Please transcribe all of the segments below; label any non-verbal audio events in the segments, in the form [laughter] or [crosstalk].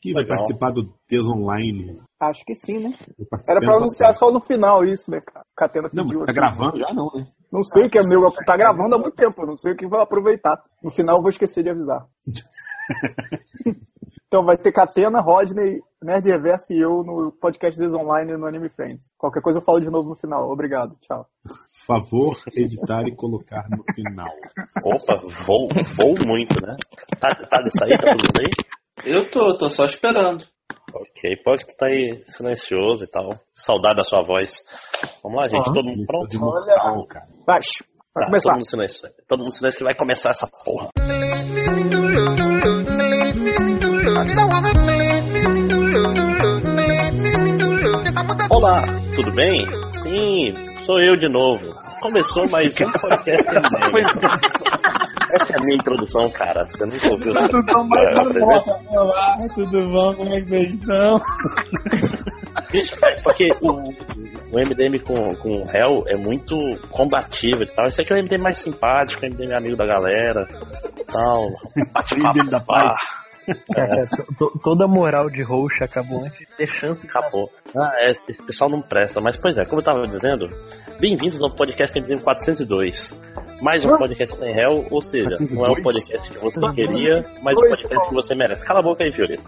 Quem vai participar do Deus Online? Acho que sim, né? Era pra anunciar só no final isso, né, cara? Catena Não, mas tá gravando já não, né? Não sei o que é meu. Tá gravando há muito tempo, não sei o que vai aproveitar. No final eu vou esquecer de avisar. [laughs] então vai ter Catena, Rodney, Nerd Reverso e eu no podcast Deus Online no Anime Friends. Qualquer coisa eu falo de novo no final. Obrigado. Tchau. Favor, editar e colocar no final. Opa, vou, vou muito, né? Tá, tá disso aí? Tá tudo bem? Eu tô, tô só esperando. Ok, pode que tá aí silencioso e tal. Saudade da sua voz. Vamos lá, gente. Ah, todo mundo pronto? Cara. Baixo. Vai Tá, começar. Todo mundo silêncio. Todo mundo silêncio que vai começar essa porra. Olá, tudo bem? Sim, sou eu de novo. Começou mais um podcast. [laughs] Essa é a minha introdução, cara. Você nunca ouviu nada. Tudo bom, É, apresenta- Olá, tudo bom? Como é que vocês estão? [laughs] Porque o, o MDM com, com o Hell é muito combativo e tal. Esse aqui é o MDM mais simpático, o MDM amigo da galera tal. MDM da paz. Cara, to- to- toda a moral de roxo acabou antes de ter chance de Acabou. Ah, é, esse pessoal não presta. Mas, pois é, como eu tava dizendo, bem-vindos ao podcast MDM 402. Mais um podcast sem réu, ou seja, não é o 402? podcast que você queria, mas o podcast que você merece. Cala a boca aí, Fiorito.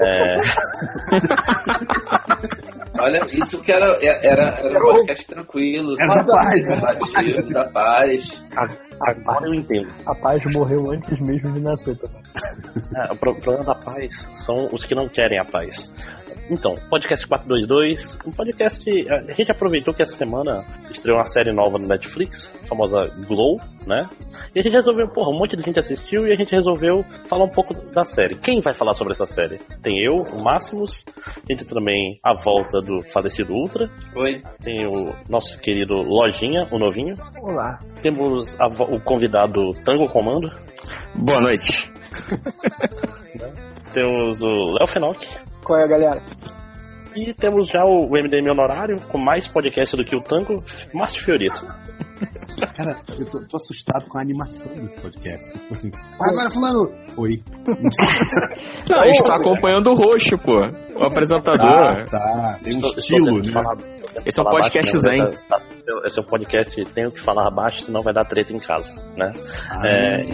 É, [laughs] Olha, isso que era, era, era um podcast tranquilo. Era da paz, combativo, da paz. agora eu entendo. A paz morreu antes mesmo de nascer. Tá? É, o pro- problema da paz são os que não querem a paz. Então, podcast 422, um podcast. A gente aproveitou que essa semana estreou uma série nova no Netflix, a famosa Glow, né? E a gente resolveu, porra, um monte de gente assistiu e a gente resolveu falar um pouco da série. Quem vai falar sobre essa série? Tem eu, o Máximos, tem também a volta do falecido Ultra, Oi. tem o nosso querido Lojinha, o novinho, Olá. temos a o convidado Tango Comando, Boa noite. temos o Léo Fenoc, Qual é, galera? E temos já o MDM honorário, com mais podcast do que o Tango, Márcio Fiorito. Cara, eu tô, tô assustado com a animação desse podcast. Tipo assim, agora fulano. Oi. Não, a gente tá acompanhando o roxo, pô. O apresentador. Ah, tá. Tem um Estou- estou estilo, que né? falar- Esse é um podcast baixo, zen. tá- Esse é um podcast, tenho que falar baixo, senão vai dar treta em casa, né? Ah, É,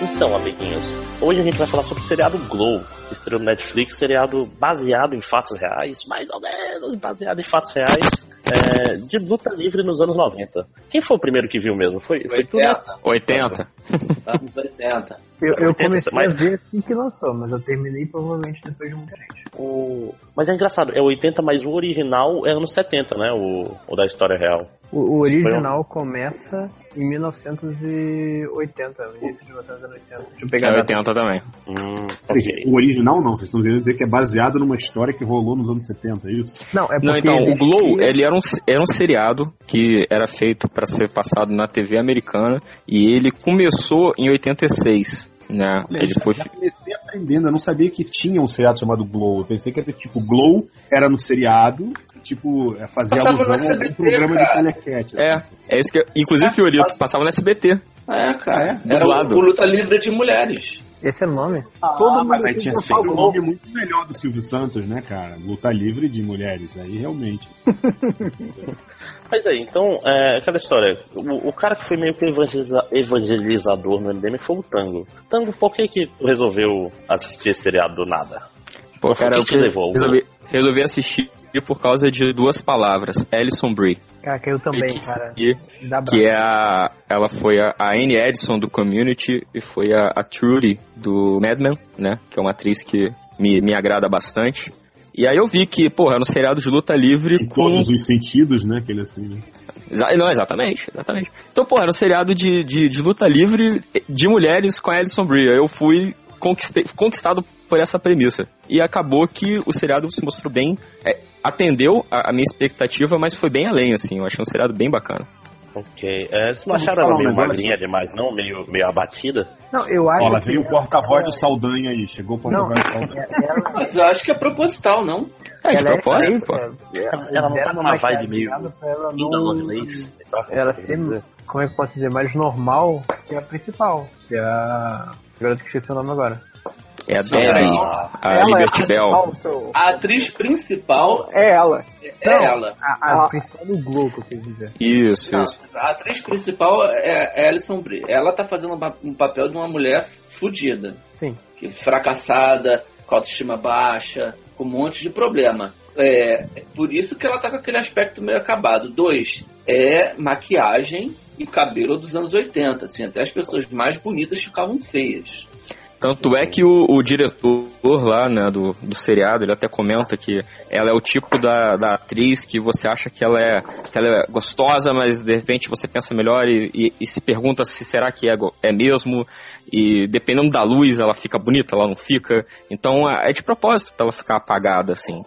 Então, amiguinhos, hoje a gente vai falar sobre o seriado Glow, que estreou no Netflix, seriado baseado em fatos reais, mais ou menos baseado em fatos reais, é, de luta livre nos anos 90. Quem foi o primeiro que viu mesmo? Foi, foi tu, né? 80. 80. Tá nos 80. Eu, eu comecei mas- a ver assim que lançou, mas eu terminei provavelmente depois de muita gente. O... Mas é engraçado, é 80, mas o original é anos 70, né? O, o da história real. O, o original começa em 1980, no início de 1980. Deixa eu pegar É a data. 80 também. Hum, Peraí, ok. O original não, vocês estão querendo dizer que é baseado numa história que rolou nos anos 70, é isso? Não, é porque Não, então, o Glow, ele era um, era um seriado que era feito pra ser passado na TV americana e ele começou em 86, né? Olha, Ele já, foi já comecei aprendendo, eu não sabia que tinha um seriado chamado Glow. Eu pensei que era tipo Glow era no seriado, tipo, é, fazia Passava alusão no a um SBT, programa cara. de telecat. É, é isso que. Inclusive, Fiorito, passava no SBT. É, cara. Ah, Era o, o Luta Livre de Mulheres. Esse é o nome? Todo mundo mas aí tinha que botar sempre o um nome muito melhor do Silvio Santos, né, cara? Luta livre de mulheres, aí realmente. [laughs] Mas aí, então, é, aquela história. O, o cara que foi meio que evangeliza- evangelizador no MDM foi o Tango. Tango, por que que tu resolveu assistir esse seriado do nada? Pô, O cara, que eu te levou? resolvi, resolvi assistir por causa de duas palavras: Alison Brie. Cara, que eu também, que, cara. que- é a. Ela foi a, a Anne Edison do Community e foi a, a Trudy do Mad Men, né? Que é uma atriz que me, me agrada bastante. E aí eu vi que, porra, era um seriado de luta livre Em com. todos os sentidos, né? Aquele assim, né? Exa- Não, exatamente, exatamente. Então, porra, era um seriado de, de, de luta livre de mulheres com a Alison Brie. Eu fui conquistado por essa premissa. E acabou que o seriado se mostrou bem. é, atendeu a, a minha expectativa, mas foi bem além, assim. Eu achei um seriado bem bacana. Ok. É, vocês não Eu acharam ela meio magrinha demais, não? Meio, meio abatida? Não, eu acho que veio o porta-voz do ela- Saldanha aí. Chegou o porta-voz do Saldanha. ela, Mas eu acho que é proposital, não? É, de propósito, pô. ela, Ela não tá numa uma vibe meio ela não- ela ser, como é que eu posso dizer, mais normal que a principal, que é a garota que esqueci o nome agora. É a. Danny, a ela Liberty é a Bell. principal, seu- A atriz principal É ela. é Não. ela. A, a principal do Globo, que eu quis dizer. Isso, Não, isso. a atriz principal é, é Alison Brie. Ela tá fazendo um papel de uma mulher fodida. Sim. que fracassada, com autoestima baixa, com um monte de problema. É, é por isso que ela tá com aquele aspecto meio acabado. Dois, é maquiagem e cabelo dos anos 80, assim, até as pessoas mais bonitas ficavam feias. Tanto é que o, o diretor lá, né, do, do seriado, ele até comenta que ela é o tipo da, da atriz que você acha que ela, é, que ela é gostosa, mas de repente você pensa melhor e, e- e se pergunta se será que é, é mesmo. E dependendo da luz, ela fica bonita, ela não fica. Então é é de propósito pra ela ficar apagada, assim.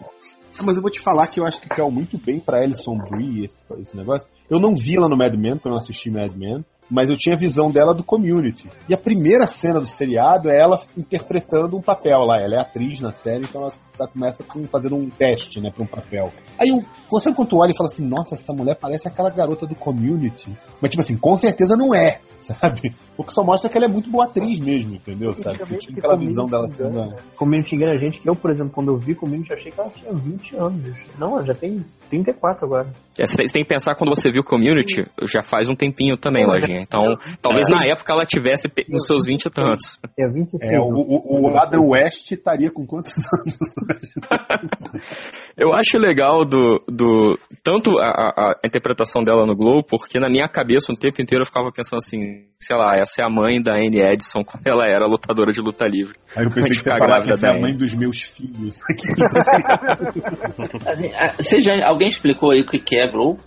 Ah, Mas eu vou te falar que eu acho que caiu muito bem pra Alison Brie esse, esse negócio. Eu não vi ela no Mad Men, porque eu não assisti Mad Men, mas eu tinha a visão dela do Community. E a primeira cena do seriado é ela interpretando um papel lá. Ela é atriz na série, então ela tá- começa com, fazendo um teste, né, pra um papel. Aí eu, sabe quando tu olha e fala assim, nossa, essa mulher parece aquela garota do Community. Mas tipo assim, com certeza não é, [laughs] sabe? O que só mostra que ela é muito boa atriz mesmo, entendeu? Sabe? Eu tinha aquela visão dela sendo... a- Community engana a gente, que eu, por exemplo, quando eu vi Community, eu achei que ela tinha 20 anos. Não, ela já tem 34 agora. É, Você tem que pensar quando você viu Community, já faz um tempinho também, Lojinha. Então, talvez na época ela tivesse nos seus 20 e tantos. É 26. É, o, o, o Adam West estaria com quantos anos? [laughs] Eu acho legal do, do tanto a, a- a interpretação dela no Glow, porque na minha cabeça o tempo inteiro eu ficava pensando assim, sei lá, essa é a mãe da Anne Edson [laughs] quando ela era lutadora de luta livre. Aí eu pensei que você falar que essa é a mãe dos meus filhos. [laughs] Assim, já, alguém explicou aí o que é Glow?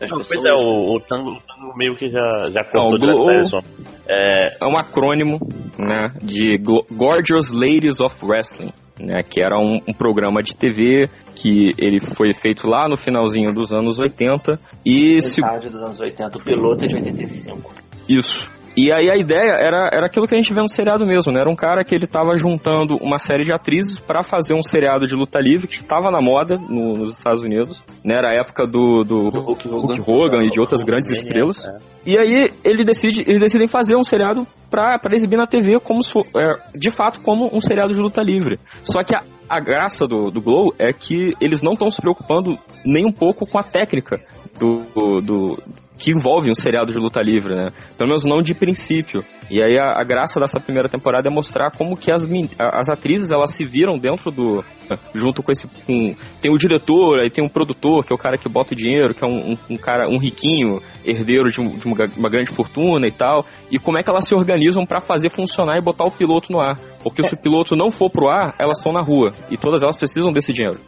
As Não, pessoas- pois é, o, o, Tango, o Tango meio que já, já Não, contou o direto Glow-. É, É um acrônimo, né, de Gorgeous Ladies of Wrestling, né, que era um, um programa de TV que ele foi feito lá no finalzinho dos anos 80 e se, dos anos 80, o piloto é de 85. Isso. E aí a ideia era, era aquilo que a gente vê no seriado mesmo, né? Era um cara que ele tava juntando uma série de atrizes para fazer um seriado de luta livre que estava na moda no- nos Estados Unidos, né? Era a época do, do, Do Hulk Hulk Hogan. Hogan e de outras o grandes Mania, estrelas. é. E aí ele decide, eles decidem fazer um seriado pra, pra exibir na TV como é, de fato como um seriado de luta livre. Só que a, a graça do, do Glow é que eles não estão se preocupando nem um pouco com a técnica do, do- que envolve um seriado de luta livre, né? Pelo menos não de princípio. E aí a, a graça dessa primeira temporada é mostrar como que as, as atrizes elas se viram dentro do [laughs] junto com esse com- tem o diretor, aí tem um produtor que é o cara que bota o dinheiro, que é um, um- um cara um riquinho herdeiro de, um- de uma, uma grande fortuna e tal, e como é que elas se organizam para fazer funcionar e botar o piloto no ar, porque se o piloto não for pro ar, elas estão na rua e todas elas precisam desse dinheiro.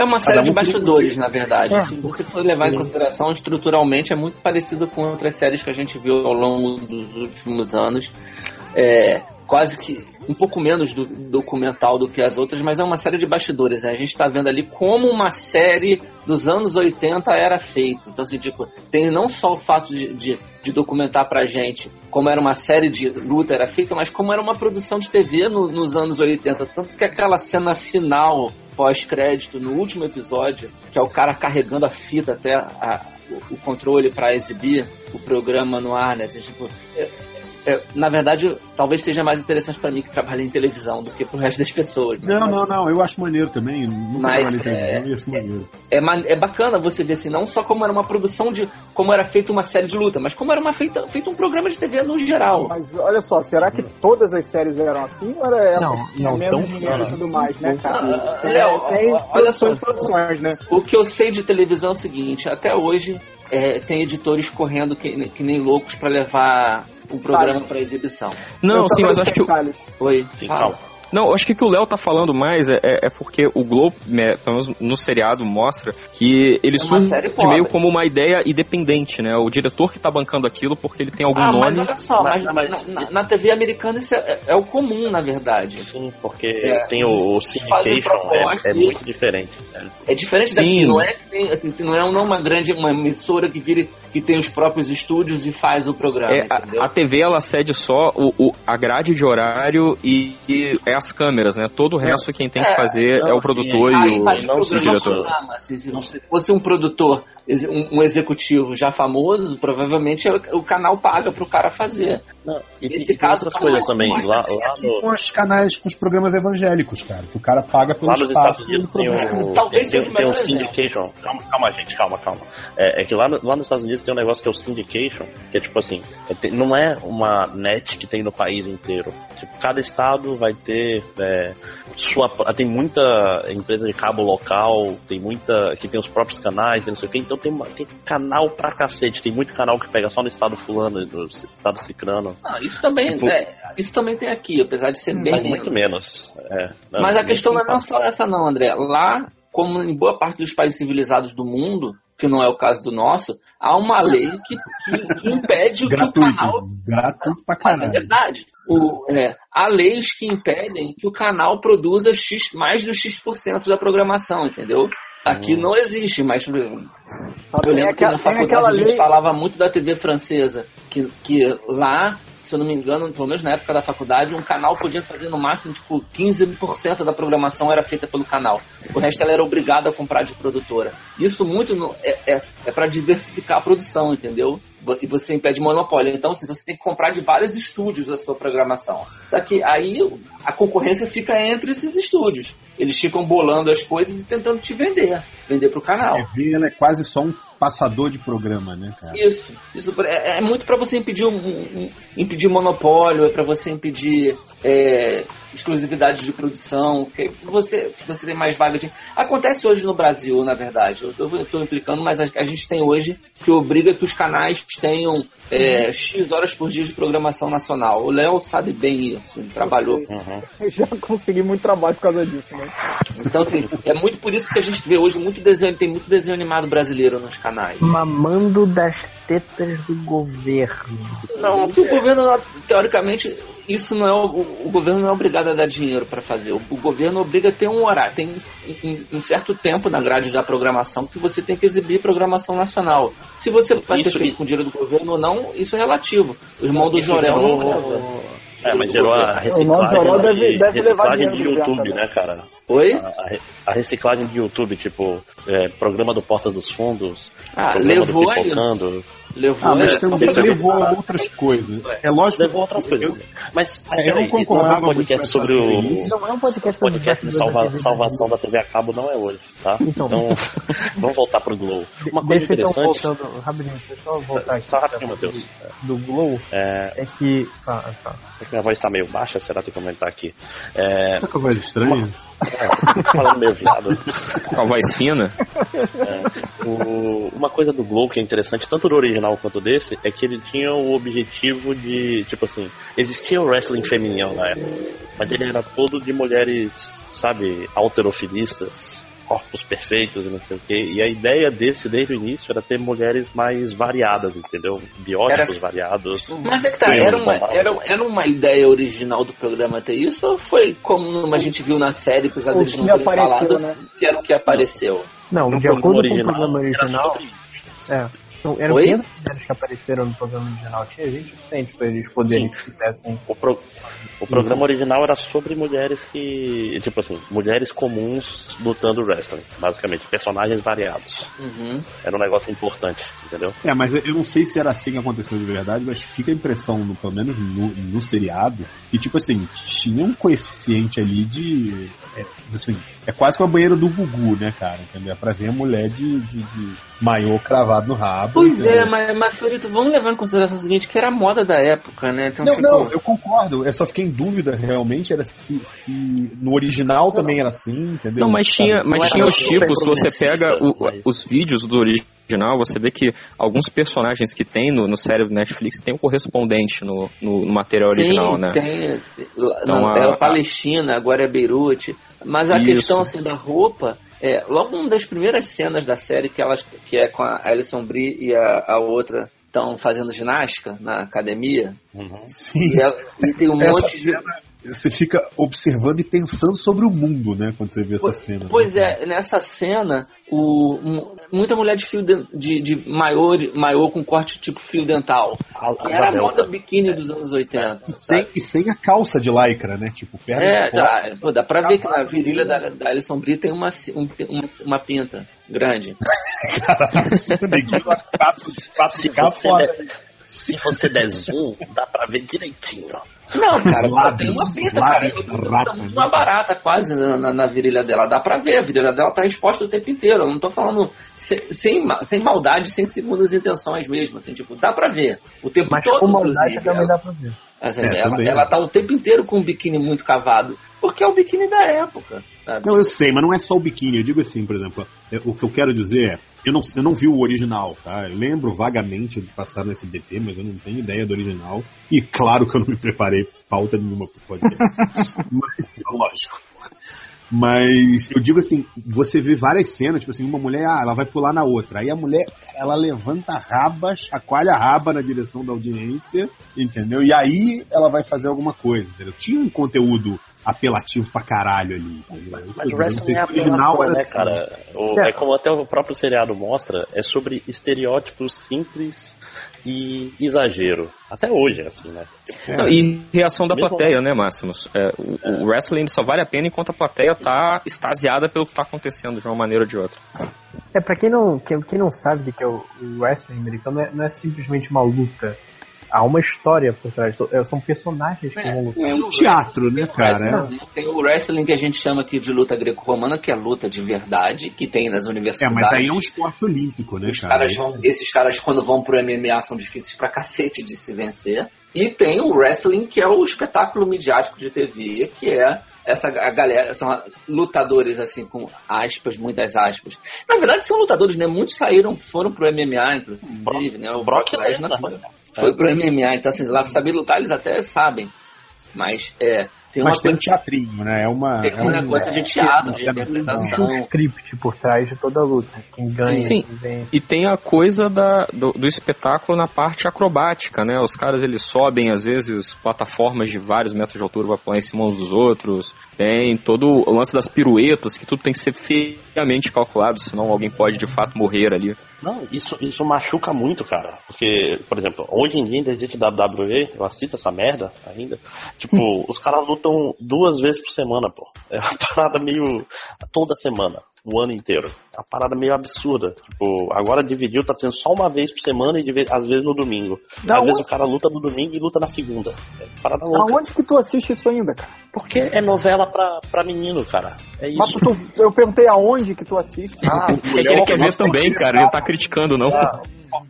É uma série Cada de um bastidores, na verdade. É. Se você for levar em consideração, estruturalmente é muito parecido com outras séries que a gente viu ao longo dos últimos anos. É, quase que um pouco menos do documental do que as outras, mas é uma série de bastidores. né? A gente está vendo ali como uma série dos anos 80 era feita. Então, assim, tipo, tem não só o fato de, de, de documentar gente como era uma série de luta era feita, mas como era uma produção de TV no- nos anos 80. Tanto que aquela cena final pós-crédito no último episódio, que é o cara carregando a fita até a- o, controle para exibir o programa no ar, né? Assim, tipo, é- é, na verdade, talvez seja mais interessante para mim que trabalha em televisão do que pro resto das pessoas. né? Não, Mas não, não, eu acho maneiro também. Nunca Mas, trabalhei em televisão e acho maneiro. É, ma- é bacana você ver assim, não só como era uma produção de. como era feita uma série de luta, mas como era uma feita, feito um programa de TV no geral. Mas olha só, será que todas as séries eram assim ou era essa Não, não, menos tão- dinheiro e tudo mais, né, cara? Ah, Léo, tem olha só. produções, né? O que eu sei de televisão é o seguinte, até hoje é, tem editores correndo que, que nem loucos para levar o programa para exibição. Não, sim, mas acho que. Oi, Sim, fala. calma. Não, acho que o que o Léo tá falando mais é, é- é porque o Globo, né, pelo menos no seriado, mostra que ele É surge meio como uma ideia independente, né? O diretor que tá bancando aquilo porque ele tem algum Ah, mas nome. olha só, Mas- mas, mas- na, na- TV americana isso é, é o comum, na verdade. Sim, porque É. tem o, o syndication, proposta é, é muito diferente. né? É diferente Sim. daqui, não é que tem, assim, não é é uma grande uma emissora que vire que tem os próprios estúdios e faz o programa, É, a, a TV ela cede só o, o- a grade de horário e, e é as câmeras, né? Todo o resto quem tem que É, fazer não, é o produtor e o, não, o diretor. programa. Se, fosse um produtor, um, um executivo já famoso, provavelmente o, o canal paga pro cara fazer. Não, e, Nesse e tem caso, outras tá coisas também. Lá, lá no, Com os canais, com os programas evangélicos, cara. Que o cara paga pelo Lá nos espaço Estados Unidos tem um, Talvez tem, seja o tem um syndication. Calma, calma, gente, calma, calma. É, é que lá, no- lá nos Estados Unidos tem um negócio que é o syndication, que é tipo assim, é não é uma net que tem no país inteiro. Tipo, cada estado vai ter é, sua. Tem muita empresa de cabo local, tem muita. que tem os próprios canais, e não sei o que. Então tem, uma- tem canal pra cacete. Tem muito canal que pega só no estado fulano, no estado cicrano. Ah, isso também, Tipo- é, isso também tem aqui, apesar de ser bem Mas menos. muito menos. É, não, Mas a questão não é não só essa não, André. Lá, como em boa parte dos países civilizados do mundo, que não é o caso do nosso, há uma lei que, que- que impede o que o Gratuito. canal... Gratuito pra Mas é caralho. verdade. O, é, há leis que impedem que o canal produza X, mais do X% da programação, entendeu? Aqui Hum. não existe, mas eu lembro que na faculdade aquela a gente falava muito da TV francesa, que, que lá, se eu não me engano, pelo menos na época da faculdade, um canal podia fazer no máximo, tipo, 15% da programação era feita pelo canal. O resto ela era obrigada a comprar de produtora. Isso muito no- é, é, é para diversificar a produção, entendeu? E você impede monopólio. Então, assim, você tem que comprar de vários estúdios a sua programação. Só que aí a concorrência fica entre esses estúdios. Eles ficam bolando as coisas e tentando te vender. Vender pro canal. A TV é quase só um passador de programa, né, cara? Isso, isso é, é muito para você impedir um, um- impedir monopólio, é para você impedir é, exclusividade de produção, que você você tem mais vaga de. Acontece hoje no Brasil, na verdade. Eu estou implicando, mas a, a gente tem hoje que obriga que os canais tenham é, X horas por dia de programação nacional. O Léo sabe bem isso, ele trabalhou. Uhum. Eu já consegui muito trabalho por causa disso, né? Então, assim, é muito por isso que a gente vê hoje muito desenho, tem muito desenho animado brasileiro nos canais. Mamando das tetas do governo. Não, porque o governo, teoricamente, isso não é o, o governo não é obrigado a dar dinheiro para fazer. O, o governo obriga a ter um horário, tem um, um certo tempo na grade da programação que você tem que exibir programação nacional. Se você vai ser Isso- feito com dinheiro do governo ou não, isso é relativo. O irmão do Jorel não É, mas gerou a reciclagem, deve- de, deve levar reciclagem de YouTube, governo né, cara? Oi? A, a re- a reciclagem de YouTube, tipo, é, programa do Porta dos Fundos, Ah, levou do a isso. Pipocando, Levou Ah, mas a- também é levou a outras coisas. É lógico levou a outras coisas. Mas, mas É, eu não peraí, concordava não é um podcast sobre o... Não é um podcast O podcast de sobre salva- TV salvação da TV a cabo não é hoje, tá? Então. Então, [laughs] vamos voltar pro Glow. Uma coisa Deixa então interessante... voltando, rapidinho, deixa eu só voltar aqui. Só rapidinho, Matheus. Do Glow, É, é que. Fala, fala. é que minha voz tá meio baixa, será que comentar aqui? É, Tá com a voz estranha? [laughs] é, falando meio viado. Com a voz fina. É, o- uma coisa do Glow que é interessante, tanto do original quanto desse, é que ele tinha o objetivo de, tipo assim, existia o wrestling feminino na época, mas ele era todo de mulheres, sabe, alterofilistas, corpos perfeitos e não sei o que. E a ideia desse, desde o início, era ter mulheres mais variadas, entendeu? Biótipos Era- variados. Mas é que tá, era uma, era, era uma ideia original do programa ter isso ou foi como a gente viu na série, apesar O deles que não terem falado, né? que era o que apareceu? Não, No de acordo com o original, programa era original, sobre isso. é, são, eram Oi? 500 mulheres que apareceram no programa original. Tinha 20% para eles poderem, se quisessem. O, pro- o programa original era sobre mulheres que. Tipo assim, mulheres comuns lutando wrestling, basicamente. Personagens variados. Uhum. Era um negócio importante, entendeu? É, mas eu não sei se era assim que aconteceu de verdade, mas fica a impressão, no- pelo menos no, no seriado, que, tipo assim, tinha um coeficiente ali de. É, assim, é quase que uma banheira do Gugu, né, cara? Entendeu? Pra ver a mulher de, de, de maiô cravado no rabo pra Pois é, mas, mas Fiorito, vamos levar em consideração o seguinte, que era a moda da época, né? Então, Não, tipo, não, eu concordo. Eu só fiquei em dúvida realmente era se, se no original também era assim, entendeu? Não, mas tinha, mas Não tinha os tipos, se você pega o- mas- os vídeos do original, você vê que alguns personagens que tem no, no série do Netflix tem um correspondente no, no, no material original, Sim, né? tem. Então, não, a- era Palestina, agora é Beirute. Mas a Isso. questão assim, da roupa, é, logo uma das primeiras cenas da série, que, elas, que é com a Alison Brie e a, a outra estão fazendo ginástica na academia, Uhum. Sim. e, ela- e tem um Essa monte de. Você fica observando e pensando sobre o mundo, né? Quando você vê essa cena. Pois né? é, nessa cena, o, muita mulher de fio de, de, de maiô, maiô com corte tipo fio dental. A- Que a era a moda biquíni dos anos 80. E sem, e sem a calça de lycra, né? Tipo, perna É, dá, pô, dá pra ver que na virilha da, da Alison Brie tem uma, um- uma, uma pinta grande. Neguinho, papo- papo Se de se você der zoom, dá pra ver direitinho. Não, cara, lábios, tem uma pinta, cara. Tá rata, uma barata quase na, na, na virilha dela. Dá pra ver, a virilha dela tá exposta o tempo inteiro. Eu não tô falando sem, sem, sem maldade, sem segundas intenções mesmo. Assim, tipo, dá pra ver. O tempo Mas todo, com maldade inclusive. também ela- dá pra ver. Assim, É, ela, ela né? tá o tempo inteiro com um biquíni muito cavado. Porque é o biquíni da época. Sabe? Não, eu sei, mas não é só o biquíni. Eu digo assim, por exemplo, é, o que eu quero dizer é, eu não, eu não vi o original, tá? Eu lembro vagamente de passar no SBT, mas eu não tenho ideia do original. E claro que eu não me preparei falta nenhuma pro podcast. [laughs] mas, lógico. Mas eu digo assim, você vê várias cenas, tipo assim, uma mulher, ah, ela vai pular na outra. Aí a mulher, ela levanta a raba, chacoalha a raba na direção da audiência, entendeu? E aí ela vai fazer alguma coisa, entendeu? Tinha um conteúdo apelativo pra caralho ali. Mas eu o wrestling sei é se o original era né, assim. cara? O- É. é como até o próprio seriado mostra, é sobre estereótipos simples e exagero. Até hoje, é assim, né? Não, e reação da Mesmo- plateia, né, Máximos? É, o, o wrestling só vale a pena enquanto a plateia tá extasiada pelo que tá acontecendo de uma maneira ou de outra. É, pra quem não, quem, quem não sabe o que é o, o wrestling americano, não é, não é simplesmente uma luta. Há uma história por trás. É, São personagens que vão lutar. É um teatro, né, cara? É- Tem o wrestling que a gente chama aqui de luta greco-romana, que é luta de verdade, que tem nas É, universidades. mas aí é um esporte olímpico, né, Os cara? caras vão- esses caras, quando vão pro MMA, são difíceis pra cacete de se vencer. E tem o wrestling, que é o espetáculo midiático de TV, que é essa a galera, são lutadores, assim, com aspas, muitas aspas. Na verdade, são lutadores, né? Muitos saíram, foram pro MMA, inclusive, né? O Brock Brock Lesnar Lesnar. foi, foi pro MMA, então, assim, lá saber lutar, eles até sabem. Mas, é, tem uma Mas tem um coisa, teatrinho, né? É uma. tem é um negócio de teatro, de é- interpretação. um script por trás de toda a luta. Quem ganha, Sim. quem vence. E tem a coisa da, do, do espetáculo na parte acrobática, né? Os caras eles sobem, às vezes, plataformas de vários metros de altura pra pular em cima uns dos outros. Tem todo o lance das piruetas, que tudo tem que ser friamente calculado, senão alguém pode de fato morrer ali. Não, isso, isso machuca muito, cara. Porque, por exemplo, hoje em dia ainda existe WWE, eu assisto essa merda ainda. Tipo, [laughs] os caras lutam duas vezes por semana, pô. É uma [laughs] parada meio. toda semana, o ano inteiro. É uma parada meio absurda. Tipo, agora dividiu, tá sendo só uma vez por semana e de vez, às vezes no domingo. Da às vezes onde? o cara luta no domingo e luta na segunda. É parada louca. Aonde que tu assiste isso ainda, cara? Porque é novela pra, pra menino, cara. É isso. Mas tu- eu perguntei aonde que tu assiste. Ah, [laughs] É que ele quer ver também, cara. Ele tá criticando, não.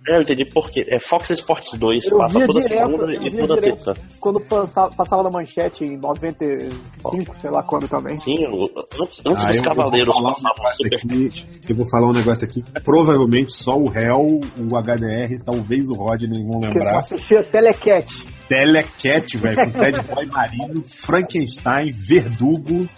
É, eu entendi por quê. É Fox Sports 2, Eu passa via toda direto, segunda eu e via toda direto. terça. Quando passava, passava na manchete em 95, sei lá quando também. Sim, o- antes, antes Ah, dos eu- Cavaleiros eu vou falar um passavam negócio super aqui, eu vou falar um negócio aqui. Provavelmente só o réu, o HDR, talvez o Rodney vão Porque só lembrar. assistia Telecat. Telecat, velho, com Ted Boy Marino, Frankenstein, Verdugo.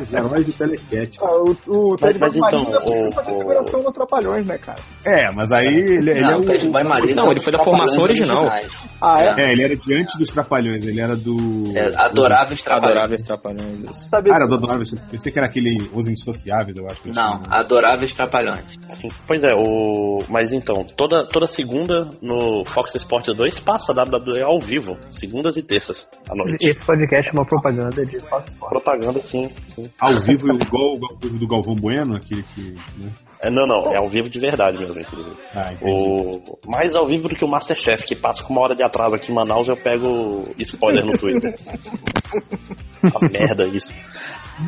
os heróis do Telecat. Ah, O, o Mas- Ted mas Boy então, Marino o- fazia o- figuração no Trapalhões, né, cara? É, mas aí ele, ele é Não, o. o Ted Boy Marino Não, é ele foi da formação original. originais. Ah, é? É, ele era de antes dos Trapalhões, ele era do. É, adoráveis trapalhões. Adoráveis trapalhões. isso. Sabia Ah, do Adoráveis. Eu pensei que era aquele Os Insociáveis, eu acho. que Não, tinha. adoráveis trapalhões. Sim, Pois é, o... mas então, toda, toda segunda no Fox Sports 2 passa a WWE ao vivo, segundas e terças à noite. Esse podcast é uma propaganda de Fox Sports. Propaganda, sim. sim. Ao vivo, igual o ao vivo do Galvão Bueno, aquele que. Né? É, não, não, é ao vivo de verdade mesmo, inclusive. Ah. O... Mais ao vivo do que o Masterchef, que passa com uma hora de atraso aqui em Manaus, eu pego spoiler no Twitter. [laughs] a merda isso.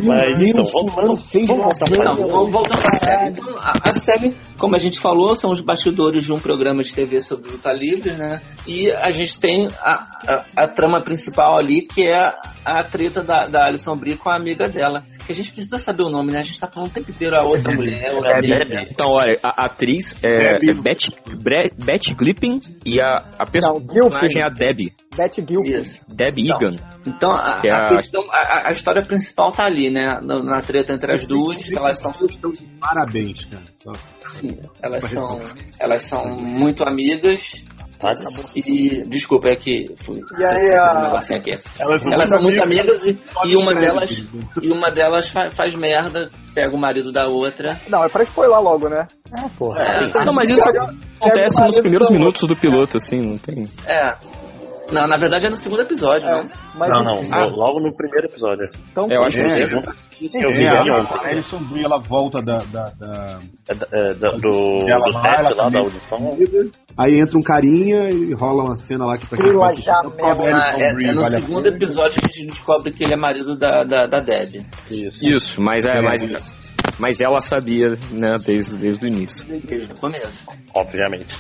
Mas então, Deus, vamos, vamos uma voltar Não, vamos voltar pra série. Então, a, a série, como a gente falou, são os bastidores de um programa de TV sobre luta livre, né? E a gente tem a, a, a trama principal ali, que é a, treta da, da Alison Brie com a amiga dela. Que a gente precisa saber o nome, né? A gente tá falando o tempo inteiro a outra mulher, outra É, amiga. Debbie. Então, olha, a atriz é, Debbie. é Beth, Bre, Beth Glipping e a, a personagem é a Debbie. Beth Gilpin. Isso. Debbie Então, Egan. Então, a, Que é a a- questão, a, a história principal tá ali, né? Na, na treta entre as duas, que elas são Parabéns, cara. Sim, elas são, elas são muito amigas Tá? e desculpa é que fui E aí, a- um negocinho aqui. Elas Elas são muito amigas e, e uma delas e uma delas fa- faz merda, pega o marido da outra. Não, é pra spoiler logo, né? É, porra. É, Não, mas isso acontece nos primeiros minutos do piloto, assim, não tem. é. Não, na verdade é no segundo episódio, É, não. mas Não, não, Ah. logo no primeiro episódio. Então, Eu acho que No É. isso que eu vi É, ontem. a Alison Brie, ela volta da, da, da- É, da- é, da- do, Ela do lá, teste ela lá da audição. Aí entra um carinha e rola uma cena lá que pra quem Alison é, é no vale segundo episódio que a gente descobre que ele é marido da, da, da Deb. Isso. Isso, mas é, É, mas, isso. mas ela sabia, né, desde, desde o início. Desde o começo. Obviamente.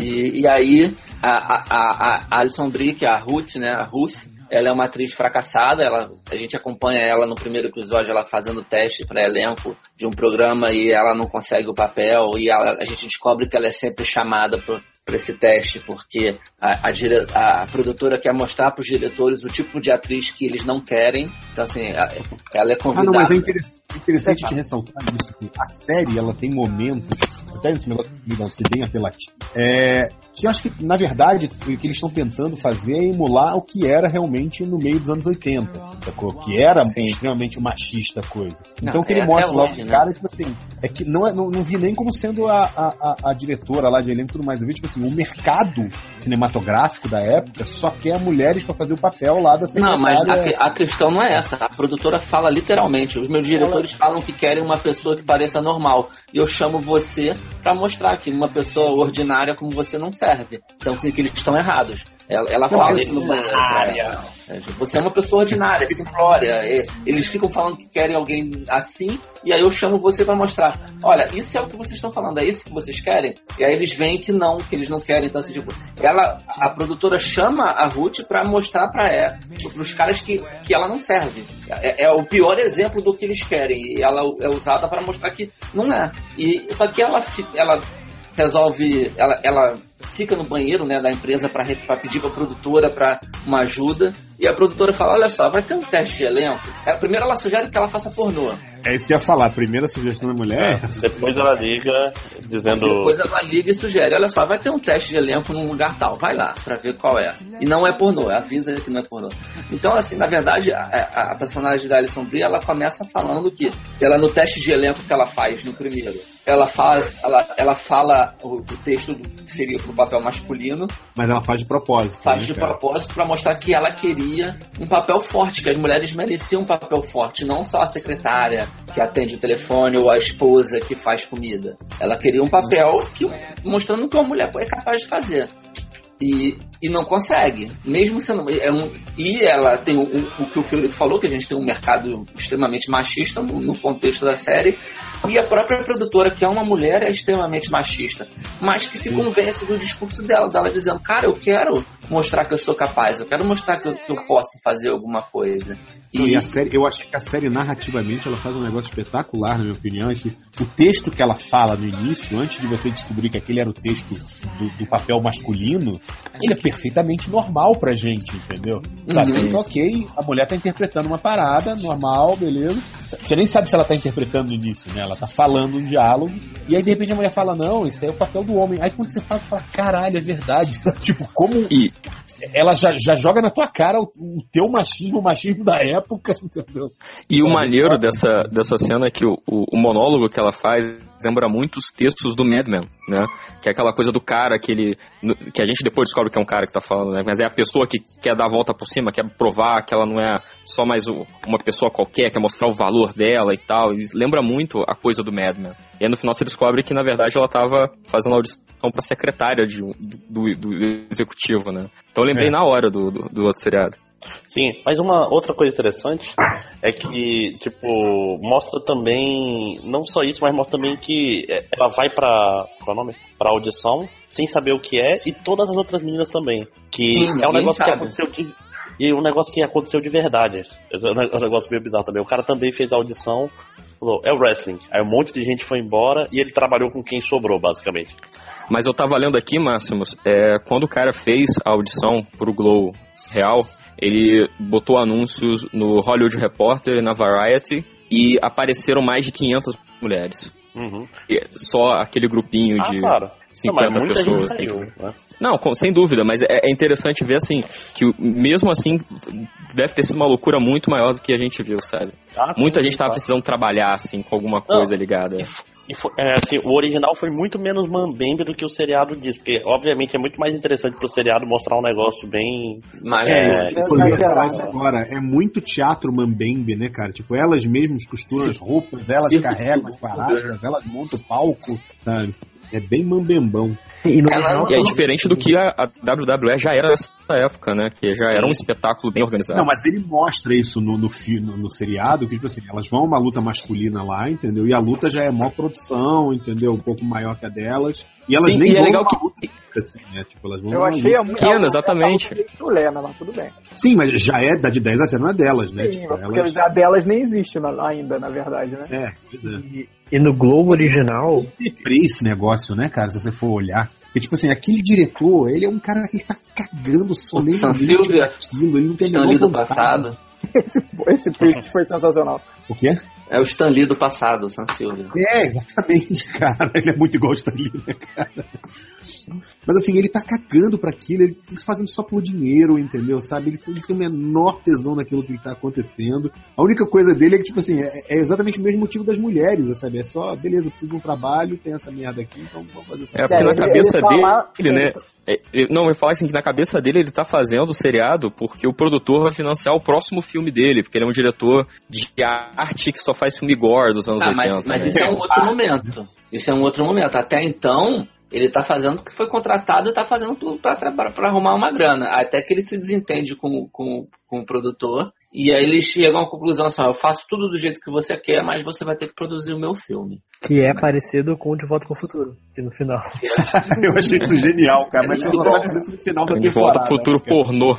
E, e aí, a, a, a, a Alison Brie, que é a Ruth, né? A Ruth, ela é uma atriz fracassada. Ela, a gente acompanha ela no primeiro episódio, ela fazendo teste para elenco de um programa e ela não consegue o papel. E ela- a gente descobre que ela é sempre chamada para esse teste porque a, a, dire- a produtora quer mostrar para os diretores o tipo de atriz que eles não querem. Então, assim, ela é Ah, convidada. não, mas é interessante, interessante te ressaltar isso. que A série, ela tem momentos, até esse negócio de não ser bem apelativo, é, que eu acho que, na verdade, o que eles estão tentando fazer é emular o que era realmente no meio dos anos 80, sacou? Que era Sim. extremamente machista a coisa. Não, então, o que é ele mostra lá, hoje, os né? caras, tipo assim, é que não, é- não, não vi nem como sendo a, a, a- diretora lá de elenco e tudo mais. Eu vi, tipo assim, o mercado cinematográfico da época só quer mulheres pra fazer o papel lá da Não, mas a, a questão não é essa. A produtora fala literalmente. Os meus diretores falam que querem uma pessoa que pareça normal. E eu chamo você pra mostrar que uma pessoa ordinária como você não serve. Então, assim, que eles estão errados. Ela, ela fala isso no banheiro. Você é uma pessoa ordinária, simplória. É, Eles ficam falando que querem alguém assim, e aí eu chamo você pra mostrar. Olha, isso é o que vocês estão falando, é isso que vocês querem? E aí eles veem que não, que eles não querem. Então, assim, tipo, ela, a produtora chama a Ruth pra mostrar pra ela, pros caras que, que ela não serve. É, é o pior exemplo do que eles querem. E ela é usada pra mostrar que não é. E, só que ela, ela resolve, ela, ela fica no banheiro né, da empresa para pedir para a produtora para uma ajuda e a produtora fala, olha só, vai ter um teste de elenco. É, primeiro ela sugere que ela faça pornô. É isso que eu ia falar. A primeira sugestão da mulher é Depois ela liga dizendo. Depois ela liga e sugere, olha só, vai ter um teste de elenco num lugar tal, vai lá para ver qual é. E não é pornô, avisa que não é pornô. Então, assim, na verdade, a, a- personagem da Alison Brie, ela começa falando que ela no teste de elenco que ela faz no primeiro, ela faz, ela, ela fala o, o texto que seria pro papel masculino, Mas ela faz de propósito. faz né, de cara? propósito para mostrar que ela queria um papel forte, que as mulheres mereciam um papel forte, não só a secretária que atende o telefone ou a esposa que faz comida. Ela queria um papel que, mostrando que uma mulher é capaz de fazer. E, e não consegue, mesmo sendo. É um, e ela tem o, o- o que o Fiorito falou, que a gente tem um mercado extremamente machista no, no contexto da série, e a própria produtora, que é uma mulher, é extremamente machista, mas que se convence do discurso dela, dela dizendo: Cara, eu quero mostrar que eu sou capaz, eu quero mostrar que eu, que eu posso fazer alguma coisa. Não, e a série, eu acho que a série narrativamente ela faz um negócio espetacular, na minha opinião, é que o texto que ela fala no início, antes de você descobrir que aquele era o texto do, do papel masculino, ele é perfeitamente normal pra gente, entendeu? Tá Uhum. ok, a mulher tá interpretando uma parada, normal, beleza. Você nem sabe se ela tá interpretando no início, né? Ela tá falando um diálogo, e aí de repente a mulher fala, não, aí é o papel do homem. Aí quando você fala, você fala, caralho, é verdade. [laughs] tipo, como E ela já, já joga na tua cara o, o teu machismo, o machismo da época, [laughs] entendeu? E o maneiro dessa, dessa cena é que o, o, o monólogo que ela faz lembra muito os textos do Mad Men, né? Que é aquela coisa do cara que ele. que a gente depois descobre que é um cara que tá falando, né? Mas é a pessoa que quer dar a volta por cima, quer provar que ela não é só mais uma pessoa qualquer, quer mostrar o valor dela e tal. E lembra muito a coisa do Mad Men. E aí no final você descobre que, na verdade, ela tava fazendo audição pra secretária de, do, do executivo, né? Então eu lembrei É. na hora do, do, do outro seriado. Sim, mas uma outra coisa interessante é que, tipo, mostra também, não só isso, mas mostra também que é, ela vai pra, qual é o nome? Pra audição, sem saber o que é, e todas as outras meninas também. Que Sim, é um negócio que sabe. aconteceu de. E um negócio que aconteceu de verdade. É um negócio meio bizarro também. O cara também fez a audição, falou, é o wrestling. Aí um monte de gente foi embora e ele trabalhou com quem sobrou, basicamente. Mas eu tava lendo aqui, Máximos, é, quando o cara fez a audição pro Glow Real, ele botou anúncios no Hollywood Reporter e na Variety e apareceram mais de 500 mulheres. Uhum. E só aquele grupinho Ah, de claro. Não, mas 50 muita pessoas. gente saiu, né? Não, com- sem dúvida, mas é, é interessante ver assim que mesmo assim deve ter sido uma loucura muito maior do que a gente viu, sabe? Ah, Muita sim, gente tava precisando trabalhar assim com alguma coisa ligada. E foi- é, assim, o original foi muito menos mambembe do que o seriado diz, porque obviamente é muito mais interessante pro seriado mostrar um negócio bem. Mas É, É, isso exagerado. isso agora. É muito teatro mambembe, né, cara? Tipo, elas mesmas costuram as roupas, elas carregam as paradas, elas montam o palco, sabe? É bem mambembão. E no Ela- E é diferente do que a, a WWE já era nessa época, né? Que já era um espetáculo bem organizado. Não, mas ele mostra isso no, no, no, no seriado, que, tipo assim, elas vão a uma luta masculina lá, entendeu? E a luta já é maior produção, entendeu? Um pouco maior que a delas. E elas Sim, nem e é vão legal que- luta, assim, né? Tipo, elas vão Eu achei a muito Pequena, exatamente. Né? Mas tudo bem. Sim, mas já é da de 10 a 0, não é delas, né? Sim, tipo, porque elas... a delas nem existe na- ainda, na verdade, né? É, pois é. e, e no Globo original, [laughs] deprê esse negócio, né, cara? Se você for olhar. Porque, tipo assim, aquele diretor, ele é um cara que tá cagando solenemente Silvio, aquilo. Ele não tem a Stan menor vontade. passado. [laughs] Esse, esse tweet foi sensacional. O quê? É o Stan Lee do passado, o San Silvio. É, exatamente, [laughs] cara. Ele é muito igual o Stanley, né, cara? Mas assim, ele tá cagando pra aquilo, ele tá fazendo só por dinheiro, entendeu? Sabe? Ele, ele tem o menor tesão naquilo que tá acontecendo. A única coisa dele é que, tipo assim, é, é exatamente o mesmo motivo das mulheres, sabe? É só, beleza, eu preciso de um trabalho, tem essa merda aqui, então vamos fazer essa É, porque na ele- cabeça ele fala- dele, né? é, ele- não, eu ia falar assim, que na cabeça dele ele tá fazendo o seriado porque o produtor vai financiar o próximo filme dele, porque ele é um diretor de arte que só faz filme gore dos anos Ah, 80. mas, mas né? isso é um outro momento. Isso é um outro momento. Até então, ele tá fazendo o que foi contratado e tá fazendo tudo pra, pra, pra arrumar uma grana. Até que ele se desentende com, com, com o produtor. E aí eles chegam à conclusão assim, ó, eu faço tudo do jeito que você quer, mas você vai ter que produzir o meu filme. que é parecido com o De Volta com o Futuro, que no final. [laughs] Eu achei isso genial, cara, mas você só sabe disso no final da De volta pro futuro né, pornô.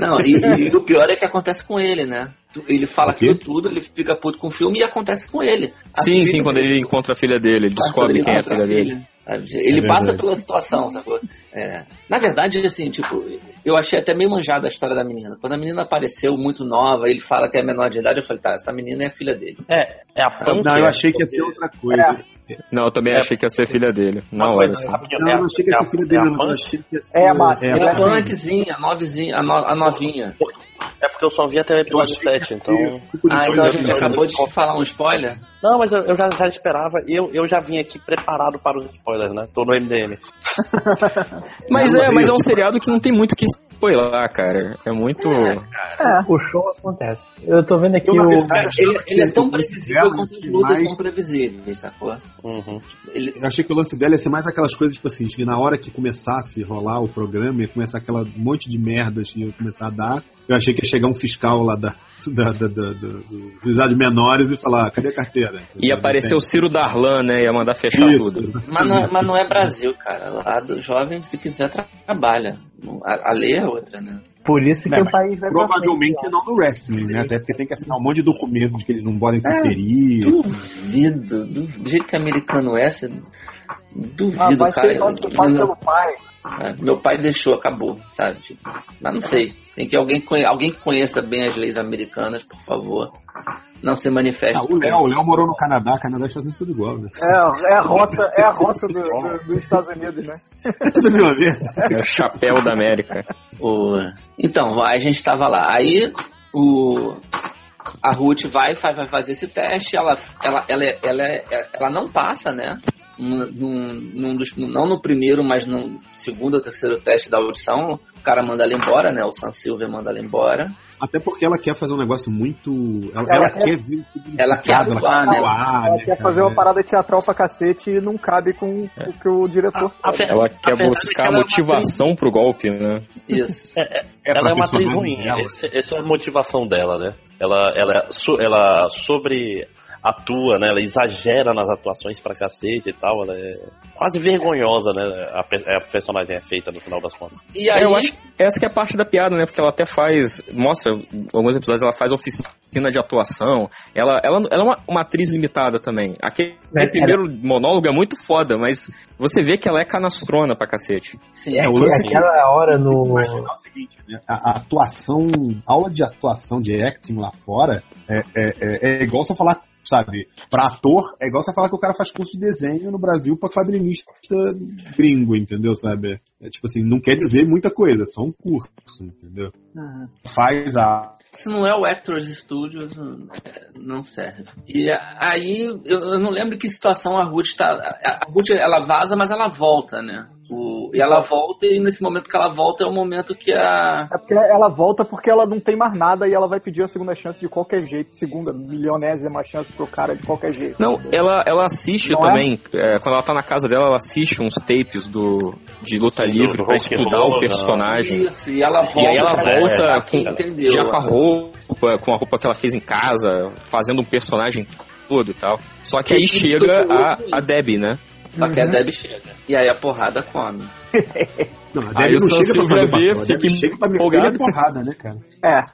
Não, e, e o pior é que acontece com ele, né? Ele fala aquilo tudo, ele fica puto com o filme e acontece com ele. A Sim, filha sim, quando dele- ele encontra a filha dele, ele descobre ele quem é a encontra filha dele. Ele É passa verdade. pela situação, sacou? É. Na verdade, assim, tipo, eu achei até meio manjada a história da menina. Quando a menina apareceu muito nova, ele fala que é menor de idade, eu falei, tá, essa menina é a filha dele. É, é a punk. Não, eu achei que ia ser outra coisa. Não, eu também É. achei que ia ser filha dele. Na Uma hora, coisa, assim. Não, é eu a- não achei que ia é ser a- filha é dele, a não. Eu achei que ia ser. É a Márcia, é, É é a punkzinha, a novezinha, a, no, a novinha. É porque eu só vi até o episódio 7, então. Ah, então a gente acabou de falar um spoiler? Não, mas eu, eu já, já esperava, eu, eu já vim aqui preparado para os spoilers, né? Tô no MDM. [laughs] Mas é, mas é um seriado que não tem muito o que spoiler, cara. É muito. O show acontece. Eu tô vendo aqui Eu, o. verdade, Ele, ele é tão eu previsível considero quanto as lutas mais- são previsíveis, sacou? Uhum. Ele, Eu achei que o lance dela ia ser mais aquelas coisas, tipo assim, que na hora que começasse a rolar o programa, ia começar aquela monte de merdas que ia começar a dar. Eu achei que ia chegar um fiscal lá da, da, da, da, do juizado de menores e falar, "Ah, cadê a carteira? Ia aparecer o Ciro Darlan, né? Ia mandar fechar Isso. tudo. mas, não, mas não é Brasil, cara. Lá do jovem, se quiser, tra- trabalha. A, a lei é outra, né? Por isso que É, o país vai pra Provavelmente frente, não no wrestling, né? Até porque tem que assinar um monte de documento de que eles não podem se É. ferir. Duvido. Du- Do jeito que americano é, você- duvido, Ah, vai cara. ser nosso pai pelo pai. É, meu pai deixou, acabou, sabe? Tipo, mas não sei. Tem que alguém, conhe- alguém que conheça bem as leis americanas, por favor, não se manifeste. Ah, o Léo, o Léo morou no Canadá, Canadá e Estados Unidos tudo igual, né? É, é a roça, é a roça do- do- dos Estados Unidos, né? [laughs] É o chapéu da América. O- Então, a gente tava lá. Aí o a Ruth vai, vai, vai fazer esse teste, ela, ela, ela, é- ela, é- ela não passa, né? Num, num- dos, não no primeiro, mas no segundo ou terceiro teste da audição, o cara manda ela embora, né? O Sam Silver manda ela embora. Até porque ela quer fazer um negócio muito. Ela, Ela ela quer- tudo ela quer atuar, né? Ela né, quer cara? fazer uma parada teatral pra cacete e não cabe com o que o diretor A ver- Ela a quer é buscar que ela é motivação pro golpe, né? Isso. É ela pra é uma atriz ruim, esse- essa é a motivação dela, né? Ela, ela, so- ela sobre atua, né? Ela exagera nas atuações pra cacete e tal. Ela é quase vergonhosa, né? A, pe- a personagem é feita no final das contas. E aí, É, eu acho que essa que é a parte da piada, né? Porque ela até faz. Mostra alguns episódios, ela faz oficina de atuação.Ela, ela, ela é uma, uma atriz limitada também. Aquele É, primeiro monólogo é muito foda, mas você vê que ela é canastrona pra cacete. sim, É, o que- lance- aquela hora no. imaginar o seguinte, né? A, a atuação, aula de atuação de acting lá fora é, é, é, é igual você falar, sabe, pra ator, é igual você falar que o cara faz curso de desenho no Brasil pra quadrinista gringo, entendeu? Sabe? É tipo assim, não quer dizer muita coisa, é só um curso, entendeu? Uhum. Faz a. Se não é o Actors Studios, não- não serve. E aí, eu, não lembro que situação a Ruth tá. A a Ruth, ela vaza, mas ela volta, né? O- e ela volta, e nesse momento que ela volta é o momento que a. É porque ela volta porque ela não tem mais nada e ela vai pedir a segunda chance de qualquer jeito. Segunda, milionésima chance pro cara de qualquer jeito. Não, ela, ela assiste Não é? também, é, quando ela tá na casa dela, ela assiste uns tapes do, de luta Do- livre do pra Rock estudar o personagem. Isso, e ela volta. E aí ela pra- volta é, com, entendeu? já com a roupa, com a roupa que ela fez em casa, fazendo um personagem todo e tal. Só que aí chega a, a Debbie, né? Só que a Uhum. Debbie chega. E aí a porrada come. [laughs] Não, a Aí Debbie o não pra Silver fazer vê, fica empolgado. porrada, né, cara? É.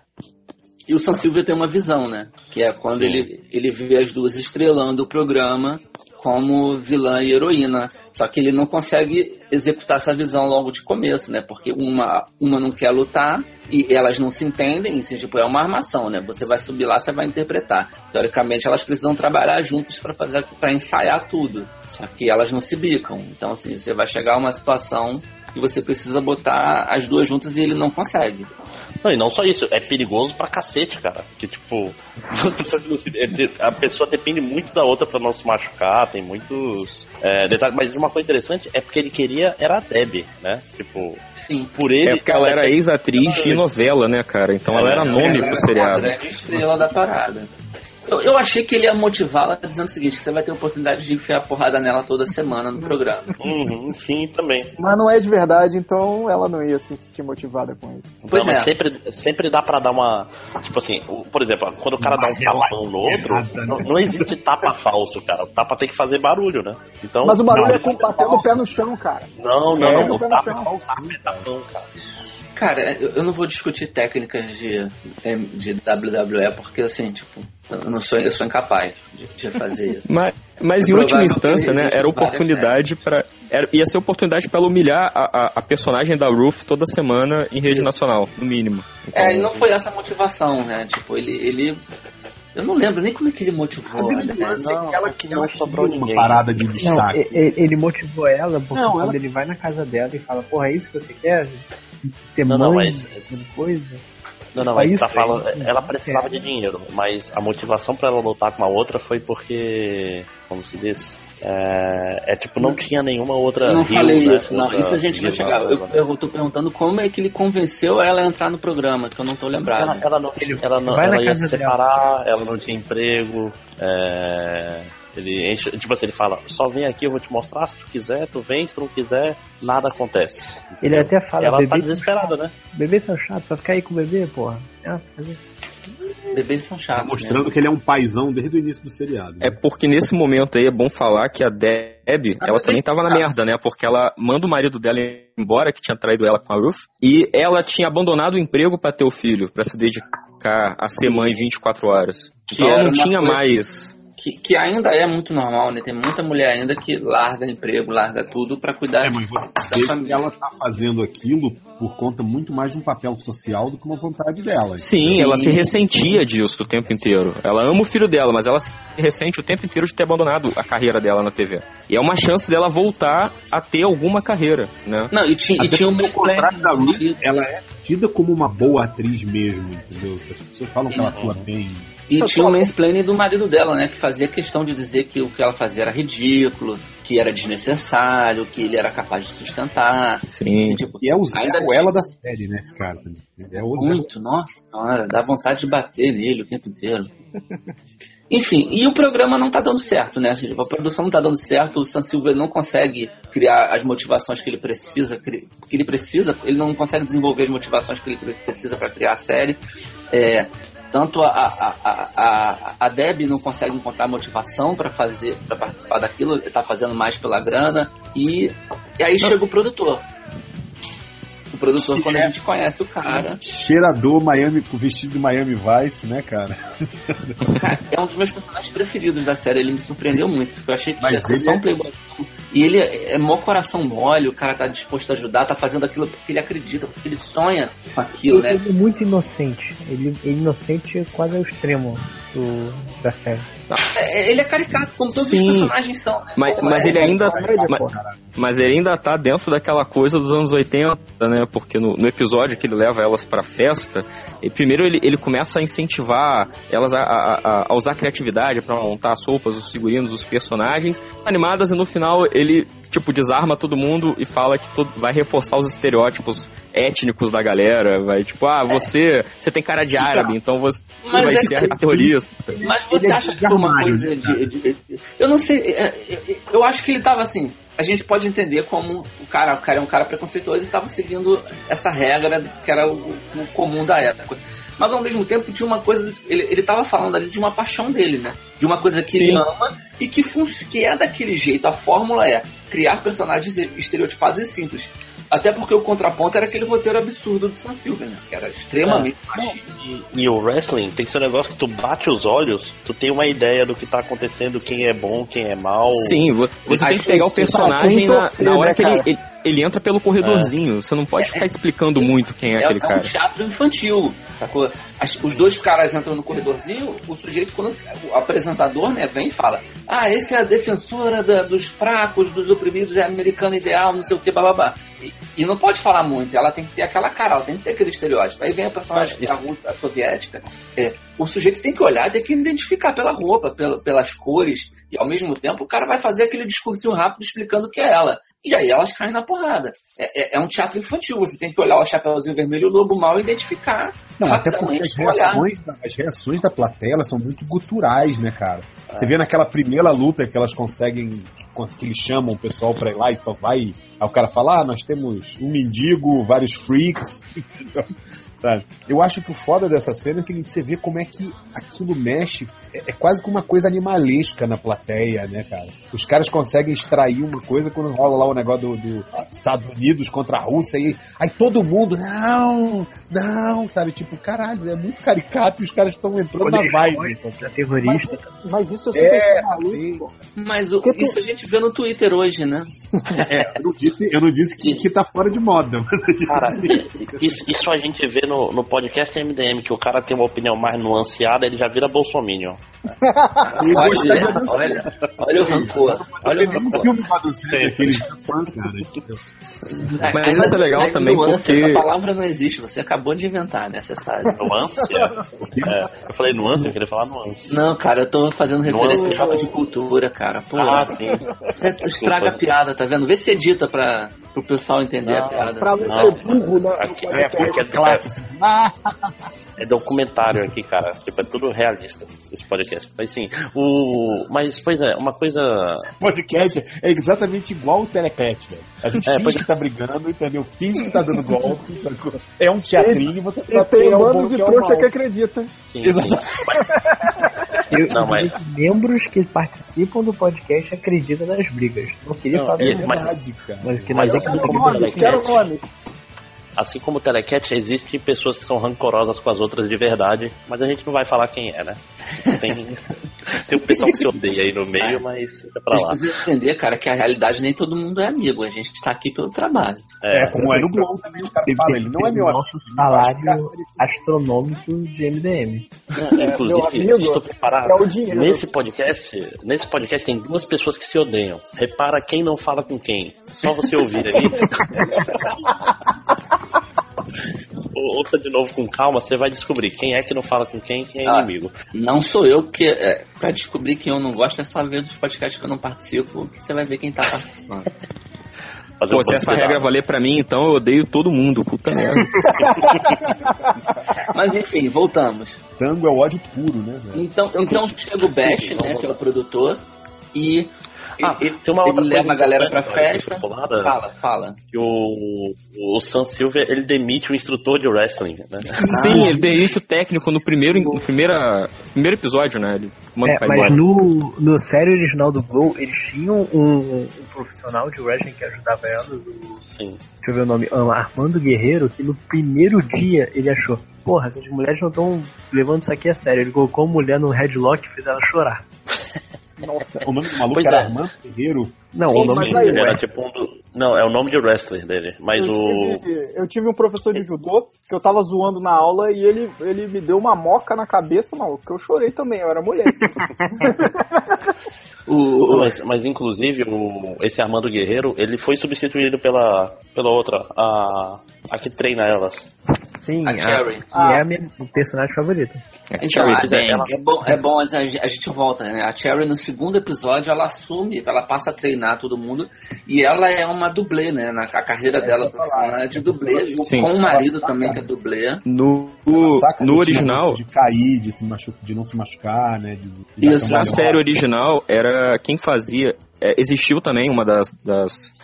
E o Sam Silver tem uma visão, né? Que é quando ele, ele vê as duas estrelando o programa como vilã e heroína. Só que ele não consegue executar essa visão logo de começo, né? Porque uma, uma não quer lutar e elas não se entendem. Assim, tipo, é uma armação, né? Você vai subir lá, você vai interpretar. Teoricamente, elas precisam trabalhar juntas para fazer para ensaiar tudo. Só que elas não se bicam. Então, assim, você vai chegar a uma situação que você precisa botar as duas juntas e ele não consegue. Não, e não só isso, é perigoso pra cacete, cara. Que tipo, [laughs] é a pessoa depende muito da outra pra não se machucar, tem muitos é, detalhes. Mas uma coisa interessante é porque ele queria era a Debbie, né? Tipo, Sim. por ele. É porque ela era ex-atriz de novela, né, cara? Então ela era nome Ela pro seriado. Ela é a estrela da parada. Eu, eu achei que ele ia motivá-la dizendo o seguinte: que você vai ter a oportunidade de enfiar a porrada nela toda semana no programa. Uhum, sim, também. Mas não é de verdade, então ela não ia se sentir motivada com isso. Pois não, mas é. sempre, sempre dá pra dar uma. Tipo assim, por exemplo, quando o cara dá um tapão no outro, não, não existe tapa falso, cara. O tapa tem que fazer barulho, né? Então, Mas o barulho não, é com batendo o pé no chão, cara. Não, não, É, não. O pé no tapa é tapa é tapão, cara. Cara, eu, eu não vou discutir técnicas de, de WWE porque, assim, tipo, eu não sou, eu sou incapaz de, de fazer isso. [laughs] Mas, mas É em última instância, né, era oportunidade para ia ser oportunidade pra ela humilhar a, a, a personagem da Ruth toda semana em rede nacional, no mínimo. Então, É, e não foi essa a motivação, né? Tipo, ele. ele eu não lembro nem como é que ele motivou. A grande né? é Não, que ela, que ela não sobrou queria uma ninguém. parada de Não, destaque. e- e- ele motivou ela porque Não, quando ela- ele vai na casa dela e fala, porra, é isso que você quer? Ter Não, não, mãe, mas- essas coisas? Não, não, mas tá falando. não Ela precisava de dinheiro, mas a motivação pra ela lutar com a outra foi porque. Como se diz? É, é tipo, não tinha nenhuma outra. Eu não heel, falei né? isso, não. Outra Isso a gente vai chegar. Eu, eu tô perguntando como é que ele convenceu ela a entrar no programa, que eu não tô lembrado. Ela, ela não, ela não ela ia se separar, ela não tinha emprego. é, ele enche, tipo assim, ele fala, só vem aqui, eu vou te mostrar, se tu quiser, tu vem, se tu não quiser, nada acontece. Ele até fala, ela tá bebê, desesperada, né? bebês são chatos, vai ficar aí com o bebê, porra. É, Bebês são Tá chatos. mostrando né? que ele é um paizão desde o início do seriado. É porque nesse momento aí é bom falar que a Deb, Ah, ela também tava na ah. merda, né? Porque ela manda o marido dela embora, que tinha traído ela com a Ruth, e ela tinha abandonado o emprego pra ter o filho, pra se dedicar a ser mãe 24 horas. Que Então ela não tinha coisa- mais. Que, que ainda é muito normal, né? Tem muita mulher ainda que larga emprego, larga tudo pra cuidar É, mas da família. ela tá fazendo aquilo por conta muito mais de um papel social do que uma vontade dela. Sim, ela se ressentia disso o tempo inteiro. Ela ama o filho dela, mas ela se ressente o tempo inteiro de ter abandonado a carreira dela na TV. E é uma chance dela voltar a ter alguma carreira, né? Não, e tinha, e tinha um contrário da Ruth, ela é tida como uma boa atriz mesmo, entendeu? As pessoas falam que ela atua bem. E tinha o mansplaining do marido dela, né? Que fazia questão de dizer que o que ela fazia era ridículo, que era desnecessário, que ele era capaz de sustentar. Sim. Assim, tipo, E é o Ainda Zé ela da série, né, esse cara também. É o Zé muito, nossa senhora, dá vontade de bater nele o tempo inteiro. [laughs] Enfim, e o programa não tá dando certo, né? A produção não tá dando certo, o San Silva não consegue criar as motivações que ele precisa, que ele precisa, ele não consegue desenvolver as motivações que ele pre- precisa para criar a série. É, tanto a, a, a, a, Deb não consegue encontrar motivação para fazer, para participar daquilo, ele tá fazendo mais pela grana, e, e aí chega o produtor. O produtor, quando a gente conhece o cara, cheirador Miami, com vestido de Miami Vice, né, cara? Cara, é um dos meus personagens preferidos da série. Ele me surpreendeu muito. Eu achei que Mas ele só é- um playboy. E ele é, é mó coração mole, o cara tá disposto a ajudar, tá fazendo aquilo porque ele acredita, porque ele sonha com aquilo, né? Ele é muito inocente. Ele ele é inocente quase ao extremo do, da série. É, ele é caricato, como todos Sim. os personagens são. né? Mas, Pô, mas é- ele ainda. comédia, mas-. Mas ele ainda tá dentro daquela coisa dos anos 80, né? Porque no, no episódio que ele leva elas pra festa, e primeiro ele, ele começa a incentivar elas a, a- a- a usar criatividade pra montar as roupas, os figurinos, os personagens animadas, e no final ele, tipo, desarma todo mundo e fala que todo, vai reforçar os estereótipos étnicos da galera. Vai, tipo, ah, você, você tem cara de árabe, então você Mas vai é ser que- terrorista. Mas você Ele é acha de que foi uma coisa né, de, de- de- Eu não sei. é, é, Eu acho que ele tava assim. A gente pode entender como o cara, o cara é um cara preconceituoso e estava seguindo essa regra que era o, o comum da época. Mas ao mesmo tempo tinha uma coisa. Ele, ele tava falando ali de uma paixão dele, né? De uma coisa que ele Sim. ama e que, que é daquele jeito. A fórmula é criar personagens estereotipados e simples. Até porque o contraponto era aquele roteiro absurdo do Sam Silver, né? Que era extremamente machista. E, e o wrestling tem esse negócio que tu bate os olhos, tu tem uma ideia do que tá acontecendo, quem é bom, quem é mal. Sim, vo- você tem que pegar o que personagem na, torcer, na hora né, que ele, cara? ele, ele entra pelo corredorzinho. Você não pode É, ficar explicando muito quem é, É, aquele é um cara. teatro infantil, sacou? As- os dois caras entram no corredorzinho, o sujeito, quando o apresentador, né, vem e fala: Ah, esse é a defensora da- dos fracos, dos oprimidos, é a americana ideal, não sei o que, bababá. E, e não pode falar muito, ela tem que ter aquela cara, ela tem que ter aquele estereótipo. Aí vem a personagem que é a russa, a soviética, é, o sujeito tem que olhar, tem que identificar pela roupa, pela- pelas cores, e ao mesmo tempo o cara vai fazer aquele discursinho rápido explicando que é ela. E aí elas caem na porrada. É, é- é um teatro infantil, você tem que olhar o Chapeuzinho Vermelho e o Lobo Mal e identificar Não, até porque as reações, da, as reações da plateia elas são muito guturais, né, cara? Você vê naquela primeira luta que elas conseguem, que eles chamam o pessoal pra ir lá e só vai. Aí o cara fala: ah, nós temos um mendigo, vários freaks. [laughs] Sabe? Eu acho que o foda dessa cena é o seguinte: você vê como é que aquilo mexe, é, é quase que uma coisa animalesca na plateia, né, cara? Os caras conseguem extrair uma coisa quando rola lá o negócio do, do Estados Unidos contra a Rússia, e aí todo mundo, não, não, sabe? Tipo, caralho, é muito caricato e os caras estão entrando na vibe. Da terrorista. Mas isso eu sempre É, maluco. Mas o- tu- isso a gente vê no Twitter hoje, né? É, eu não disse, eu não disse que, que tá fora de moda, mas eu disse Cara, assim. isso, isso a gente vê no, no podcast MDM, que o cara tem uma opinião mais nuanceada, ele já vira bolsominion. [laughs] Olha, olha, olha o rancor. Olha o rancor. cara. entendeu? Mas isso é legal Mas também nuance, porque- Essa palavra não existe, você acabou de inventar, né? Você sabe. Nuance? É, eu falei nuance, eu queria falar nuance. Não, cara, eu tô fazendo referência Nuance. a choque de cultura, cara. Pô, Ah, sim. você estraga a piada, tá vendo? Vê se edita pra, pro pessoal entender a piada. Pra não Não. ser burro, né? Aqui, é, porque é, ah, é documentário aqui, cara. Tipo, é tudo realista, esse podcast. Mas sim, o. Mas, pois é, uma coisa. podcast é exatamente igual o Telecast, velho. A gente É, finge pode- que tá brigando, entendeu? Finge que tá dando golpe, sacou? É um teatrinho, você E tem é um bando de que é trouxa que acredita. Sim. Eu, [laughs] Não, mas- os membros que participam do podcast acreditam nas brigas. Não queria Não, saber. é- mas- verdade, cara. mas que mas é que que não como Nome, quero nome. Assim como o Telecat, existem pessoas que são rancorosas com as outras de verdade, mas a gente não vai falar quem é, né? Tem, [laughs] tem um pessoal que se odeia aí no meio, mas fica pra lá. Vocês entender, cara, que a realidade nem todo mundo é amigo. A gente está aqui pelo trabalho. É, como é no Globo também, o cara fala, ele não é meu amigo. nosso salário astronômico de MDM. É, Inclusive, meu amigo estou preparado. é. Nesse podcast, nesse podcast tem duas pessoas que se odeiam. Repara quem não fala com quem. Só você ouvir ali. [laughs] Ou- Ouça de novo com calma, você vai descobrir quem é que não fala com quem e quem é Ah. inimigo. Não sou eu, porque é, pra descobrir quem eu não gosto é só ver dos podcasts que eu não participo, que você vai ver quem tá participando. [laughs] Pô, se essa regra valer pra mim, então eu odeio todo mundo. Puta merda. [laughs] Mas enfim, voltamos. Tango é o ódio puro, né, velho? Então, então chega o Best, né, que é o produtor, e Ah, ele, tem uma ele outra leva coisa a galera pra festa. falada, Fala, fala. que o, o Sam Silver ele demite o instrutor de wrestling, né? [laughs] Sim, ele demite o técnico no primeiro, no primeira, primeiro episódio, né? Ele manda É, cair mas embora. no, no série original do Glow, eles tinham um, um profissional de wrestling que ajudava ela, o- Sim. deixa eu ver o nome, ah, Armando Guerreiro, que no primeiro dia ele achou, porra, essas mulheres não estão levando isso aqui a sério. Ele colocou a mulher no headlock e fez ela chorar. [laughs] Nossa, o nome do maluco Pois era é. Armando Guerreiro. Não, Sim, o nome dele é era tipo um do... Não, é o nome de wrestler dele. Mas eu, o. tive, eu tive um professor de judô que eu tava zoando na aula e ele, ele me deu uma moca na cabeça, não, que eu chorei também, eu era mulher. [laughs] O, o- Mas, mas inclusive o, esse Armando Guerreiro, ele foi substituído pela, pela outra, a, a que treina elas. Sim, a Cherry. que é a minha personagem favorita. É, Então, Cherry, a- pois é, ela- é bom, é bom a, gente- a gente volta, né? A Cherry no segundo episódio ela assume, ela passa a treinar todo mundo e ela é uma dublê, né? Na, a carreira dela profissional é de dublê, Sim. com o marido Ela também saca. que é dublê. No, Saca no original, De cair, de, se machu... de não se machucar, né? De, de Isso, na série original, era quem fazia. é, existiu também uma das. das- é,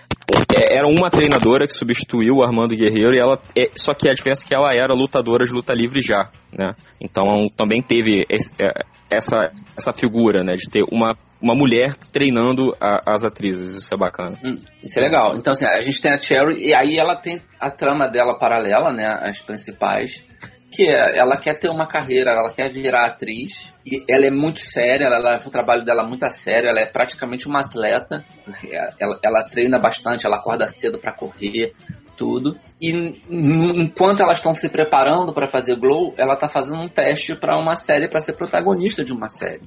era uma treinadora que substituiu o Armando Guerreiro e ela. é, só que a diferença é que ela era lutadora de luta livre já, né? Então também teve esse- é, essa, essa figura, né? De ter uma, uma mulher treinando a- as atrizes. Isso é bacana. Hum, isso é legal. Então, assim, a gente tem a Cherry e aí ela tem a trama dela paralela, né? As principais. Que é, ela quer ter uma carreira, ela quer virar atriz. E ela é muito séria, ela leva o trabalho dela muito a sério, ela é praticamente uma atleta. Ela, ela treina bastante, ela acorda cedo pra correr, tudo. E enquanto elas estão se preparando para fazer Glow, ela tá fazendo um teste para uma série, para ser protagonista de uma série.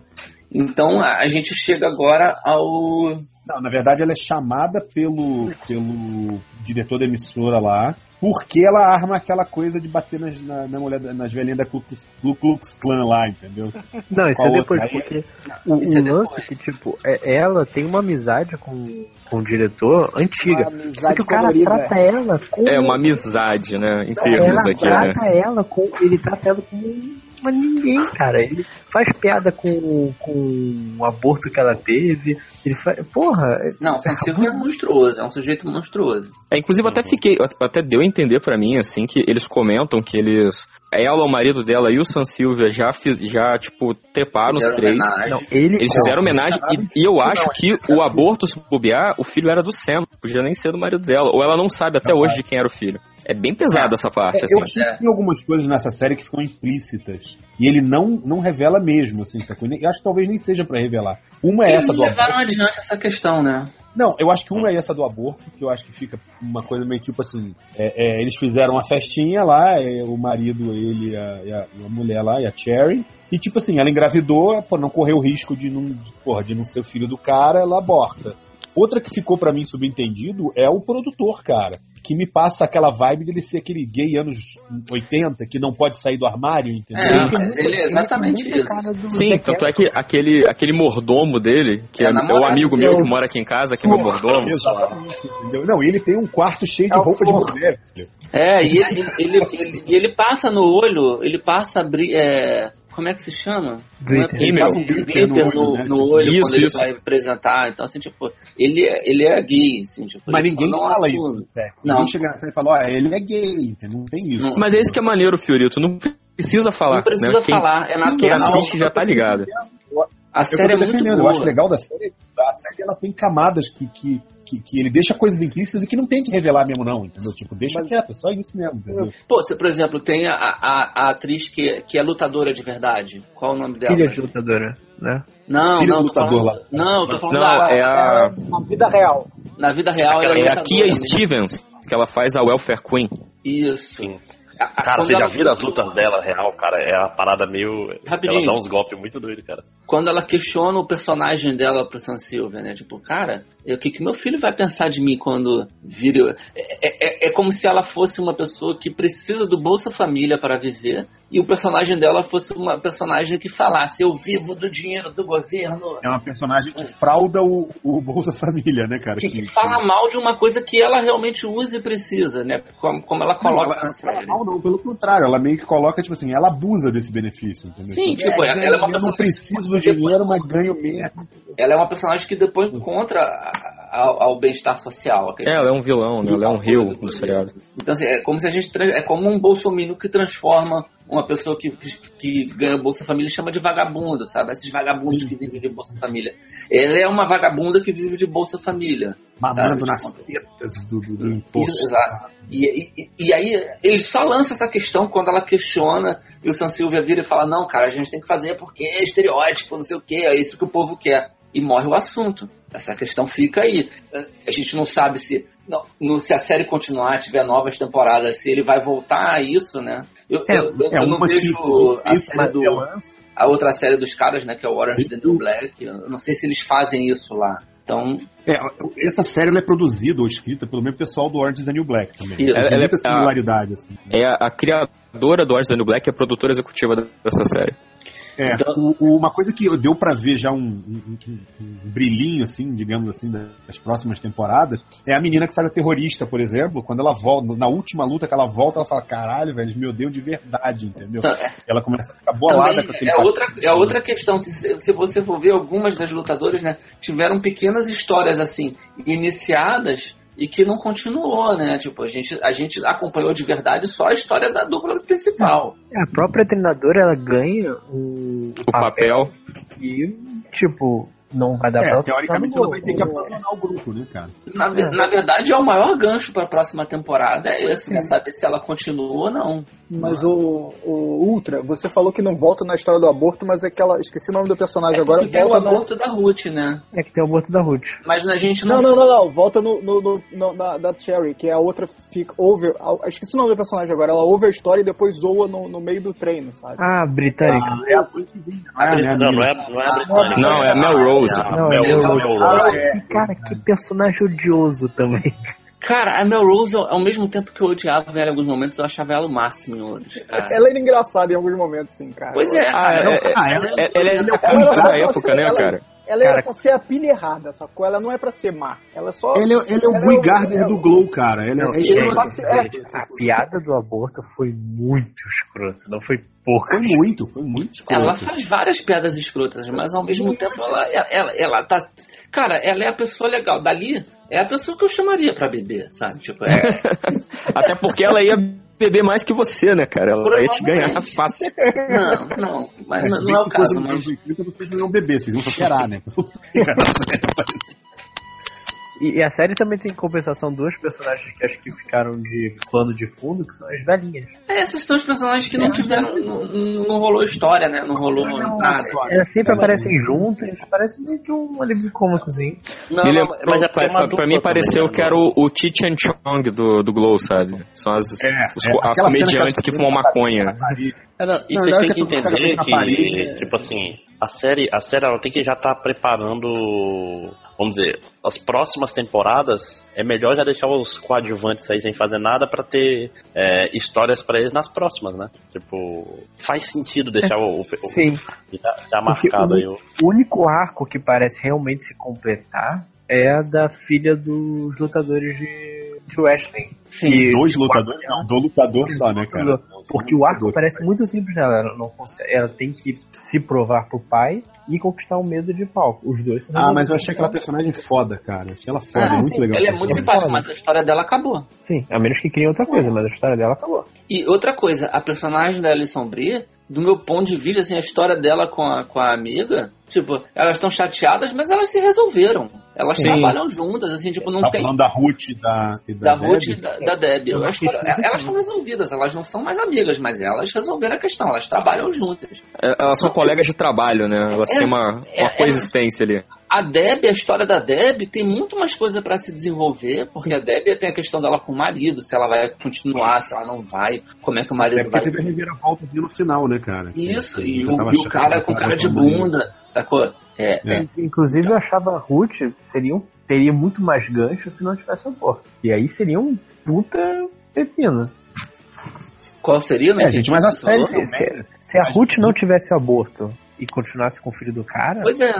Então a a gente chega agora ao Não, na verdade ela é chamada pelo, pelo diretor da emissora lá, porque ela arma aquela coisa de bater nas, na, na mulher, da- nas velhinhas da Ku Klux, Ku Klux Klan lá, entendeu? Não, isso Qual é depois, outra? porque o, Isso é o lance depois. que, tipo, é, ela tem uma amizade com, com o diretor antiga. Uma Só que o cara colorida. trata ela com. É uma amizade, né? Em ela termos aqui, né? trata ela com. Ele trata ela como uma ninguém, cara. Ele faz piada com, com o aborto que ela teve. Ele faz. Porra, Não, o Sam Silver é monstruoso, é um sujeito monstruoso. É, inclusive, até fiquei, até deu a entender pra mim, assim, que eles comentam que eles. Ela, o marido dela e o Sam Silvia já, fiz, já tipo, treparam os três. homenagem. não, ele. Eles fizeram homenagem e, e eu acho que o aborto, se bobear, o filho era do Sam, podia nem ser do marido dela. Ou ela não sabe até hoje de quem era o filho. É bem pesada essa parte, É, assim. eu achei que tem algumas coisas nessa série que ficam implícitas. E ele não, não revela mesmo, assim, sacou? Eu acho que talvez nem seja pra revelar. Uma é Eles essa do levaram aborto. adiante essa questão, né? Não, eu acho que uma é essa do aborto, que eu acho que fica uma coisa meio tipo assim: é, é, eles fizeram uma festinha lá, é, o marido, ele e a, e a- a mulher lá, e a Cherry. E tipo assim, ela engravidou, pô, não correu o risco de não, de, porra, de não ser o filho do cara, ela aborta. Outra que ficou pra mim subentendido é o produtor, cara. Que me passa aquela vibe dele ser aquele gay anos 80 que não pode sair do armário, entendeu? É, mas ele é exatamente tem muita isso. cara do Sim, tanto é que aquele, aquele mordomo dele, que É é, o é amigo meu que mora aqui em casa, que é meu mordomo. Exatamente, entendeu? Não, e ele tem um quarto cheio de É roupa de mulher. É, e ele, ele, ele, ele passa no olho, ele passa é, como é que se chama? Glitter. Ele Rímel. passa um glitter no, no olho, no, né? no olho Isso, quando ele isso. vai apresentar. Então, assim, tipo, ele, é- ele é gay, assim, tipo, Mas ele ninguém fala assume. isso. É. Não. Ninguém chega e fala, ó, ele é gay? Não tem isso. Mas é isso que é maneiro, Fiorito. Não precisa falar. Não precisa né? Quem- falar, é Quem natural. assiste já tá ligado. A Eu tô série é muito defendendo, boa. eu acho legal da série a série ela tem camadas que, que, que, que ele deixa coisas implícitas e que não tem que revelar mesmo, não, entendeu? Tipo, deixa Mas- quieto, é só isso mesmo, entendeu? Pô, você, por exemplo, tem a, a, a atriz que, que é lutadora de verdade. Qual o nome dela? Filha de lutadora, né? Não, Filha não, do tô falando, lutador lá. não, eu tô falando Não, da, é a, Na vida real. na vida real ela é é a Kia mesmo. Stevens, que ela faz a Welfare Queen. Isso. Sim. A- a- Cara, você já ela- viu as lutas dela real, cara? É uma parada meio. Rapidinho. Ela dá uns golpes muito doidos, cara. Quando ela questiona o personagem dela pro San Silva, né? Tipo, cara, o que, que meu filho vai pensar de mim quando vira. É, é, é como se ela fosse uma pessoa que precisa do Bolsa Família para viver e o personagem dela fosse uma personagem que falasse: Eu vivo do dinheiro do governo. É uma personagem que frauda o, o Bolsa Família, né, cara? Que, que fala mal de uma coisa que ela realmente usa e precisa, né? Como, como ela Não, coloca ela, na ela fala série. mal, não, pelo contrário, ela meio que coloca, tipo assim, ela abusa desse benefício, entendeu? Sim, Tipo, tipo, ela é uma eu pessoa não preciso do dinheiro, mas ganho mesmo. Ela é uma personagem que depois encontra a- ao, ao bem-estar social. É, ela é um vilão, né? Ela é um rio do seriado. Então, assim, é como se a gente. É como um bolsominion que transforma uma pessoa que, que ganha Bolsa Família e chama de vagabundo, sabe? Esses vagabundos que vivem de Bolsa Família. Ela é uma vagabunda que vive de Bolsa Família. Mamando nas tetas do, do, do imposto. Exato. E, e, e aí ele só lança essa questão quando ela questiona e o San Silvia vira e fala, não, cara, a gente tem que fazer porque é estereótipo, não sei o que, é isso que o povo quer. E morre o assunto. Essa questão fica aí. A gente não sabe se, não, se a série continuar, tiver novas temporadas, se ele vai voltar a isso, né? Eu, É, eu, eu- É eu não vejo a, isso, série do, ela- a outra série dos caras, né, que é o Orange the New Black. Eu não sei se eles fazem isso lá. Então, É, essa série ela é produzida ou escrita pelo mesmo pessoal do Orange is the New Black também. Isso. Tem Ela- ela muita é- similaridade, assim. É a, a criadora do Orange is the New Black e a produtora executiva dessa série. É, Então- o- o- uma coisa que deu pra ver já um, um- um- brilhinho, assim, digamos assim, das próximas temporadas, é a menina que faz a terrorista, por exemplo, quando ela volta, na última luta que ela volta, ela fala, caralho, velho, eles me odeiam de verdade, entendeu? Então, é- Ela começa a ficar bolada Também com aquele é outra, é outra questão. Se, se você for ver, algumas das lutadoras né, tiveram pequenas histórias assim, iniciadas e que não continuou, né? Tipo, a gente, a gente acompanhou de verdade só a história da dupla principal. É, A própria treinadora, ela ganha o, O papel. e, tipo, não vai dar É, pra teoricamente ela ela vai ter que abandonar o grupo, né, cara? Na, ve- na verdade, é o maior gancho para a próxima temporada, é esse, né? Saber se ela continua ou não. Mas o, o Ultra, você falou que não volta na história do aborto, mas é aquela. Esqueci o nome do personagem É agora. porque tem o na- aborto da Ruth, né? É que tem o aborto da Ruth. Mas a gente não. Não, não, não, não. Volta no, no, no- no- na, da Cherry, que é a outra fica a- Esqueci o nome do personagem agora. Ela over a história e depois zoa no, no meio do treino, sabe? Ah, britânica. Ah, é a não é, né, a Não, não é, não é a britânica. Não, é a Melrose. A Não, é Mel- Melrose. Melrose. Ah, é. Cara, que personagem odioso também. Cara, a Melrose, ao mesmo tempo que eu odiava ela em alguns momentos, eu achava ela o máximo em outros. Cara. Ela era engraçada em alguns momentos, sim, cara. Pois é, Ah, cara. é, é, Ah, ela é- ela é a Ela cara era da época, né, ela- cara? Era pra ser a pilha errada, sacou? Ela não é pra ser má. Ela é só. Ele, é- ele é o Ela Brie é o- Gardner é do Glow, cara. Ele, é- é se- é, A piada do aborto foi muito escrota, não foi pouca. Foi muito, foi muito escroto. Ela faz várias piadas escrotas, mas ao mesmo tempo ela, ela, ela tá. Cara, ela é a pessoa legal. Dali é a pessoa que eu chamaria pra beber, sabe? Tipo, é. [laughs] Até porque ela ia beber mais que você, né, cara? Ela ia te ganhar fácil. Não, não, mas É, não, se bem não é o caso. Mas, 80 vocês não iam beber, vocês iam só cheirar, né? [laughs] [laughs] E, e a série também tem em compensação duas personagens que acho que ficaram de plano de fundo, que são as velhinhas. é, esses são os personagens que não tiveram. Não, não rolou história, né? Não rolou nada. Elas sempre aparecem juntas, parece meio que um alívio cômicozinho. Não, Me não, lembrou- mas é pra, é uma pra- pra mim pareceu que era o, o Cheech and Chong do, do Glow, sabe? São as, É, os é, as comediantes que fumam maconha. É, não, e Não, vocês não, têm é que que entender que, tipo assim, a série, a série ela tem que já estar preparando, vamos dizer, as próximas temporadas. É melhor já deixar os coadjuvantes aí sem fazer nada pra ter é, histórias pra eles nas próximas, né? Tipo, faz sentido deixar o, o, [laughs] o Sim. já, já marcado aí o. O único arco que parece realmente se completar é a da filha dos lutadores de, de wrestling. Que- Dois lutadores? Não, do lutador só, né, cara? Porque o arco parece muito simples dela. Ela, não consegue, ela tem que se provar pro pai e conquistar o medo de palco. Os dois são Ah, mas eu achei aquela personagem foda, cara. Achei ela foda, Ah, muito sim, legal. Ela é muito simpática, mas a história dela acabou. Sim, a menos que criem outra coisa, mas a história dela acabou. E outra coisa, a personagem da Alison Brie do meu ponto de vista, assim, a história dela com a, com a amiga, tipo, elas estão chateadas, mas elas se resolveram. Elas Sim. trabalham juntas, assim, tipo, não Tá tem. falando da Ruth e da, e da, Da Ruth e Debbie? da, da Debbie. Eu acho que elas estão resolvidas, elas não são mais amigas, mas elas resolveram a questão, elas trabalham juntas. É, Elas são colegas de trabalho, né? Elas É, têm uma, é, uma é. coexistência ali. A Debbie, a história da Debbie, tem muito mais coisa pra se desenvolver, porque a Debbie tem a questão dela com o marido, se ela vai continuar, se ela não vai, como é que o É marido porque vai. teve a reviravolta no final, né, cara? Isso, Que e o, e o cara com cara de bunda, sacou? É, É. Inclusive eu achava a Ruth seria um, teria muito mais gancho se não tivesse aborto. E aí seria um puta pepino. qual seria? Não É, gente, mas a o série Se, se a Ruth não tivesse o aborto e continuasse com o filho do cara, Pois é.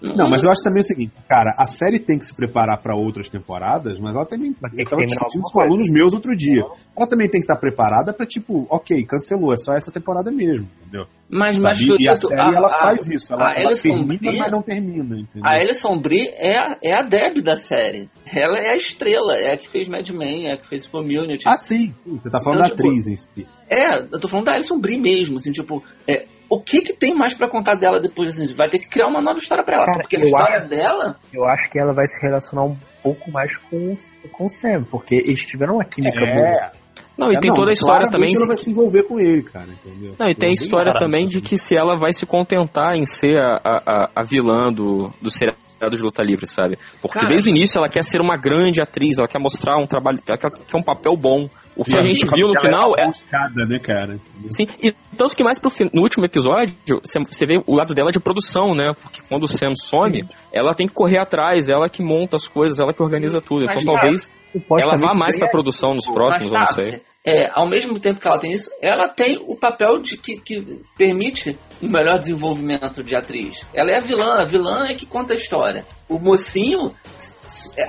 Não, mas eu acho também o seguinte, cara, a série tem que se preparar pra outras temporadas, mas ela também. Eu tava discutindo com alunos meus outro dia. Ela também tem que estar preparada pra, tipo, ok, cancelou, é só essa temporada mesmo, entendeu? Mas, mas? E a série ela faz isso, ela, a ela termina, Brie- mas não termina, entendeu? A Alison Brie é a, é a Deb da série. Ela é a estrela, é a que fez Mad Men, é a que fez Community. Ah, sim, você tá falando Então, da tipo, atriz em si. É, eu tô falando da Alison Brie mesmo, assim, tipo, é, o que que tem mais pra contar dela depois, assim, vai ter que criar uma nova história pra ela, Cara, porque a eu história acho- dela, eu acho que ela vai se relacionar um pouco mais com, o- com o Sam, porque eles tiveram uma química boa. É, Não, e tem não, toda a história também. ela vai se envolver com ele, cara, entendeu? Não, e tem a história também de que se ela vai se contentar em ser a, a, a- a vilã do, do seriado de luta livre, sabe? Porque Cara. desde o início ela quer ser uma grande atriz, ela quer mostrar um trabalho, ela quer, quer um papel bom. O que a gente viu no Ela final é é. buscada, né, cara? Sim, e tanto que mais pro fin- no último episódio, você você vê o lado dela de produção, né? Porque quando o Sam some, ela tem que correr atrás, ela que monta as coisas, ela que organiza tudo. Mas Então tá. talvez ela vá mais pra produção nos próximos, eu não mas tá, sei. É, ao mesmo tempo que ela tem isso, ela tem o papel de que, que permite um melhor desenvolvimento de atriz. Ela é a vilã, a vilã é que conta a história. O mocinho,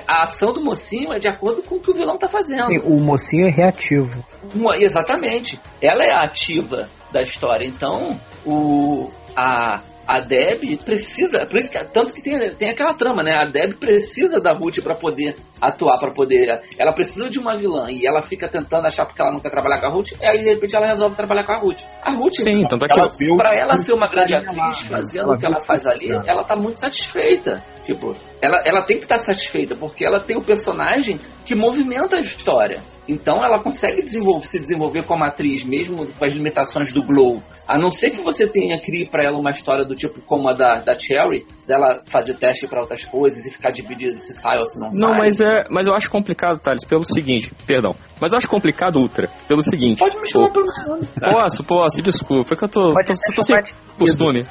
a ação do mocinho é de acordo com o que o vilão tá fazendo. Sim, O mocinho é reativo. Uma- exatamente. Ela é a ativa da história. Então, o, a, a Deb precisa. Por isso que, tanto que tem, tem aquela trama, né? A Deb precisa da Ruth pra poder atuar, pra poder. Ela precisa de uma vilã e ela fica tentando achar porque ela não quer trabalhar com a Ruth. E aí, de repente, ela resolve trabalhar com a Ruth. A Ruth, Sim, tanto é que Ela viu pra ela ser uma grande atriz, fazendo Ela o que ela faz ali, ela tá muito satisfeita. Tipo, ela, ela tem que estar satisfeita, porque ela tem o personagem que movimenta a história. Então ela consegue desenvolver- se desenvolver como atriz, mesmo com as limitações do Glow. A não ser que você tenha, crie pra ela uma história do tipo como a da, da Cherry, dela fazer teste pra outras coisas e ficar dividida se sai ou se não, sai. Não, mas é, mas eu acho complicado, Thales, pelo seguinte, perdão. Mas eu acho complicado, Ultra, pelo seguinte. Pode me chamar pelo. Posso, posso, desculpa, é que eu tô, Pode tô, até tô sem costume.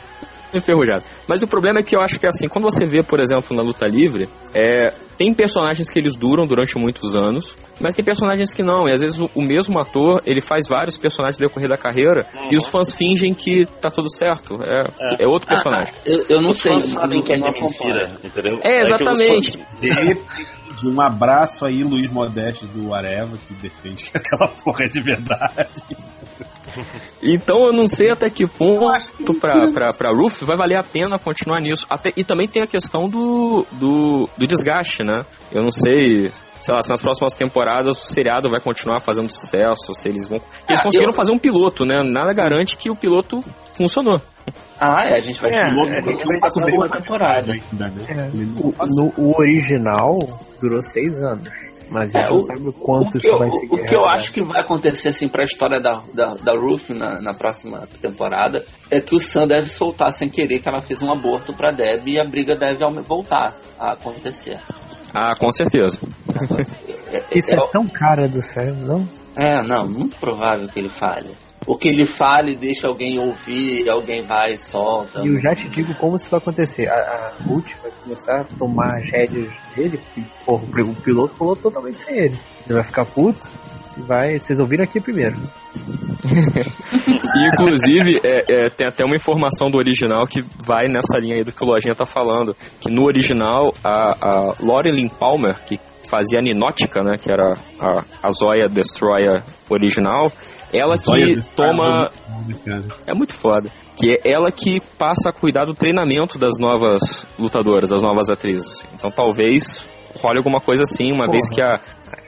Enferrujado. Mas o problema é que eu acho que assim, quando você vê, por exemplo, na luta livre, é, tem personagens que eles duram durante muitos anos, mas tem personagens que não. E às vezes o, o mesmo ator, ele faz vários personagens no decorrer da carreira e os fãs fingem que tá tudo certo. É, é. outro personagem. Ah, eu, eu não Os sei. fãs sabem que é mentira, entendeu? É, que os exatamente. [laughs] De um abraço aí, Luiz Modeste do Areva, que defende que [laughs] aquela porra é de verdade. Então eu não sei até que ponto pra, pra, pra Ruth vai valer a pena continuar nisso. Até, e também tem a questão do, do, do desgaste, né? Eu não sei, sei lá, se nas próximas temporadas o seriado vai continuar fazendo sucesso, se eles vão. Eles Ah, conseguiram eu- fazer um piloto, né? Nada garante que o piloto funcionou. Ah, é, a gente vai É, é, passar bem uma temporada. né? É, o, no, o original durou seis anos. Mas a É, o- sabe o quanto o isso que, eu, vai seguir. o que eu acho que vai acontecer assim pra história da, da, da Ruth na, na próxima temporada é que o Sam deve soltar sem querer que ela fez um aborto pra Deb e a briga deve voltar a acontecer. Ah, com certeza. É, Isso é, é tão cara do céu, não? é, não, muito provável que ele fale. O que ele fale, deixa alguém ouvir, alguém vai e solta. E eu já te digo como isso vai acontecer. A, a Ruth vai começar a tomar as rédeas dele, porque porra, o piloto falou totalmente sem ele. Ele vai ficar puto e vai. Vocês ouviram aqui primeiro. E, [laughs] inclusive, é, é, tem até uma informação do original que vai nessa linha aí do que o Lojinha tá falando. Que no original, a, a Palmer, que fazia a Ninótica, né? Que era a, a Zoya Destroyer original, ela que toma. é muito foda. É. Que é ela que passa a cuidar do treinamento das novas lutadoras, das novas atrizes. Então talvez role alguma coisa assim, uma Porra. vez que a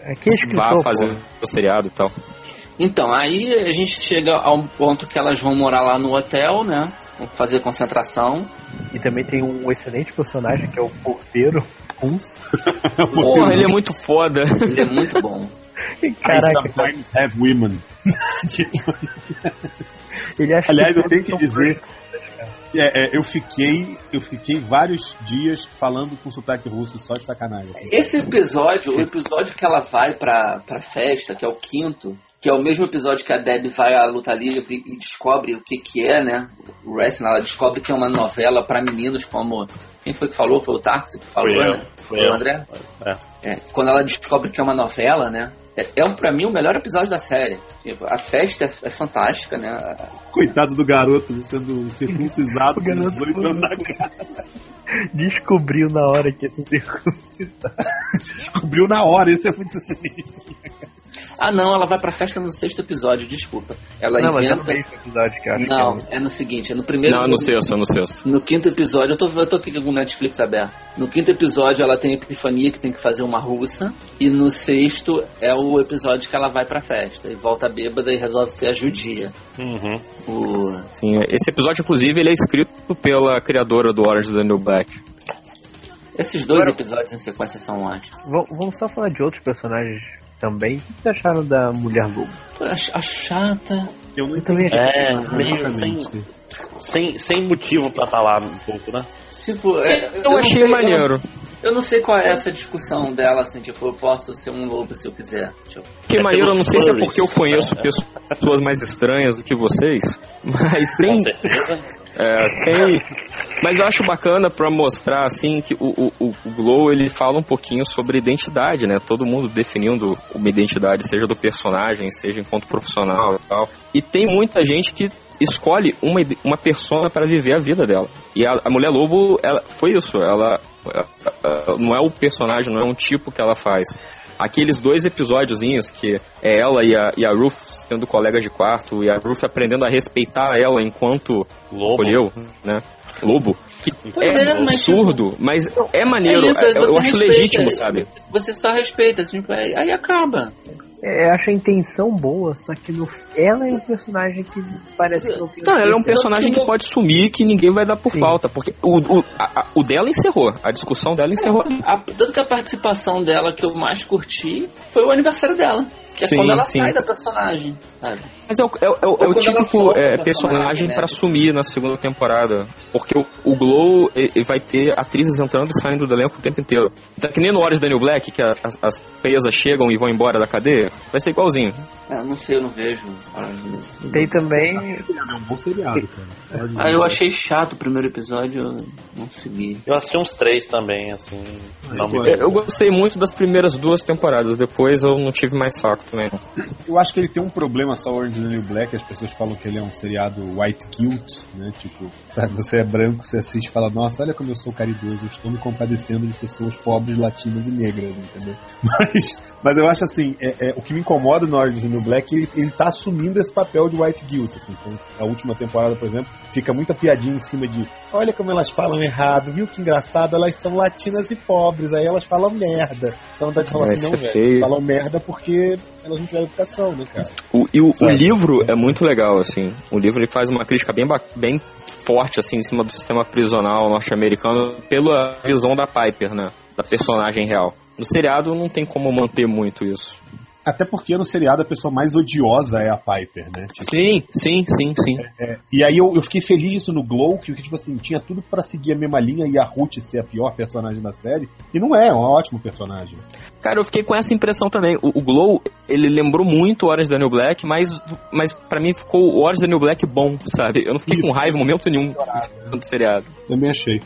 Aqui é vá escritor, fazer o seriado e tal. Então, aí a gente chega a um ponto que elas vão morar lá no hotel, né? Vão fazer concentração. E também tem um excelente personagem que é o porteiro, Uns. [laughs] Porra, ele é muito foda. Ele é muito bom. [laughs] I Caraca, sometimes have women. [laughs] ele acha Aliás, eu tenho que dizer- É, é, eu fiquei, eu fiquei vários dias falando com sotaque russo só de sacanagem. Esse episódio, o episódio que ela vai pra, pra festa, que é o quinto, que é o mesmo episódio que a Deb vai à luta livre e descobre o que que é, né? O wrestling, ela descobre que é uma novela pra meninos como... Quem foi que falou? Foi o Tarsi que falou, eu, né? Foi o. André? É. É, quando ela descobre que é uma novela, né? É, é um, pra mim o melhor episódio da série. Tipo, a festa é, é fantástica, né? Coitado do garoto sendo circuncisado [laughs] com garoto 18 anos na cara. [laughs] Descobriu na hora que ia ser [laughs] circuncidado. Descobriu na hora, isso é muito sinistro. Ah, não, ela vai pra festa no sexto episódio, desculpa. Ela Não, mas é no inventa. do episódio que acho Não, que é no seguinte, é no primeiro. Não, no sexto, no sexto. No quinto episódio, eu tô, eu tô aqui com o Netflix aberto. No quinto episódio, ela tem a epifania que tem que fazer uma russa. E no sexto é o episódio que ela vai pra festa. E volta bêbada e resolve ser a judia. Uhum. O... Sim, esse episódio, inclusive, ele é escrito pela criadora do Orange New Black. Esses dois episódios em sequência são ótimos. é. Vam- Vamos só falar de outros personagens também. O que vocês acharam da Mulher Lobo? A, chata. Eu não Eu também achei. É, meio sem, sem, sem motivo pra estar lá um pouco, né? Tipo, é, Eu não achei sei- eu não- maneiro. Eu não sei qual é essa discussão dela, assim, tipo, eu posso ser um lobo se eu quiser. Tipo, Que É maneiro, eu não sei se é porque eu conheço né? pessoas mais estranhas do que vocês, [laughs] mas tem, é, tem. Mas eu acho bacana pra mostrar assim que o, o, o Glow ele fala um pouquinho sobre identidade, né? Todo mundo definindo uma identidade, seja do personagem, seja enquanto profissional e tal. E tem muita gente que escolhe uma, uma persona para viver a vida dela. E a, a Mulher Lobo, ela foi isso. Ela, ela não é o personagem, não é um tipo que ela faz. Aqueles dois episódiozinhos que é ela e a, e a Ruth sendo colegas de quarto e a Ruth aprendendo a respeitar ela enquanto Lobo. escolheu, né? Lobo. Que Pois é, é, mas- absurdo, mas é maneiro. É isso, é- eu você acho respeita. legítimo, sabe? Você só respeita, assim, tipo, aí acaba. É, eu acho a intenção boa, só que no, ela é um personagem que parece que não tem. Então, ela é um personagem que pode sumir que ninguém vai dar por Sim. falta. Porque o, o, a- o dela encerrou. A discussão dela encerrou. A, tanto que a participação dela que eu mais curti foi o aniversário dela. Que é Sim, quando ela sim. sai da personagem, sabe? Mas é o, é, o- é é o ela típico é, personagem, personagem né? pra sumir na segunda temporada. Porque o, o Glow vai ter atrizes entrando e saindo do elenco o tempo inteiro. Então, que nem no Orange Daniel Black, que a- as, as presas chegam e vão embora da cadeia, vai ser igualzinho. É, não sei, eu não vejo. Tem também. É um bom seriado, cara. Ah, eu achei chato o primeiro episódio, eu não segui. Eu assisti uns três também, assim. não me eu- Eu, eu gostei muito das primeiras duas temporadas, depois eu não tive mais saco também. Eu acho que ele tem um problema só Orange is the New Black, as pessoas falam que ele é um seriado white guilt, né? Tipo, sabe, você é branco, você assiste e fala, nossa, olha como eu sou caridoso, eu estou me compadecendo de pessoas pobres, latinas e negras, entendeu? [laughs] Mas, mas eu acho assim, é, é, o que me incomoda no Orange New Black, ele, ele tá assumindo esse papel de white guilt, assim, então, na última temporada, por exemplo, fica muita piadinha em cima de, olha como elas falam errado, viu que engraçado, elas são latinas e pobres, aí elas falam merda. Então falar É, assim, não, é velho, falam merda porque elas não tiveram educação, né, cara? O, e o, o livro é muito legal, assim. O livro ele faz uma crítica bem, bem forte, assim, em cima do sistema prisional norte-americano pela visão da Piper, né? Da personagem real. No seriado não tem como manter muito isso. Até porque no seriado a pessoa mais odiosa é a Piper, né? Tipo, Sim, sim, sim, sim. é, e aí eu, eu fiquei feliz disso no Glow, que, que, tipo assim, tinha tudo pra seguir a mesma linha e a Ruth ser a pior personagem da série. E não é, é um ótimo personagem. Cara, eu fiquei com essa impressão também. O, o Glow, ele lembrou muito Orange Daniel Black, mas, mas para mim ficou o Orange Daniel Black bom, sabe? Eu não fiquei com raiva em momento nenhum do seriado. Também achei.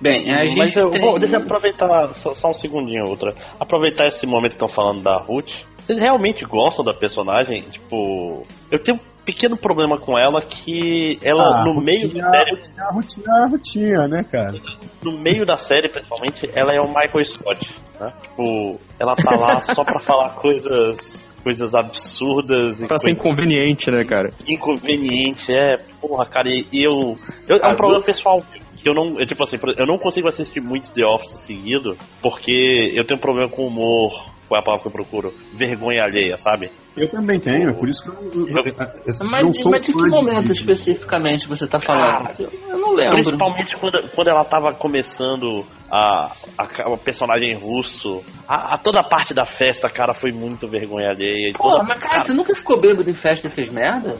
Bem, a gente Mas eu tem- vou, deixa eu aproveitar só, só um segundinho, outra. Aproveitar esse momento que estão falando da Ruth. Vocês realmente gostam da personagem? Tipo, eu tenho um pequeno problema com ela que ela Ah, no Ruth meio é da série, A Rutinha, a Rutinha, né, cara? no meio da série, principalmente, ela é o Michael Scott, né? Tipo, ela tá lá só pra falar [laughs] coisas coisas absurdas e Pra ser coisas inconveniente, né, cara? inconveniente, é, porra, cara, e eu, eu é um Ah, problema pessoal que eu não, eu, tipo assim, eu não consigo assistir muito The Office seguido, porque eu tenho um problema com humor qual é a palavra que eu procuro? Vergonha alheia, sabe? Eu também tenho, é por isso que eu, eu, eu, eu Mas, não sou mas de que momento de- especificamente você tá falando? Ah, eu, não lembro. Principalmente quando, quando ela tava começando a, a, a personagem russo. A, a toda a parte da festa, cara, foi muito vergonha alheia. e Pô, toda- mas cara, tu nunca ficou bêbado em festa e fez merda?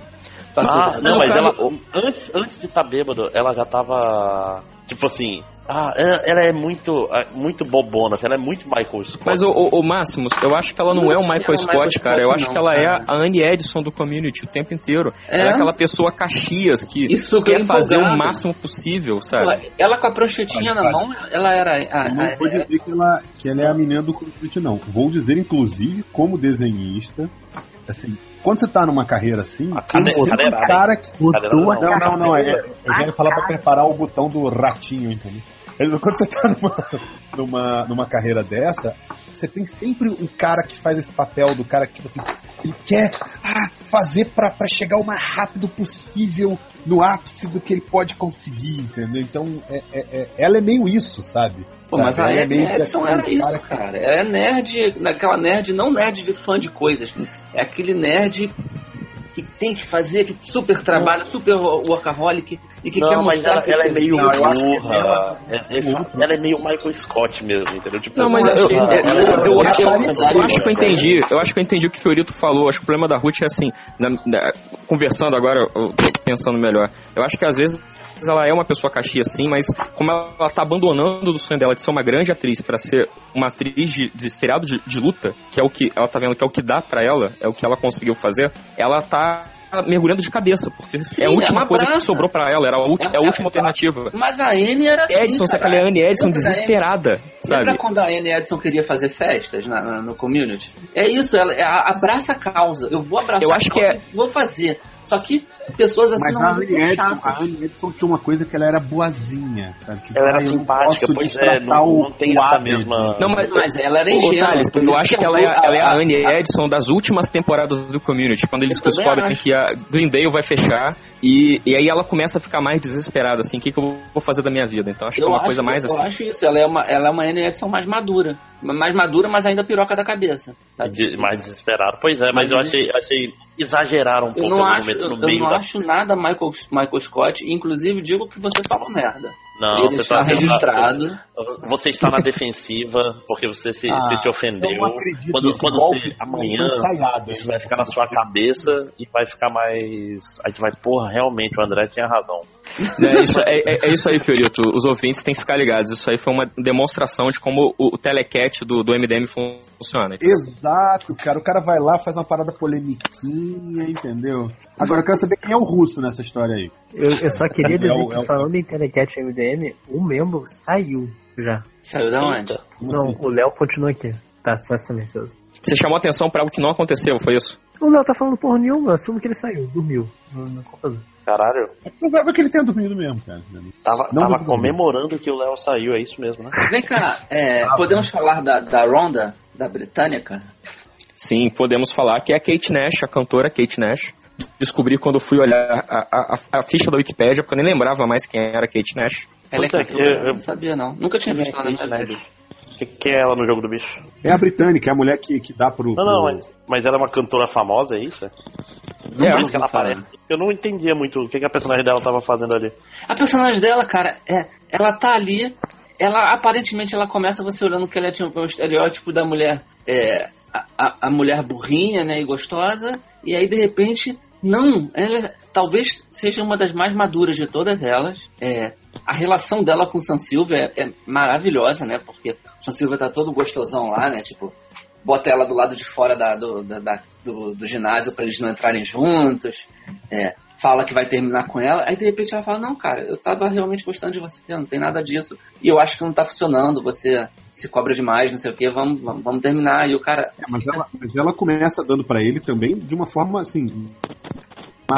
Passou- Ah, não, mas caso, ela, antes, antes de estar bêbado, ela já tava. Tipo assim. Ah, ela, ela é muito, é, muito bobona, assim, ela é muito Michael Scott. Mas o, o, o Máximos, eu acho que ela não Não é o Michael ela é Scott, Michael cara. Eu acho que ela é cara. a Annie Edison do community o tempo inteiro. É? Ela é aquela pessoa caxias que Isso que quer fazer o máximo possível, sabe? ela com a pranchetinha na mão, ela era. A, Eu não a- vou dizer que ela, que ela é a menina do Community, não. Vou dizer, inclusive, como desenhista, assim, quando você tá numa carreira assim, A tem sempre um cara que. Botou a? Não, não, não. É, eu quero falar pra preparar o botão do ratinho, entendeu? [laughs] Quando você tá numa, numa, numa carreira dessa, você tem sempre um cara que faz esse papel do cara que, tipo assim, ele quer ah, fazer pra, pra chegar o mais rápido possível no ápice do que ele pode conseguir, entendeu? Então, é, é- é- ela é meio isso, sabe? Pô, mas a Ela é Edson aquele era isso, cara cara. É nerd, naquela nerd, não nerd de fã de coisas. É aquele nerd que tem que fazer, que super trabalha, super workaholic e que quer não, mas mostrar ela, que ela é meio Não, eu acho que burra. ela- É- é- ela é meio Michael Scott mesmo, entendeu? Tipo, Não, mas eu, achei- eu, acho que eu entendi. Eu acho que eu entendi o que o Fiorito falou. Acho que o problema da Ruth é assim, na- na- conversando agora, eu tô pensando melhor. Eu acho que às vezes ela é uma pessoa caxia sim, mas como ela, tá abandonando do sonho dela de ser uma grande atriz pra ser uma atriz de, de seriado de, de luta, que é o que ela tá vendo que é o que dá pra ela, é o que ela conseguiu fazer, ela tá mergulhando de cabeça, porque é a é última uma coisa que sobrou pra ela, era a, ulti- é a É- última alternativa. Mas a Anne era assim, Edson, sabe cara. aquela Anne Edson desesperada, sabe? Lembra quando a Anne Edson queria fazer festas na- na- no community? É isso, ela é a- abraça a causa. Eu vou abraçar Eu acho a que causa e vou fazer. Só que pessoas assim Mas não a Anne, Edson, a Anne Edson tinha uma coisa que ela era boazinha, sabe? Tipo, Ela era eu simpática, pois é, não, o- não tem essa mesma. Não, mas, Mas ela era ingênua. Eu acho que que ela é, a- ela é a a- Anne Edson das últimas temporadas do Community, quando eles Eu descobrem que a Glendale vai fechar e, e aí ela começa a ficar mais desesperada, assim, o que, que eu vou fazer da minha vida? Então acho que é Eu uma acho, coisa mais eu assim. acho isso. Ela é uma, ela é uma Anne Edson mais madura. Mais madura, mas ainda piroca da cabeça. De- mais desesperado. Pois é, mas Mas eu achei, achei exageraram um Eu pouco não no, momento- eu, no eu meio não da. acho nada Michael, Michael Scott. Inclusive, digo que você falou merda. Não, você está tá registrado. [laughs] Você está na defensiva porque você se, Ah, você se ofendeu. eu não acredito Quando, quando golpe você amanhã ensaiado, isso vai ficar na sua cabeça e vai ficar mais. A gente vai, porra, realmente o André tinha razão. É isso, é, é- é isso aí, Fiorito. Os ouvintes têm que ficar ligados. Isso aí foi uma demonstração de como o, o telecat do, do MDM fun- funciona. Exato, cara. O cara vai lá, faz uma parada polemiquinha, entendeu? Agora eu quero saber quem é o russo nessa história aí. Eu, eu só queria dizer É o- é que o- falando em Telecat MDM, um membro saiu já. Saiu da onde? Como não, assim? o Léo continua aqui. Tá só silencioso. Você chamou atenção pra algo que não aconteceu, foi isso? O Léo tá falando porra nenhuma, eu assumo que ele saiu, dormiu. No, no computador. Caralho, É provável que ele tenha dormido mesmo, cara. tava, Não tava comemorando que o Léo saiu, é isso mesmo, né? Vem cá, é, podemos falar da, da Ronda, da britânica? Sim, podemos falar que é a Kate Nash, a cantora Kate Nash. Descobri quando fui olhar a, a, a- a ficha da Wikipédia, porque eu nem lembrava mais quem era a Kate Nash. Ela é é, cantora? eu- eu- não sabia não. Nunca tinha visto ela na minha vida. Que- Quem é ela no jogo do bicho? É a britânica, é a mulher que, que dá pro. Não, não, pro- mas, mas ela é uma cantora famosa, é isso? É É, por isso que ela falar. aparece. Eu não entendia muito o que, que a personagem dela tava fazendo ali. A personagem dela, cara, é, ela tá ali, ela aparentemente ela começa você olhando que ela é tipo, um estereótipo da mulher, é, a, a- a mulher burrinha, né, e gostosa, e aí de repente, não, ela talvez seja uma das mais maduras de todas elas. É, a relação dela com o San Silva é, é maravilhosa, né, porque o San Silva tá todo gostosão lá, né, tipo, bota ela do lado de fora da- do, da- da- do, do ginásio para eles não entrarem juntos. É, fala que vai terminar com ela, aí de repente ela fala, não, cara, eu tava realmente gostando de você, não tem nada disso, e eu acho que não tá funcionando, você se cobra demais, não sei o que, vamos, vamos, vamos terminar, e o cara, É, mas, ela, mas ela começa dando pra ele também de uma forma assim.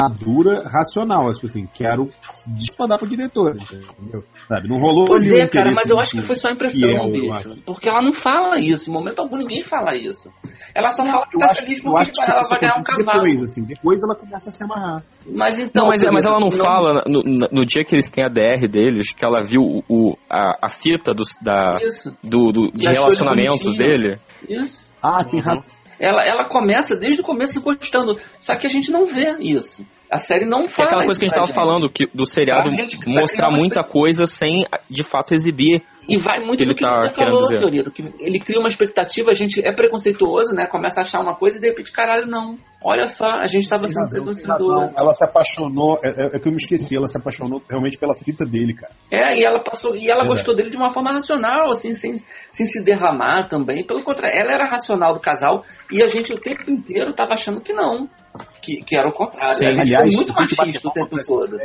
Madura, racional, tipo assim, quero disparar pro diretor, entendeu? Sabe, não rolou pois é, cara, mas eu acho que foi só impressão, fiel, bicho, porque ela não fala isso, em momento algum ninguém fala isso, ela só fala que tá feliz porque acho que ela vai ganhar um cavalo, depois, assim, depois ela começa a se amarrar. mas então... Não, mas, mas ela não exemplo, fala no, no- no dia que eles têm a DR deles, que ela viu o, o- a, a fita dos, da, Isso, do, do- de relacionamentos dele. isso. Ah, tem Uhum. rato. Ela, ela começa desde o começo gostando, só que a gente não vê isso. A série não É fala aquela coisa que a gente tava isso pra falando, que, do seriado gente tá mostrar muita coisa sem, de fato, exibir. E vai muito ele do que tá você falou, dizer. Fiorito, que ele cria uma expectativa, a gente é preconceituoso, né? Começa a achar uma coisa e de repente, caralho, não. Olha só, a gente tava Tem sendo preconceituoso. Ela se apaixonou, é, é- é que eu me esqueci, ela se apaixonou realmente pela fita dele, cara. É, e ela passou, e ela Verdade. gostou dele de uma forma racional, assim, sem, sem se derramar também. Pelo contrário, ela era racional do casal e a gente o tempo inteiro tava achando que não. Que, que era o contrário. Sim. a gente Aliás, foi muito tem machista o tempo todo.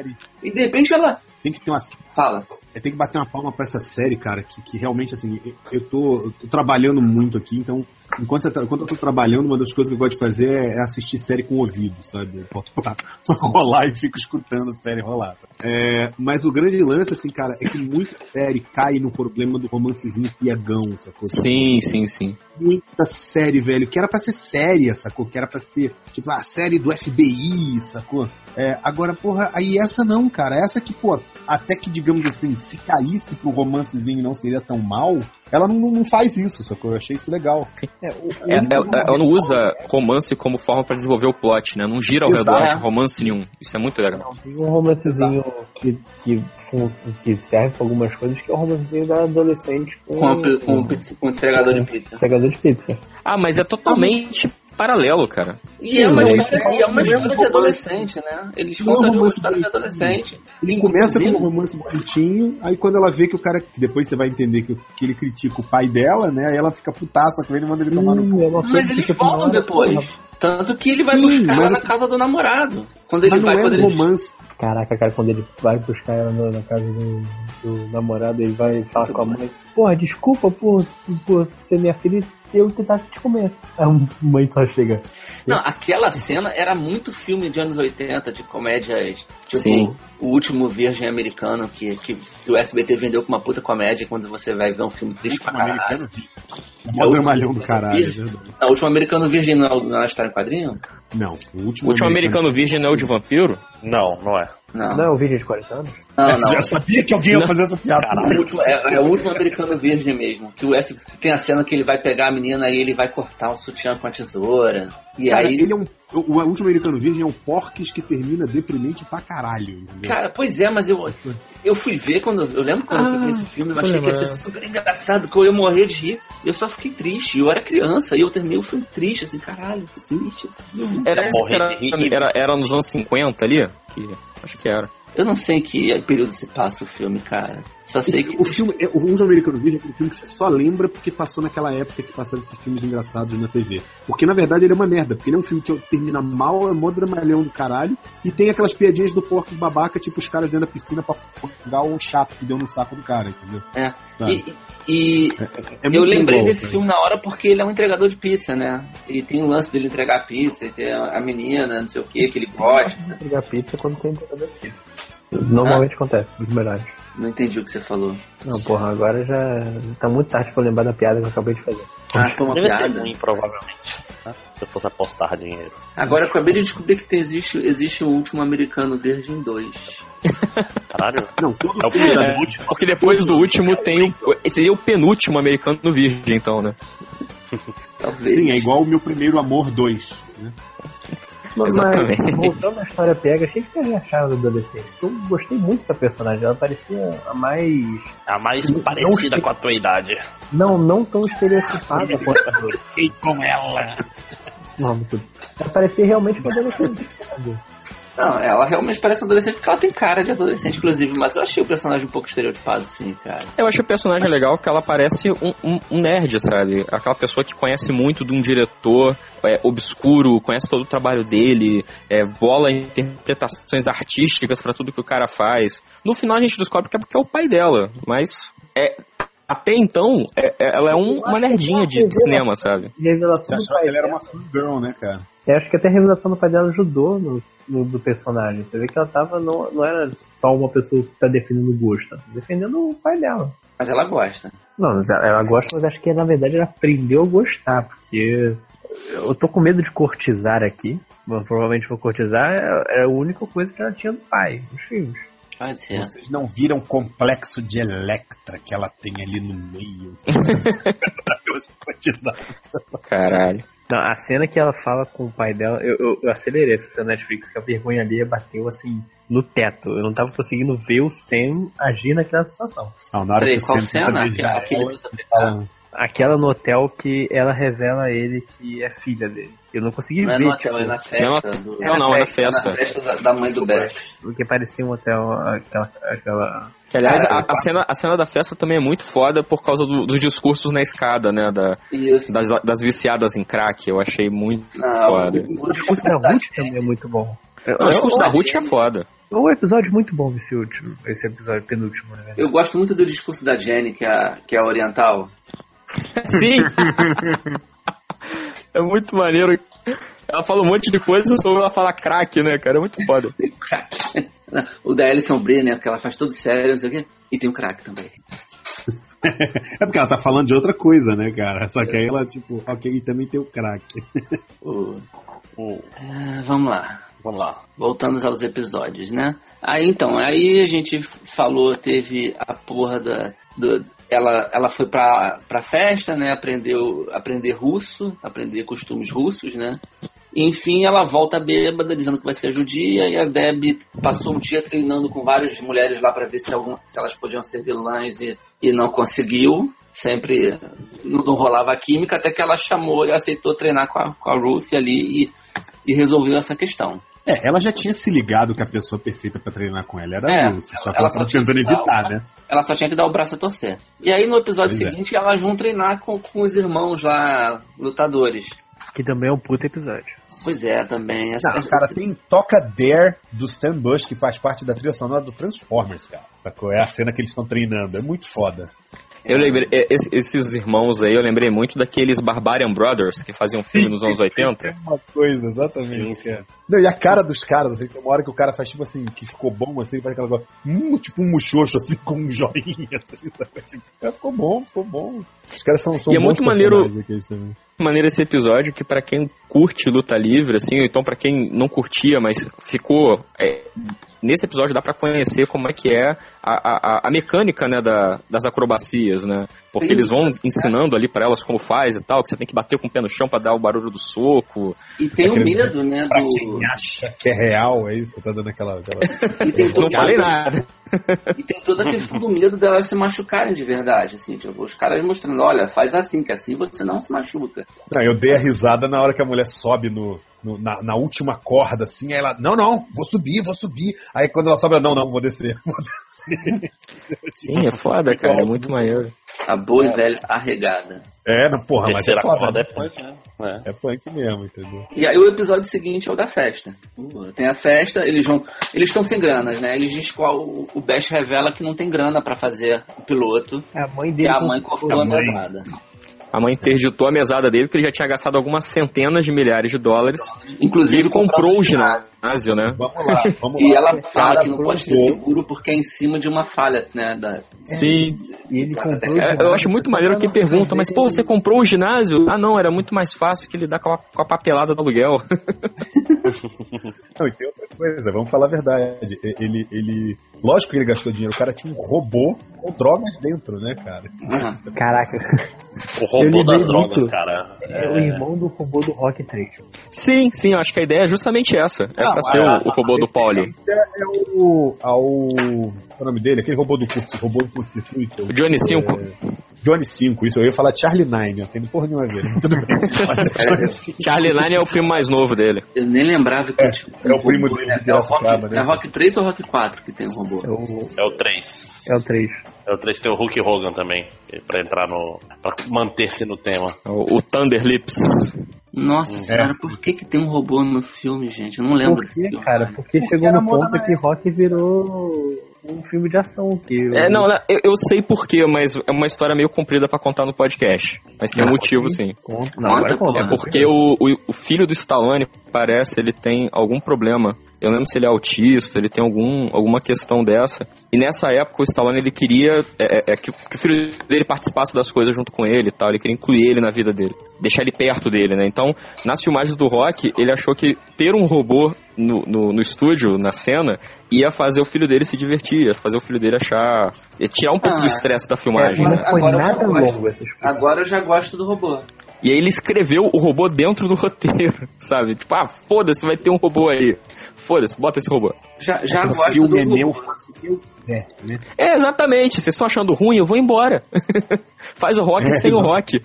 E de repente ela Tem que ter uma fala. Eu tenho que bater uma palma pra essa série, cara, que, que realmente, assim, eu- eu tô, eu tô trabalhando muito aqui, então, enquanto, você tá- enquanto eu tô trabalhando, uma das coisas que eu gosto de fazer é, é assistir série com ouvido, sabe? Eu boto pra, [laughs] pra rolar e fico escutando a série rolar. É, mas o grande lance, assim, cara, é que muita série cai no problema do romancezinho piagão, sacou? Sim, sim, sim. muita série, velho, que era pra ser séria, sacou? Que era pra ser, tipo, a série do FBI, sacou? É, agora, porra, aí essa não, cara. Essa que, pô, até que, digamos assim, se caísse pro romancezinho não seria tão mal, ela não, não faz isso, sacou? Eu achei isso legal. É, o- o- É- é- ela não usa romance como forma pra desenvolver o plot, né? Não gira ao Exato. redor de romance nenhum. Isso é muito legal. Tem um romancezinho que, que, que serve pra algumas coisas, que é o romancezinho da adolescente com, Com, a com, o pizza- com o entregador de pizza. pegador de pizza. Ah, mas é totalmente paralelo, cara. E é uma história, é- uma história de romance. adolescente, né? Eles Não é um contam uma história de adolescente. Ele começa com um romance bonitinho, aí quando ela vê que o cara, que depois você vai entender que, que ele critica o pai dela, né? Aí ela fica putaça com ele e manda ele tomar no cu. É uma coisa Mas eles voltam depois. Tanto que ele vai Sim, buscar ela na assim- casa do namorado. Quando ele Mas não vai, é quando um ele romance. Caraca, cara, quando ele vai buscar ela na, na casa do, do namorado, ele vai falar com a mãe, porra, desculpa por, por ser minha filha e eu tentar te comer. A mãe só chega. Não, aquela cena era muito filme de anos 80, de comédias. Tipo, Sim. o último Virgem Americano, que, que o SBT vendeu com uma puta comédia quando você vai ver um filme triste pra caralho. Americano, É mó dramalhão do caralho, é verdade. Não, o último Americano Virgem não é o- não é história em quadrinho? Não, o último, O último americano virgem não é o de vampiro? Não, não é. Não, Não é o vídeo de 40 anos? Não. Eu não. já sabia que alguém ia Não. fazer essa piada. O último- é, é o último americano virgem mesmo. Que o S tem a cena que ele vai pegar a menina e ele vai cortar o sutiã com a tesoura. E Cara, aí. ele é um. O, o último americano virgem é um porques que termina deprimente pra caralho. Entendeu? Cara, pois é, mas eu, eu fui ver quando. Eu lembro quando eu vi esse filme, eu achei que ia ser super engraçado, que eu ia morrer de rir. E eu só fiquei triste. Eu era criança e eu terminei o filme triste, assim, caralho, triste. Era, que era, Morrer de- era, era nos anos 50 ali? Que, acho que era. Eu não sei em que período se passa o filme, cara. Só sei que. O filme, é- o último americano virgem é aquele filme que você só lembra porque passou naquela época que passaram esses filmes engraçados na TV. Porque na verdade ele é uma merda, porque ele é um filme que termina mal, é mó dramalhão do caralho, e tem aquelas piadinhas do porco babaca, tipo os caras dentro da piscina pra pegar o chato que deu no saco do cara, entendeu? É. E, e É eu lembrei bom, desse cara. filme na hora porque ele é um entregador de pizza, né? E tem o lance dele entregar pizza, e tem a menina, não sei o que, que ele gosta. Pegar pizza quando tem entregador de pizza. Normalmente acontece, nos melhores. Não entendi o que você falou. Não, porra, agora já tá muito tarde pra eu lembrar da piada que eu acabei de fazer. Ah, foi uma Deve ser piada. ruim, provavelmente. tá? Se eu fosse apostar dinheiro. Agora eu acabei de descobrir que tem, existe, existe o último americano Virgem 2. Caralho. Não, todos É o último. Porque depois do último tem o. Seria o penúltimo americano no virgem, então, né? Talvez. Sim, é igual o meu primeiro amor 2. Né? Mas, Exatamente. voltando à história pega, achei que você achava do adolescente. Eu gostei muito da personagem, ela parecia a mais. A mais Não- parecida não- com a tua idade. Não, não tão estereotipada quanto a com ela. Não, muito- Ela parecia realmente uma adolescente. sabe? [laughs] Não, ela realmente parece adolescente porque ela tem cara de adolescente, inclusive, mas eu achei o personagem um pouco estereotipado, sim, cara. Eu acho o personagem legal que ela parece um, um- um nerd, sabe? Aquela pessoa que conhece muito de um diretor é, obscuro, conhece todo o trabalho dele, é, bola interpretações artísticas pra tudo que o cara faz. No final a gente descobre que é porque é o pai dela, mas é, até então é- é- ela é um- uma nerdinha de, de cinema, sabe? Você achava que ela era uma fangirl, né, cara? Eu acho que até a revelação do pai dela ajudou no, no- do personagem. Você vê que ela tava. Não, não era só uma pessoa que tá defendendo o gosto, ela tá defendendo o pai dela. Mas ela gosta. Não, mas ela gosta, mas acho que na verdade ela aprendeu a gostar, porque eu tô com medo de cortizar aqui. mas provavelmente vou cortizar, é é a única coisa que ela tinha do pai, nos filmes. Pode ser. Vocês não viram o complexo de Electra que ela tem ali no meio. [laughs] [laughs] Caralho. Não, a cena que ela fala com o pai dela, eu, eu, eu acelerei essa cena Netflix, que a vergonha ali bateu assim no teto. Eu não tava conseguindo ver o Sam agir naquela situação. Não, na hora Peraí, que o qual Sam cena? beijar Aquele- Aquela no hotel que ela revela a ele que é filha dele. Eu não consegui Não é ver, no hotel, é tipo, na festa. do... Não, não, é na É festa. na festa da, da mãe do Beth. porque parecia um hotel, aquela. aquela... Que, aliás, a, a cena, a cena da festa também é muito foda por causa do- dos discursos na escada, né? Da, Isso. das, das viciadas em crack. Eu achei muito Não, foda. o- O discurso da Ruth também é muito bom. Não, o discurso da Ruth é foda. É um episódio muito bom esse último, esse episódio penúltimo, verdade. Eu gosto muito do discurso da Jenny, que é, que é a oriental. Sim! [laughs] é muito maneiro. Ela fala um monte de coisa sobre ela falar crack, né, cara? É muito foda. O da Alison Brie, né? Porque ela faz tudo sério, não sei o quê. E tem o crack também. [laughs] É porque ela tá falando de outra coisa, né, cara? Só que aí ela, tipo, ok, também tem o Hum, [laughs] Ah, vamos lá. Vamos lá. Voltando aos episódios, né? Aí então, aí a gente falou, teve a porra da. do- ela, ela foi pra, pra festa, né? Aprendeu aprender russo, aprender costumes russos, né? Enfim, ela volta bêbada, dizendo que vai ser judia, e a Deb passou um dia treinando com várias mulheres lá para ver se, algum, se elas podiam ser vilãs e, e não conseguiu. Sempre não, não rolava a química, até que ela chamou e aceitou treinar com a, com a Ruth ali e, e resolveu essa questão. É, ela já tinha se ligado que a pessoa perfeita pra treinar com ela era É, a Lucy, só que ela ela tava só tinha tentando evitar, né? Ela só tinha que dar o braço a torcer. E aí no episódio Pois é. seguinte elas vão treinar com, com os irmãos lá, lutadores. Que também é um puta episódio. Pois é, também. Essa, Não, essa- cara, tem Toca Dare do Stan Bush, que faz parte da trilha sonora do Transformers, cara. Sacou? É a cena que eles estão treinando. É muito foda. Eu lembrei, é, esse- esses irmãos aí, eu lembrei muito daqueles Barbarian Brothers que faziam filme nos anos [laughs] 80. Uma coisa, exatamente, cara. Não, e a cara dos caras, assim, tem uma hora que o cara faz tipo assim, que ficou bom, assim, faz aquela coisa, hum, tipo um muxoxo, assim, [laughs] com um joinha, assim, sabe? Tipo, é, ficou bom, ficou bom. Os caras são, são E é bons muito maneiro- personagens aqui, também. Maneira esse episódio que pra quem curte luta livre, assim, ou então pra quem não curtia, mas ficou é, nesse episódio dá pra conhecer como é que é a, a, a mecânica, né, da, das acrobacias, né? Porque Sim. eles vão ensinando ali pra elas como faz e tal, que você tem que bater com o pé no chão pra dar o barulho do soco. E tem o Aquele- medo, né? Pra Do... quem acha que é real, é isso? Tá dando aquela. aquela... [laughs] E tem, Não todo... falei nada. [laughs] e tem toda a questão do medo delas se machucarem de verdade. Assim, tipo, os caras mostrando, olha, faz assim, que assim você não se machuca. Não, eu dei a risada na hora que a mulher sobe no, no- na, na última corda, assim, aí ela, não, não, vou subir, vou subir. Aí quando ela sobe, ela, não, não, vou descer. [laughs] Vou descer. Sim, é foda, cara, é muito maneiro. A boa e velha arregada. É, não, porra, mas é Terceira foda. corda né? é punk, né? É. É punk mesmo, entendeu? E aí o episódio seguinte é o da festa. Uh, Tem a festa, eles vão. Eles estão sem granas, né? Eles dizem que o, Bash revela que não tem grana pra fazer o piloto. A mãe E dele. a mãe cortou a mesada. A mãe interditou a mesada dele porque ele já tinha gastado algumas centenas de milhares de dólares. Inclusive Ele comprou o ginásio, né? Vamos lá, vamos [laughs] E lá. ela O fala que não pode ser plantou. seguro porque é em cima de uma falha, né? Da... Sim. E ele comprou. o É, eu acho muito maneiro que pergunta, mas pô, você comprou o ginásio? Ah não, era muito mais fácil que lidar com a, com a papelada do aluguel. [laughs] [laughs] Não, e tem outra coisa, vamos falar a verdade. E- Ele, ele. Lógico que ele gastou dinheiro, o cara tinha um robô com drogas dentro, né, cara? Ah, Caraca, O robô das drogas, muito. cara. é o irmão do robô do Rock 3. Sim, sim, eu acho que a ideia é justamente essa. É Não, pra ser a- o, robô do Pauli. É, é o. Ao, qual é o nome dele? Aquele robô do curso, robô do curso de fruta. O Johnny 5. Johnny 5, isso. Eu ia falar Charlie 9, eu tenho porra nenhuma a ver. [laughs] Tudo bem. É 5. Charlie Nine é o primo mais novo dele. eu nem lembrava que É, tipo, é o primo dele né? de É o Rock, né? é Rock 3 ou Rock 4 que tem o robô? É o, É o 3. é o 3. É o 3 tem o Hulk Hogan também. Pra entrar no. pra manter-se no tema. O, o Thunder Lips. Nossa senhora, por que, que tem um robô no filme, gente? Eu não lembro Por filme. cara? Porque, Porque chegou no ponto que Rock virou um filme de ação. Que É, não, né, eu, eu sei porquê, mas é uma história meio comprida pra contar no podcast. Mas tem um motivo, sim. Conta, Conta, agora pô. conta. É porque o, o, o filho do Stallone, parece, ele tem algum problema Eu não lembro se ele é autista, ele tem algum, alguma questão dessa. E nessa época o Stallone ele queria é, é, é que, que o filho dele participasse das coisas junto com ele e tal. Ele queria incluir ele na vida dele, deixar ele perto dele, né? Então, nas filmagens do Rock, ele achou que ter um robô no, no, no estúdio, na cena, ia fazer o filho dele se divertir, ia fazer o filho dele achar. ia tirar um pouco Ah, do estresse da filmagem. Não né? foi Agora eu nada já gosto. longo essa explicação. Agora eu já gosto do robô. E aí ele escreveu o robô dentro do [laughs] roteiro, sabe? Tipo, ah, foda-se, vai ter um robô aí. Foda-se, bota esse robô. Já, já o gosto do filme é robô. meu, eu o quiser, né? É, exatamente. Vocês estão achando ruim, eu vou embora. [laughs] Faz o rock É, sem o não. rock.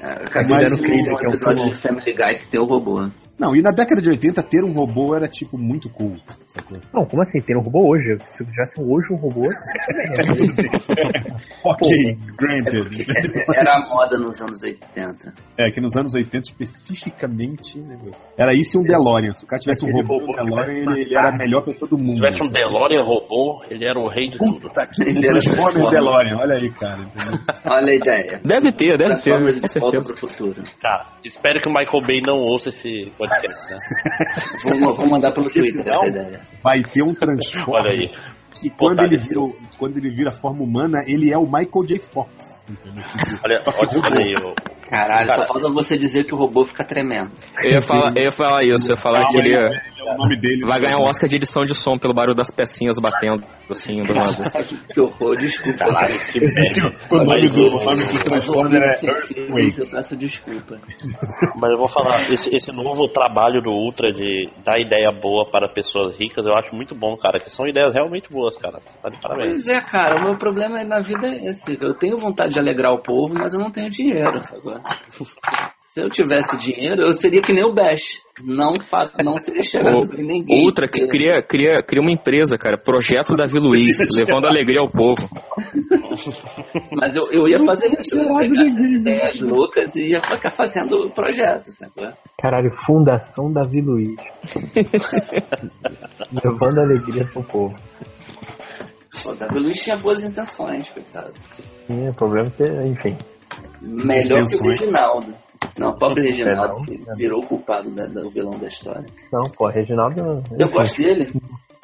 É, acabei de o- um que é um episódio de Family Guy que tem o robô. Não, e na década de 80 ter um robô era tipo muito cool, sacou? Não, como assim? Ter um robô hoje? Se tivesse hoje um robô. [laughs] Ok, granted. é- era a moda nos anos 80. É, que nos anos 80 especificamente, né, era isso e um DeLorean. Se o cara tivesse um robô, robô um DeLorean, ele, ele era a melhor pessoa do Se mundo. tivesse um sabe? DeLorean robô, ele era o rei de tudo. Puta que Ele era Transformer. DeLorean, olha aí, cara. [laughs] Olha a ideia. Deve ter, deve ter, com de volta certeza. pro futuro. Cara, espero que o Michael Bay não ouça esse podcast, né? Vou, vou mandar pelo Porque Twitter senão- essa ideia. Vai ter um Transformer Olha aí. que quando ele, vira, quando ele vira forma humana, ele é o Michael J. Fox. Entendeu? Olha, olha, aí, o, Caralho, Cara. só falta você dizer que o robô fica tremendo. Eu ia falar, eu ia falar isso, eu ia falar que ele ia- é o nome dele. vai ganhar um Oscar de edição de som pelo barulho das pecinhas batendo, assim, do lado. [laughs] que horror, desculpa. Caralho, que. [laughs] O nome Mas do, o- o nome do Transformer é Earthquake. Eu peço desculpa. Mas eu vou falar, esse, esse novo trabalho do Ultra de dar ideia boa para pessoas ricas, eu acho muito bom, cara. Que são ideias realmente boas, cara. Tá de parabéns. Pois é, cara, o meu problema na vida é esse. Eu tenho vontade de alegrar o povo, mas eu não tenho dinheiro, sabe? Se eu tivesse dinheiro, eu seria que nem o Bash. Não faço, não seria chegado O- pra ninguém. Outra, que cria, cria, cria uma empresa, cara, Projeto Davi Luiz, [laughs] levando alegria ao povo. Mas eu, eu ia fazer isso. Eu ia ideias loucas e ia ficar fazendo o projeto, sabe? Caralho, Fundação Davi Luiz. [laughs] Levando alegria ao povo. O Davi Luiz tinha boas intenções, coitado. Sim, o problema é que, enfim. Melhor que o Intenções. Reginaldo. Não, pobre Reginaldo, não. virou o culpado da- do vilão da história. Não, pô, Reginaldo. Eu gosto dele.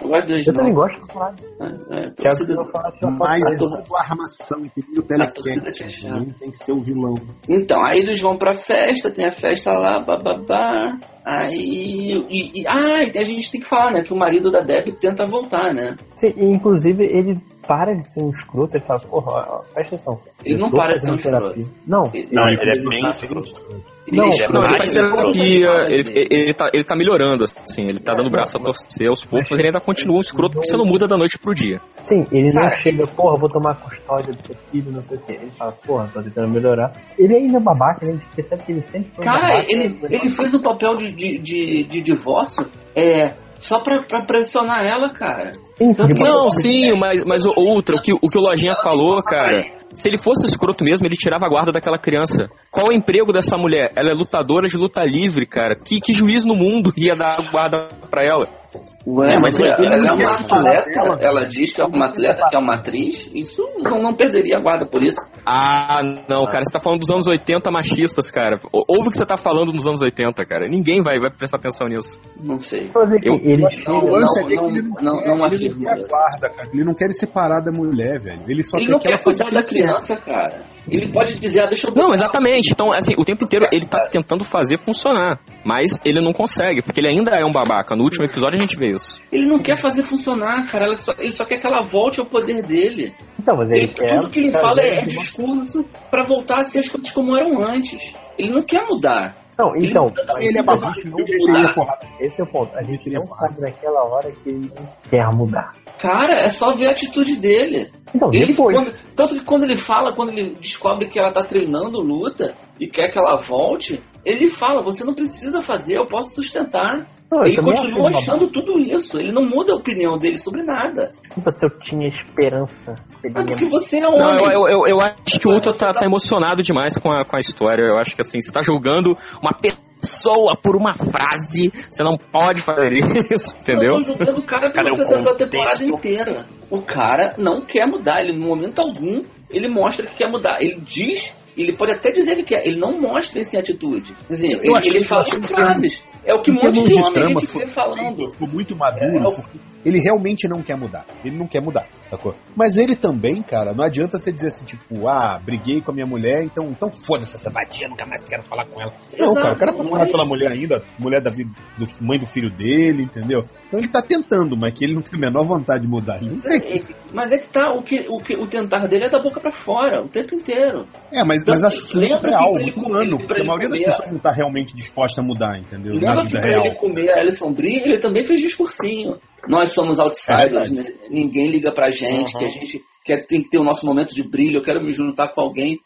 Eu gosto do Eu também gosto do caralho. É, é, Quero que torcida- falar é torcida- tudo armação, entendeu? O A torcida telecat. te chama. Não tem que ser o vilão. Então, aí eles vão pra festa, tem a festa lá, bababá. Aí. E, e- ah, e a gente tem que falar, né? Que o marido da Deb tenta voltar, né? Sim, e, inclusive, ele para de ser um escroto e fala, porra, presta atenção. Ele não para de ser um terapia. Não, Não, ele é Ele bem tá- escroto. Ele Não, é Não, ele escroto terapia, que fala ele, ele, tá, ele tá melhorando, assim, ele tá dando o braço a torcer aos poucos, mas ele ainda continua um escroto porque você não muda da noite pro dia. Sim, ele não Cara, chega, porra, vou tomar custódia do seu filho, não sei o quê. Ele fala, porra, tô tentando melhorar. Ele ainda é babaca, né? A gente percebe que ele sempre foi Cara, babaca. ele, ele fez um papel de, de, de, de divórcio é, só pra, pra pressionar ela, cara. Sim, Não, sim, mas, mas o outra, o que, o que o Lojinha falou, cara, se ele fosse escroto mesmo, ele tirava a guarda daquela criança. Qual é o emprego dessa mulher? Ela é lutadora de luta livre, cara. Que, que juiz no mundo [laughs] ia dar a guarda pra ela? Ué, É, mas ela, ele ela não é uma atleta, ela diz que é uma atleta, que é uma atriz, isso não, não perderia a guarda por isso. Ah, não, cara, você tá falando dos anos 80 machistas, cara. Ou- Ouve o que você tá falando nos anos 80, cara. Ninguém vai, vai prestar atenção nisso. Não sei. Que Eu- ele Não, não, é não, ele não, quer- não ele não quer guarda, cara. Ele não quer separar da mulher, velho. Ele só Ele quer não que ela quer cuidar da ela criança, cara. Ele pode dizer, ah, deixa eu... Não, exatamente. Então, assim, o tempo inteiro ele tá tentando fazer funcionar. Mas ele não consegue, porque ele ainda é um babaca. No último episódio a gente vê isso. Ele não quer fazer funcionar, cara. Ela só- ele só quer que ela volte ao poder dele. Então, mas ele, Ele- quer. tudo que ele fala é, é discurso pra voltar a ser as coisas como eram antes. Ele não quer mudar. Não, então, Ele- mas Ele é Ele porrada. esse é o ponto. A gente Queria não sabe naquela hora que ele quer mudar. Cara, é só ver a atitude dele. Então, Ele, depois. quando- tanto que quando ele fala, quando ele descobre que ela tá treinando luta e quer que ela volte, ele fala, você não precisa fazer, eu posso sustentar. Não, ele continua achando tudo isso. Ele não muda a opinião dele sobre nada. Se eu tinha esperança. É porque você é Não, homem. eu, eu, eu, acho que o Ultra tá, tá emocionado demais com a, com a história. Eu acho que assim, você tá julgando uma pessoa por uma frase, você não pode fazer isso, entendeu? Eu tô julgando o cara Cadê pela, o pela temporada inteira. O cara não quer mudar. Ele, no momento algum, ele mostra que quer mudar. Ele diz Ele pode até dizer que quer, ele não mostra isso em atitude. Assim, ele, ele fala achei em frases. É o que um monte de homem a gente foi- vê falando. Ficou muito maduro, É, porque ele realmente não quer mudar. Ele não quer mudar, sacou? Mas ele também, cara, não adianta você dizer assim, tipo, ah, briguei com a minha mulher, então, então foda-se essa vadia, nunca mais quero falar com ela. Não, Exato, cara, o cara é não apaixonado é pela mulher ainda, mulher da vida, do, mãe do filho dele, entendeu? Então ele tá tentando, mas que ele não tem a menor vontade de mudar. Não tem. É, Mas é que tá, o, que, o, que, o tentar dele é da boca pra fora, o tempo inteiro. É, mas, Então, mas acho muito lembra que real, ele muito humano, pra porque a maioria das pessoas não tá realmente disposta a mudar, entendeu? Na Lembra que vida pra real. ele comer a Alison Brie, ele também fez discursinho. Nós somos outsiders, É né? ninguém liga pra gente, Uhum. que a gente quer, tem que ter o nosso momento de brilho, eu quero me juntar com alguém.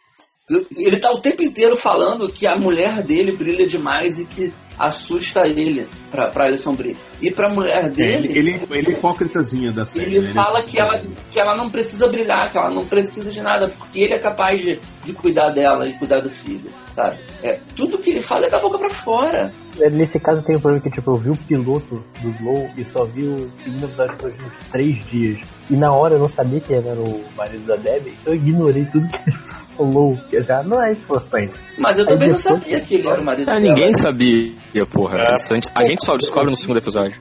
Ele tá o tempo inteiro falando que a mulher dele brilha demais e que assusta ele pra, pra Alison Brie. E pra mulher É, dele, ele, ele, ele é hipócritazinha da série. ele né? fala que ela, que ela não precisa brilhar, que ela não precisa de nada, porque ele é capaz de, de cuidar dela e cuidar do filho, sabe? É, tudo que ele fala é da boca pra fora. Nesse caso tem um problema que tipo, eu vi o piloto do Glow e só vi o segundo episódio por uns três dias. E na hora eu não sabia que ele era o marido da Debbie, então eu ignorei tudo que ele falou, que já não é importante. Mas eu Aí também não sabia que ele era o marido Ah, dela. ninguém sabia, porra. É. Isso a gente- a gente só descobre no segundo episódio.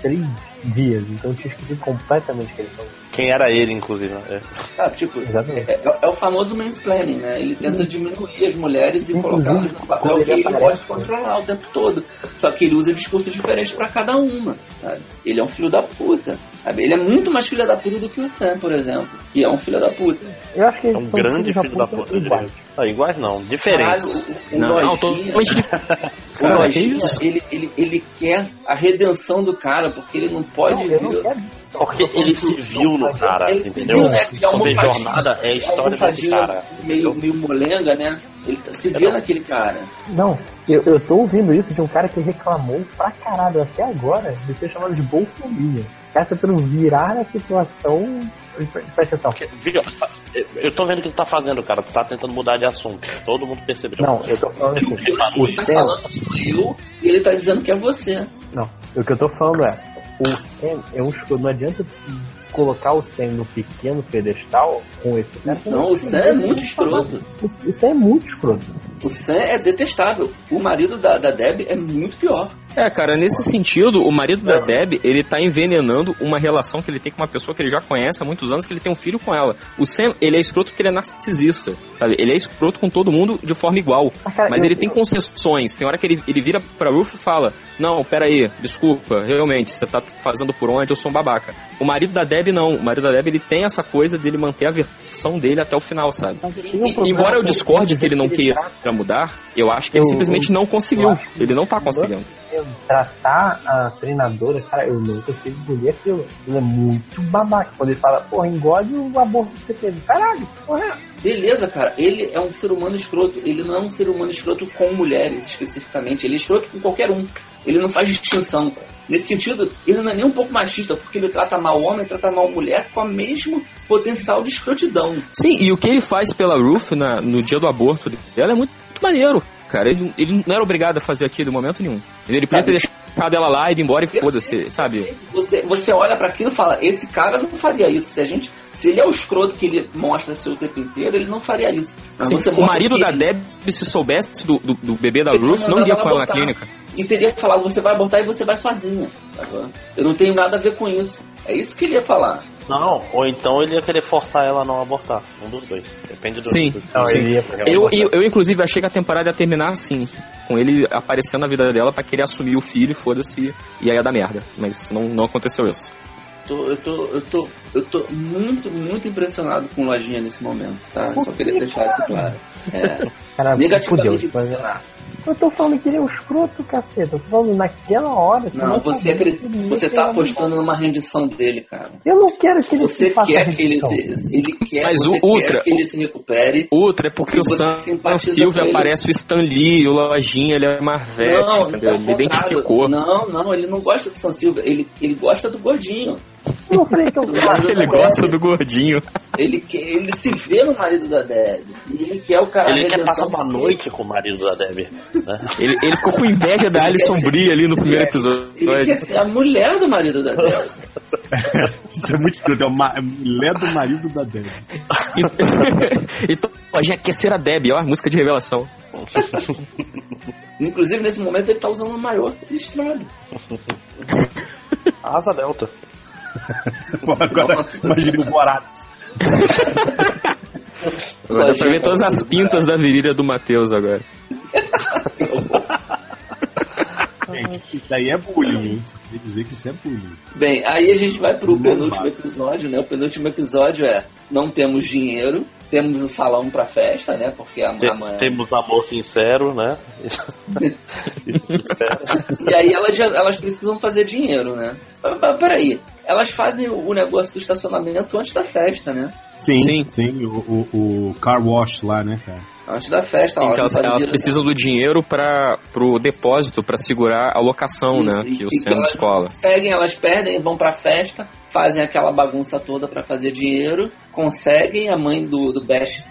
Três dias, então eu tinha esquecido completamente o que ele falou. Quem era ele, inclusive, né? É. Ah, tipo, é, é- é o famoso mansplaining, né? Ele tenta diminuir as mulheres e colocá-las no papel que ele pode controlar o tempo todo. Só que ele usa discursos diferentes pra cada uma, sabe? Ele é um filho da puta, sabe? Ele é muito mais filho da puta do que o Sam, por exemplo, que é um filho da puta. Eu acho que É um são grande filho da puta, iguais. Ah, iguais não, diferentes. o, o, [laughs] o Não, Lojinha, o ele, ele quer a redenção do cara, porque ele não pode Não, eu não vir- quero. Porque ele se viu no cara, Ele entendeu? viu, né, que é almofadinha- jornada é a história desse almofadinha cara. Meio, meio molenga, né? Ele tá- se vê naquele cara. Não, eu, eu tô ouvindo isso de um cara que reclamou pra caralho até agora de ser chamado de bolsominha. O cara tá tentando virar a situação. Presta atenção. Eu tô vendo o que ele tá fazendo, cara. Tu tá tentando mudar de assunto. Todo mundo percebeu. Não, eu tô falando assim. Ele O tá Sam, falando sou eu e ele tá dizendo que é você. não, o que eu tô falando é, o Sam é um. Não adianta colocar o Sam no pequeno pedestal com esse cara. Não, o Sam é muito escroto. O Sam é muito escroto. O Sam é detestável. O marido da, da Deb é muito pior. É, cara, nesse sentido, o marido da Deb, ele tá envenenando uma relação que ele tem com uma pessoa que ele já conhece há muitos anos, que ele tem um filho com ela. O Sam, ele é escroto porque ele é narcisista, sabe? Ele é escroto com todo mundo de forma igual. Mas, cara, Mas eu- ele tem concessões. Tem hora que ele, ele vira pra Ruth e fala: Não, peraí, desculpa, realmente, você tá fazendo por onde, eu sou um babaca. O marido da Deb, não. O marido da Deb, ele tem essa coisa dele manter a versão dele até o final, sabe? Um problema Embora eu discorde que ele não queira mudar, eu acho que ele simplesmente não conseguiu. Ele não tá conseguindo. tratar a treinadora, cara, eu não consigo engolir aquilo. Ele é muito babaca. Quando ele fala, porra, engole o aborto que você teve. Caralho, porra. Beleza, cara. Ele é um ser humano escroto. Ele não é um ser humano escroto com mulheres, especificamente. Ele é escroto com qualquer um. Ele não faz distinção. Nesse sentido, ele não é nem um pouco machista, porque ele trata mal homem, trata mal mulher com o mesmo potencial de escrotidão. Sim, e o que ele faz pela Ruth na- no dia do aborto dela é muito, muito maneiro. Cara, ele, ele não era obrigado a fazer aquilo em momento nenhum. Ele podia ter deixado ela lá e ido embora e foda-se, sabe? Você, você olha pra aquilo e fala, esse cara não faria isso. Se a gente, se ele é o escroto que ele mostra ser o tempo inteiro, ele não faria isso. Mas Sim, você o marido que da ele- Deb, se soubesse do, do, do bebê da Ruth, não iria com ela na clínica. E teria falado, você vai abortar e você vai sozinha. Tá Eu não tenho nada a ver com isso. É isso que ele ia falar. Não, ou então ele ia querer forçar ela a não abortar. Um dos dois. Depende do. Sim. do- Não, ia- Eu, eu, eu, inclusive, achei que a temporada ia terminar assim. Com ele aparecendo na vida dela pra querer assumir o filho, foda-se, e aí ia dar merda. Mas não, não aconteceu isso. Tô- eu, tô, eu, tô, eu tô muito, muito impressionado com o Lojinha nesse momento, tá? Por Só queria deixar isso claro. É, [laughs] Cara, negativamente fudeu. Mas, impressionado. eu tô falando que ele é um escroto, caceta. Eu tô falando naquela hora. você Não, você, sabia acredita, você tá uma- apostando numa rendição dele, cara. Eu não quero que ele Você se faça quer que ele ele quer, Mas você o quer Ultra- que ele se recupere. Outra é porque o você Sam com ele. aparece o Stan Lee, o Lojinha, ele é Marvete, Não, entendeu? ao Ele identificou. Não, não, ele não gosta do San Silva, ele, ele gosta do gordinho. Eu falei que eu gosto. Ele gosta do gordinho. Ele, quer, ele se vê no marido da Deb. E ele quer o cara. Ele a quer passar uma noite com o marido da Debbie. Né? Ele, ele ficou com inveja da Alison Brie ali no primeiro Ele episódio. quer ser a mulher do marido da Deb. [laughs] Isso é muito escroto, é uma é a mulher do marido da Deb. [laughs] então, já quer ser a Debbie, ó, música de revelação. Inclusive, nesse momento, ele tá usando um maior listrado. Asa Delta. [laughs] Agora imagine o Borat. Agora [laughs] dá pra ver todas as pintas da virilha do Matheus agora. [laughs] Gente, isso aí é bullying, queria dizer que isso é bullying. Bem, aí a gente vai pro Não penúltimo episódio, né? O penúltimo episódio é não temos dinheiro, temos o salão pra festa, né? Porque a, Tem- a. Temos amor sincero, né? E aí elas, elas precisam fazer dinheiro, né? Mas, Peraí, elas fazem o negócio do estacionamento antes da festa, né? Sim, Sim. sim, o, o, o car wash lá, né, cara? Antes da festa, Sim, elas, elas dinheiro- precisam do dinheiro para pro depósito, pra segurar a locação, né? E- Que o elas escola. Conseguem, elas perdem, vão pra festa, fazem aquela bagunça toda pra fazer dinheiro, conseguem, a mãe do, do Bash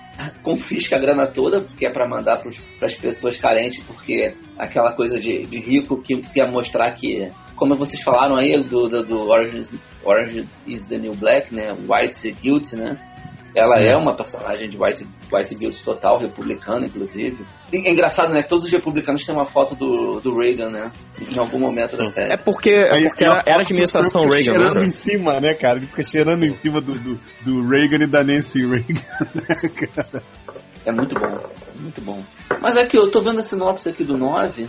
confisca a grana toda, porque é pra mandar pros, pras pessoas carentes, porque aquela coisa de, de rico que quer mostrar que, como vocês falaram aí, do, do, do Orange, is, Orange is the New Black, né? White Guilt, né? Ela é uma personagem de White, White Guilt total, republicana, inclusive. E é engraçado, né? que Todos os republicanos têm uma foto do, do Reagan, né? Em algum momento da série. É porque, é porque era, era a administração Trump Reagan, cheirando lembra? em cima, né, cara? Ele fica cheirando em cima do, do, do Reagan e da Nancy Reagan, [laughs] né, cara? É muito bom, é muito bom. Mas aqui, eu tô vendo a sinopse aqui do 9,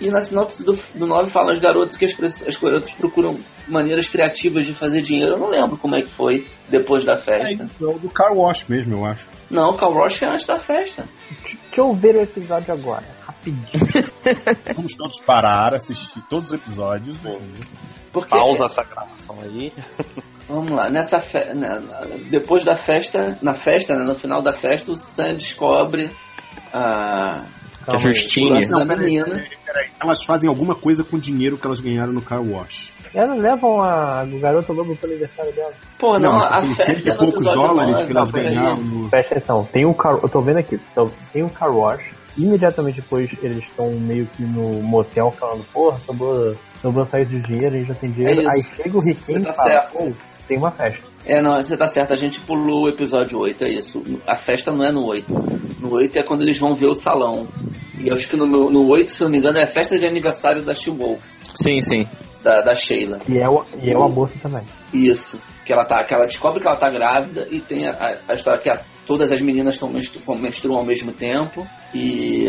e na sinopse do, do 9 fala os garotos que as, as garotas procuram maneiras criativas de fazer dinheiro. Eu não lembro como é que foi depois da É festa. isso, é o do car wash mesmo, eu acho. Não, o Cal Roche é antes da festa. Deixa eu ver o episódio agora, rapidinho. [laughs] Vamos todos parar, assistir todos os episódios. né? Porque, Pausa essa gravação aí. [laughs] vamos lá, nessa fe- na- depois da festa, na festa, né, no final da festa, o Sam descobre a A Calma aí. Justine. da menina. Elas fazem alguma coisa com o dinheiro que elas ganharam no car wash. Elas levam a o garoto lobo pro aniversário dela. Pô, não, a tem festa cento e é poucos dólares que elas não, ganharam no... Presta atenção, tem um car... eu tô vendo aqui, então, tem um car wash, imediatamente depois eles estão meio que no motel falando, porra, sobrou, sobrou sair de dinheiro, a gente já tem dinheiro. É. Aí chega o riquinho tá e fala, certo. Tem uma festa. É, não, você tá certo, a gente pulou o episódio 8, é isso. A festa não é no 8. No 8 é quando eles vão ver o salão. E eu acho que no, no 8, se não me engano, é a festa de aniversário da She-Wolf, Sim, sim. da, da Sheila. E é o, e é o aborto também. Isso. Que ela, tá, que ela descobre que ela tá grávida e tem a, a- a história que a- todas as meninas tão menstru, menstruam ao mesmo tempo. E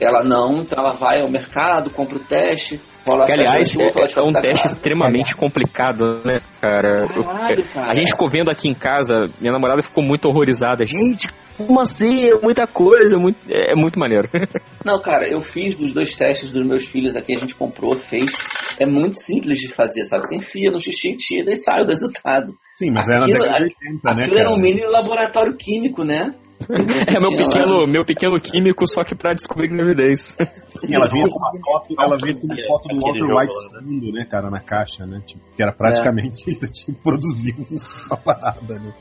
ela não, então ela vai ao mercado, compra o teste. Rola Que, aliás, é, é um teste extremamente complicado, né, cara? Caralho, cara. A gente ficou vendo aqui em casa, minha namorada ficou muito horrorizada. Gente, como assim? É muita coisa, é muito, é muito maneiro. [laughs] Não, cara, eu fiz dos dois testes dos meus filhos aqui, a gente comprou, fez. É muito simples de fazer, sabe? Você enfia no xixi e tira e sai o resultado. Sim, mas era na Aquilo- década de 80, né, Aquilo era um mini laboratório químico, né? [laughs] É meu pequeno, meu pequeno químico, só que pra descobrir gravidez. Sim, ela vinha com uma [laughs] foto, ela vinha com uma Aquele- foto do Walter White lá, né? né, cara, na caixa, né? Tipo, que era praticamente isso, [laughs] tipo, produziu uma parada, né?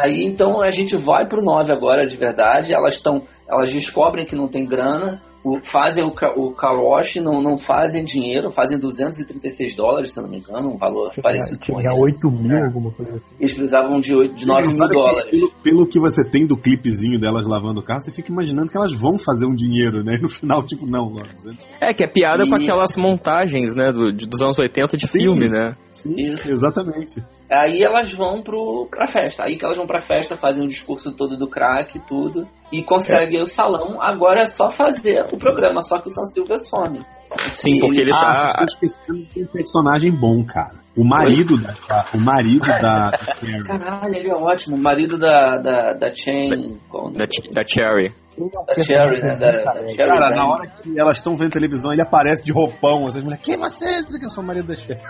Aí então a gente vai pro 9 agora de verdade. Elas estão. Elas descobrem que não tem grana, o- fazem o, ca- o car wash, não, não fazem dinheiro, fazem 236 dólares, se eu não me engano, um valor parecido com Tinha esse. 8 mil, alguma coisa assim. Eles precisavam de, 8, de 9 mil é que dólares. Pelo, pelo que você tem do clipezinho delas lavando o carro, você fica imaginando que elas vão fazer um dinheiro, né? E no final, tipo, não, É, que é piada com E- aquelas montagens, né, do, de- dos anos 80 de Sim. filme, né? Sim, exatamente. Aí elas vão pro, pra festa. Aí que elas vão pra festa, fazem o discurso todo do crack e tudo. E conseguem o salão. Agora é só fazer o programa, só que o São Silva some. Sim, porque ele ah, tá. esquecendo que tem um personagem bom, cara. O marido da. O marido da. da. Caralho, ele é ótimo. O marido da, da, da Chain. qual o nome? Da, Ch- da Cherry. Da Cherry, né? Da, da Cherry Cara, na hora que elas estão vendo televisão, ele aparece de roupão. Essas mulheres, quem é você? Diz que eu sou o marido da Cher.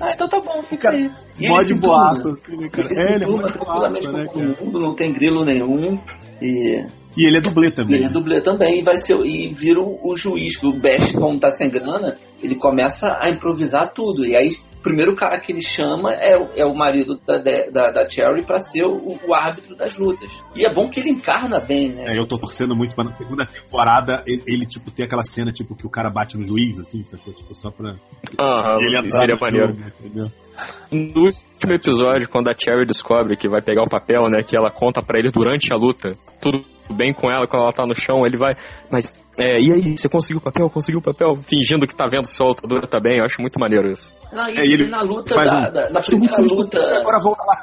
Ah, então tá bom, fica aí. E Mó ele de boaço, assim, né, cara? Ele É, ele é muito tranquilamente boaço, né, com cara? todo mundo, não tem grilo nenhum. E E ele é dublê E também. ele é dublê também, e vai ser e vira o, o juiz, que o Best, como tá sem grana, ele começa a improvisar tudo. E aí primeiro cara que ele chama é, o- é o marido da, da, da Cherry pra ser o, o árbitro das lutas. E é bom que ele encarna bem, né? É, eu tô torcendo muito pra na segunda temporada ele, ele, tipo, ter aquela cena, tipo, que o cara bate no juiz, assim, sacou? Tipo, só pra Aham, ele entrar seria no maneiro. jogo, entendeu? No último episódio, quando a Cherry descobre que vai pegar o papel, né? Que ela conta pra ele durante a luta, tudo bem com ela quando ela tá no chão, ele vai. Mas, é, e aí, você conseguiu o papel? Conseguiu o papel? Fingindo que tá vendo se a lutadora tá bem, eu acho muito maneiro isso. Não, e, É, e ele na luta faz da, um- da- muito primeira luta. Agora volta lá.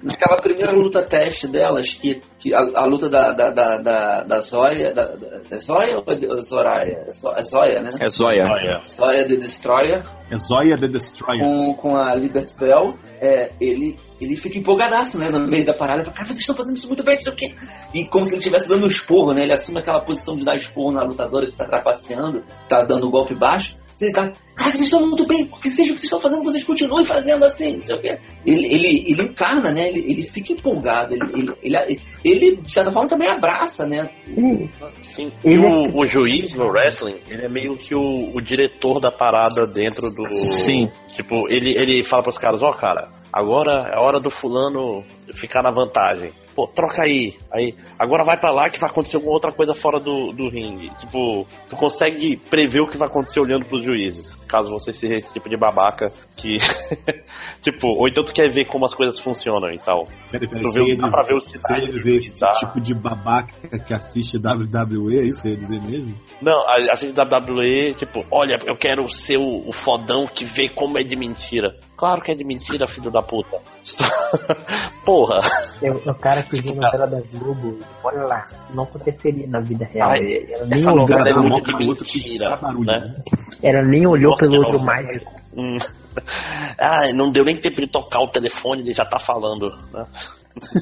Naquela primeira luta teste delas, que, que a, a luta da, da, da, da, da Zóia. Da, da, é Zóia ou é Zoraya? É é Zóia, né? É Zóia. Olha, Zóia The Destroyer. É Zoya the Destroyer. com, com a Liberty Bell, é, ele, ele fica empolgadaço, né, no meio da parada, fala, cara, vocês estão fazendo isso muito bem, não sei o quê. E como se ele estivesse dando um esporro, né, ele assume aquela posição de dar esporro na lutadora que tá trapaceando, tá dando golpe baixo. Ele tá, cara, vocês estão muito bem, que seja o que vocês estão fazendo, vocês continuem fazendo assim, não sei o quê. Ele, ele, ele encarna, né, ele, ele fica empolgado, ele, ele, ele, ele, de certa forma, também abraça, né, sim. E o, o juiz no wrestling, ele é meio que o, o diretor da parada dentro do. Sim. Tipo, ele, ele fala pros caras, ó, cara, agora é hora do fulano ficar na vantagem. Pô, troca aí. Aí, agora vai pra lá que vai acontecer alguma outra coisa fora do, do ringue. Tipo, tu consegue prever o que vai acontecer olhando pros juízes. Caso você seja esse tipo de babaca que. [laughs] tipo, ou então tu quer ver como as coisas funcionam e tal. Peraí, peraí, Tu vê, pra ver o dizer, você ia dizer esse tá? tipo de babaca que assiste WWE, é isso? Você ia dizer mesmo? Não, a, a gente da WWE, tipo, olha, eu quero ser o, o fodão que vê como é de mentira. Claro que é de mentira, filho da puta. [laughs] Porra. É o cara que viu na tela da Globo. Olha lá, não aconteceria na vida real. Ai, Ela nem essa olhou, novela é de pro outro que faz barulho, né? né? ela nem olhou Nossa, pelo não. outro mágico. Hum. [laughs] Ai, não deu nem tempo de tocar o telefone, ele já tá falando. Né?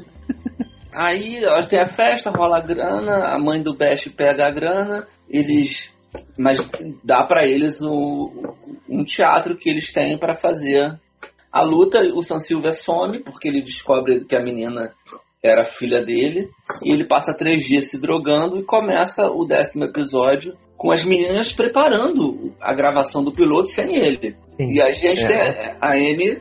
[laughs] Aí ó, tem a festa, rola a grana, a mãe do Bash pega a grana, eles. Mas dá pra eles um, um teatro que eles têm pra fazer a luta. O San Silva some, porque ele descobre que a menina era filha dele, e ele passa três dias se drogando e começa o décimo episódio com as meninas preparando a gravação do piloto sem ele. Sim. E a gente É. tem a N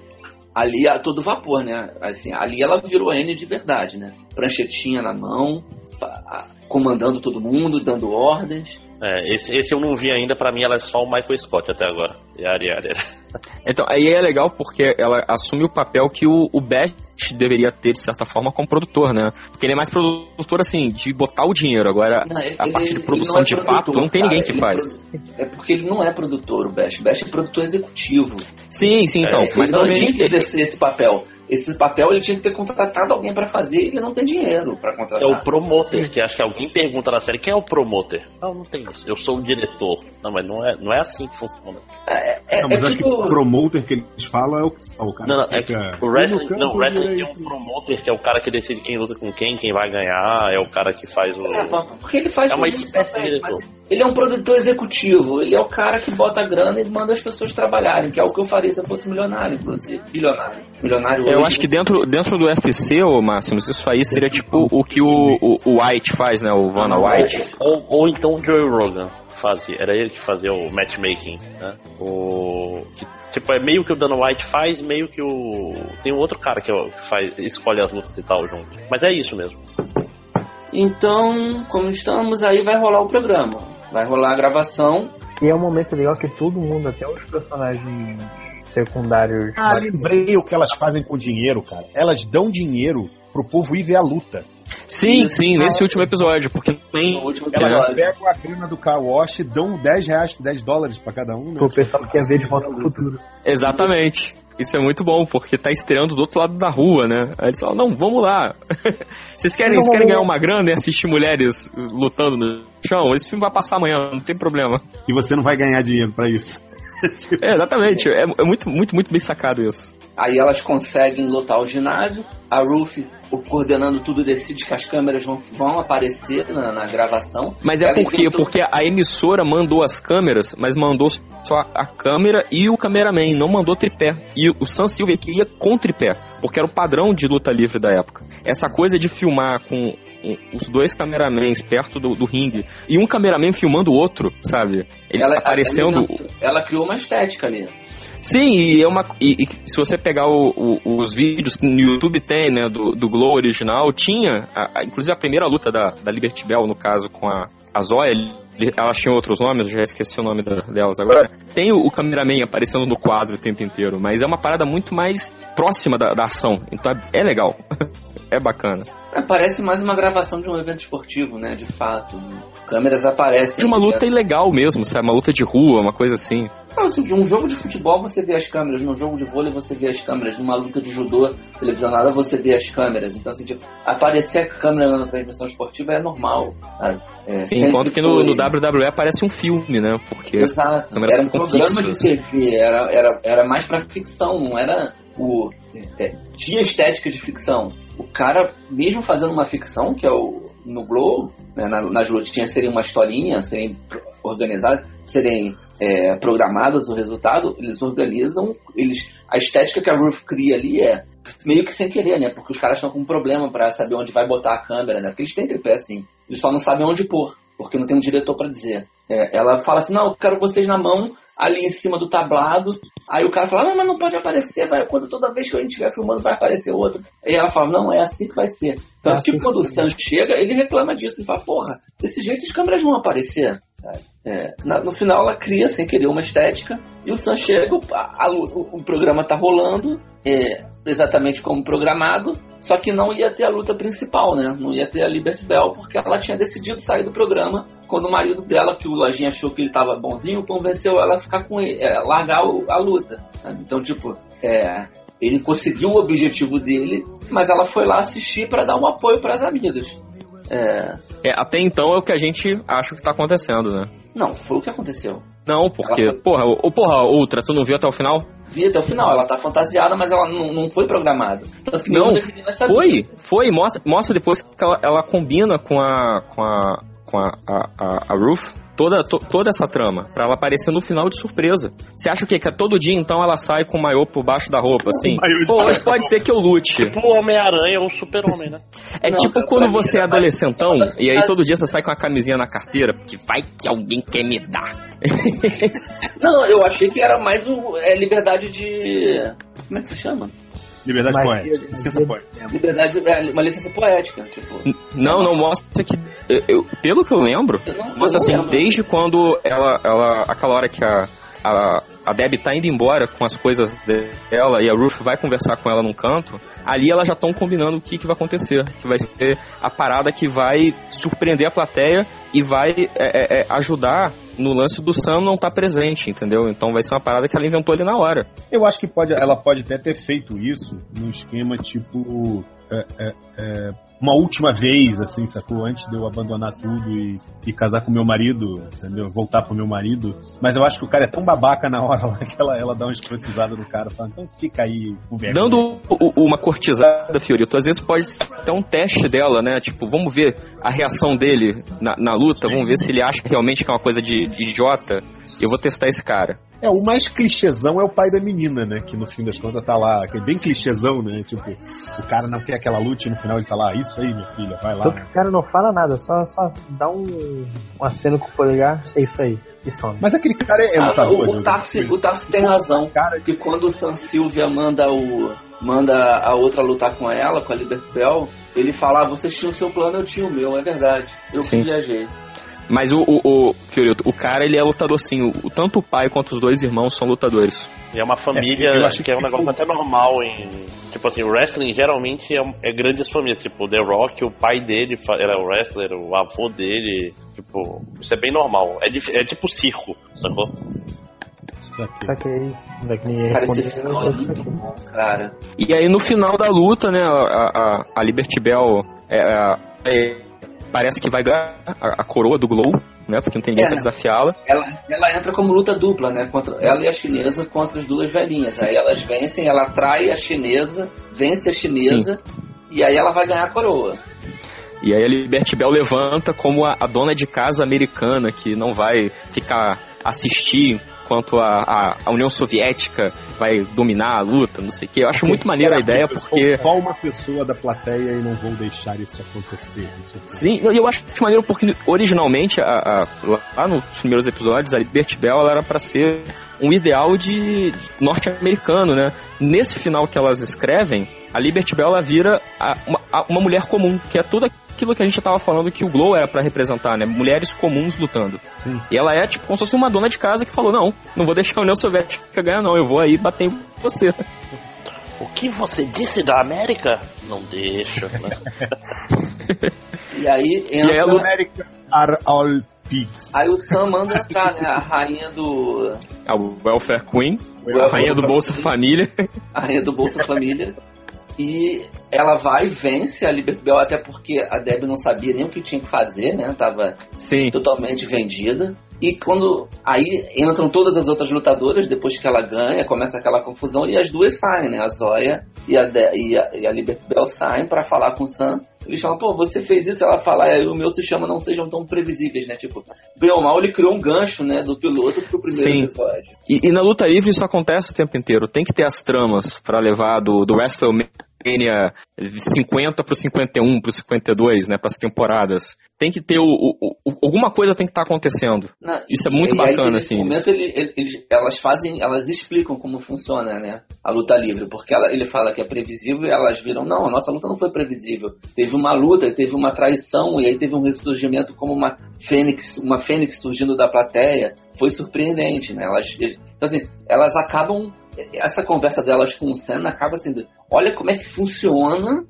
ali a todo vapor, né? Assim, ali ela virou N de verdade, né? Pranchetinha na mão, a- comandando todo mundo, dando ordens. É, esse, esse eu não vi ainda, pra mim ela é só o Michael Scott até agora. E a Ariane. [laughs] Então, aí é legal porque ela assume o papel que o, o Best deveria ter, de certa forma, como produtor, né? Porque ele é mais produtor, assim, de botar o dinheiro. Agora, Não, ele- a parte ele- de produção é de produtor, fato, não tem cara, ninguém que ele faz. produ- É porque ele não é produtor, o Bash. O Bash é produtor executivo. Sim, sim, então. É, mas ele não tinha que exercer esse papel. Esse papel ele tinha que ter contratado alguém pra fazer e ele não tem dinheiro pra É contratar. o promoter, que acho que alguém pergunta na série, quem é o promoter? Não, não tem isso. Eu sou o diretor. Não, mas não é, não é assim que funciona. É, é, Não, mas é eu acho que tipo- o promoter que eles falam é o, é o cara Não, não, que é que fica... o wrestling, não, o wrestling tem um promoter que é o cara que decide quem luta com quem, quem vai ganhar, é o cara que faz o. É, porque ele faz É uma espécie de diretor. Ele é um produtor executivo, ele é o cara que bota a grana e manda as pessoas trabalharem, que é o que eu faria se eu fosse milionário, inclusive. Bilionário. Milionário Eu acho que dentro, dentro do UFC, ô Máximos, isso aí seria tipo o que o, o, o White faz, né? O Vanna White. Ou, ou então o Joe Rogan fazia. Era ele que fazia o matchmaking, né? O. que, tipo, é meio que o Dana White faz, meio que o. Tem um outro cara que ó, que faz, escolhe as lutas e tal junto. Mas é isso mesmo. Então, como estamos, aí vai rolar o programa. Vai rolar a gravação. E é um momento legal que todo mundo, até os personagens secundários. Ah, lembrei o que elas fazem com dinheiro, cara. Elas dão dinheiro pro povo ir ver a luta. Sim, Isso, sim, nesse último episódio, porque tem. Elas pegam a grana do car wash e dão 10 reais, 10 dólares pra cada um, né? O pessoal que quer ver de volta no futuro. Exatamente. Isso é muito bom, porque tá estreando do outro lado da rua, né? Aí eles falam, não, vamos lá. [laughs] Vocês querem, vocês querem ganhar uma grana e assistir mulheres lutando no chão? Esse filme vai passar amanhã, não tem problema. E você não vai ganhar dinheiro pra isso. [laughs] É, exatamente. É, é muito, muito, muito bem sacado isso. Aí elas conseguem lotar o ginásio. A Ruth, o- coordenando tudo, decide que as câmeras vão, vão aparecer na, na gravação. Mas é por quê? Porque a emissora mandou as câmeras, mas mandou só a câmera e o cameraman, não mandou tripé. E o Sam Silver que ia com tripé, porque era o padrão de luta livre da época. Essa coisa de filmar com os dois cameramans perto do, do ringue e um cameraman filmando o outro, sabe? Ele ela, aparecendo. Ela, ela criou uma estética ali. Sim, e é uma. E, e se você pegar o- o- os vídeos no YouTube tem, né, do, do Glow original, tinha, a- a- inclusive a primeira luta da, da Liberty Bell, no caso, com a, a Zoya, elas tinham outros nomes, eu já esqueci o nome da- delas agora. Tem o, o cameraman aparecendo no quadro o tempo inteiro, mas é uma parada muito mais próxima da, da ação, então é, é legal. [laughs] é bacana. É, Parece mais uma gravação de um evento esportivo, né? De fato. Câmeras aparecem. De uma luta ilegal mesmo, sabe? Uma luta de rua, uma coisa assim. Não, assim, de um jogo de futebol você vê as câmeras, num jogo de vôlei você vê as câmeras, numa luta de judô televisionada você vê as câmeras. Então, assim, tipo, aparecer a câmera na transmissão esportiva é normal. É, sempre Enquanto que no, no WWE parece um filme, né? Porque Exato. Era um programa de. TV, era, era, era mais pra ficção, não era o. é, tinha estética de ficção. O cara, mesmo fazendo uma ficção, que é o. No Glow, né, na, nas lutinhas serem uma historinha, serem organizadas, serem é, programadas o resultado, eles organizam, eles a estética que a Ruth cria ali é meio que sem querer, né? Porque os caras estão com um problema pra saber onde vai botar a câmera, né? Porque eles têm tripé, assim. Eles só não sabem onde pôr, porque não tem um diretor pra dizer. É, ela fala assim, não, eu quero vocês na mão, ali em cima do tablado. Aí o cara fala, não, mas não pode aparecer, vai, quando toda vez que a gente estiver filmando vai aparecer outro. Aí ela fala, não, é assim que vai ser. Tanto que quando o Sam chega, ele reclama disso, ele fala, porra, desse jeito as câmeras vão aparecer. É, na- no final ela cria, sem querer, uma estética, e o Sam chega, o, a- o- o programa tá rolando, é, exatamente como programado, só que não ia ter a luta principal, né? Não ia ter a Liberty Bell, porque ela tinha decidido sair do programa quando o marido dela, que o Lojinha achou que ele tava bonzinho, convenceu ela a ficar com ele, é, largar a luta. sabe? Então, tipo, é, ele conseguiu o objetivo dele, mas ela foi lá assistir para dar um apoio para as amigas. É, É, até então é o que a gente acha que tá acontecendo, né? não, foi o que aconteceu. Não, porque, foi- porra, o, porra, Ultra, tu não viu até o final? Vi até o final, ela tá fantasiada, mas ela não, não foi programada. Tanto que Não. Foi, foi, mostra, mostra depois que ela, ela combina com a com a com a, a, a, a Ruth toda, to- toda essa trama, pra ela aparecer no final de surpresa. Você acha o quê? Que é todo dia então ela sai com o maiô por baixo da roupa, assim? [laughs] Pô, hoje pode ser que eu lute. [laughs] Tipo o Homem-Aranha ou o Super-Homem, né? [laughs] É Não, tipo quando você é adolescentão mais- e aí todo dia você sai com a camisinha na carteira, porque vai que alguém quer me dar. Não, eu achei que era mais o, é, liberdade de. Como é que se chama? Liberdade Mas- poética. Licença poética. Liberdade, é, uma licença poética. Tipo, Não, não mostra que. eu- pelo que eu lembro, não, Mas assim, lembro. desde quando ela, ela aquela hora que a, a, a Debbie tá indo embora com as coisas dela e a Ruth vai conversar com ela num canto, ali elas já estão combinando o que, que vai acontecer. Que vai ser a parada que vai surpreender a plateia e vai é, é, é, ajudar no lance do Sam não estar presente, entendeu? Então vai ser uma parada que ela inventou ali na hora. Eu acho que pode, ela pode até ter feito isso num esquema tipo. é, é, é, uma última vez, assim, sacou? Antes de eu abandonar tudo e, e casar com meu marido, entendeu? Voltar pro meu marido. Mas eu acho que o cara é tão babaca na hora [laughs] lá que ela, ela dá uma escrotizada no cara, fala, então fica aí com vergonha. Dando uma cortizada, Fiorito, às vezes pode ser um teste dela, né? Tipo, vamos ver a reação dele na, na luta, vamos ver se ele acha realmente que é uma coisa de, de idiota. Eu vou testar esse cara. É, o mais clichêzão é o pai da menina, né? Que no fim das contas tá lá, que é bem clichêzão, né? Tipo, o cara não quer aquela luta e no final ele tá lá, isso aí, minha filha, vai lá. O cara não fala nada, só, só dá um, um aceno com o polegar, é isso aí, e some. Mas aquele cara é, é Ah, lutador. o, né? o, Tarsi, o Tarsi tem razão. Cara, Que quando o San Silvia manda o. manda a outra lutar com ela, com a Liberty Bell, ele fala, ah, vocês tinham o seu plano, eu tinha o meu, é verdade. Eu Sim. que viajei. Mas o, o, o Fiorito, o cara, ele é lutador sim. O, tanto o pai quanto os dois irmãos são lutadores. E é uma família É, eu acho que é um negócio até normal em. Tipo assim, o wrestling geralmente é, é grandes famílias. Tipo, o The Rock, o pai dele era o wrestler, o avô dele. Tipo, isso é bem normal. É, é tipo circo, sacou? Saquei, que ninguém Cara, esse final é muito saquei. bom, cara. E aí no final da luta, né, a, a, a Liberty Bell é, é, parece que vai ganhar a, a coroa do Glow, né? Porque não tem ninguém É, pra né? desafiá-la. Ela, ela entra como luta dupla, né? Contra ela e a chinesa contra as duas velhinhas. Aí elas vencem, ela atrai a chinesa, vence a chinesa, e aí ela vai ganhar a coroa. E aí a Liberty Bell levanta como a, a dona de casa americana que não vai ficar assistir quanto a, a, a União Soviética vai dominar a luta, não sei o que. Eu acho muito maneira a ideia, porque. Só uma pessoa da plateia e não vou deixar isso acontecer. Sim, e eu acho maneiro porque originalmente, a, a, lá nos primeiros episódios, a Liberty Bell ela era para ser um ideal de norte-americano, né? Nesse final que elas escrevem, a Liberty Bell ela vira a, uma, a, uma mulher comum, que é tudo aquilo que a gente estava falando que o Glow era para representar, né? Mulheres comuns lutando. Sim. E ela é tipo como se fosse uma dona de casa que falou: Não, não vou deixar a União Soviética ganhar, não, eu vou aí bater em você. O que você disse da América? Não deixa, né? [laughs] E aí entra. America are all pigs. Aí o Sam manda entrar, né? A rainha do. A Welfare Queen, a rainha do Bolsa Família. A rainha do Bolsa Família. E ela vai e vence a Liberty Bell, até porque a Debbie não sabia nem o que tinha que fazer, né? Tava Sim. totalmente vendida. E quando aí entram todas as outras lutadoras, depois que ela ganha, começa aquela confusão e as duas saem, né? A Zoya e a, De- e a, e a Liberty Bell saem pra falar com o Sam. Eles falam, pô, você fez isso, ela fala, é, o meu se chama Não Sejam Tão Previsíveis, né? Tipo, bem ou mal, ele criou um gancho, né, do piloto pro primeiro Sim. episódio. E, e na luta livre isso acontece o tempo inteiro. Tem que ter as tramas pra levar do, do WrestleMania 50 pro 51, pro 52, né? Pras temporadas. Tem que ter o, o- o- alguma coisa tem que estar acontecendo. Não, Isso é e- muito e bacana, nesse assim, momento ele- ele- elas fazem, elas explicam como funciona, né? A luta livre, porque ela- ele fala que é previsível e elas viram, não, a nossa luta não foi previsível. Teve uma luta, teve uma traição e aí teve um ressurgimento como uma fênix, uma fênix surgindo da plateia. Foi surpreendente, né? Elas, então assim, elas acabam essa conversa delas com o Senna acaba sendo, olha como é que funciona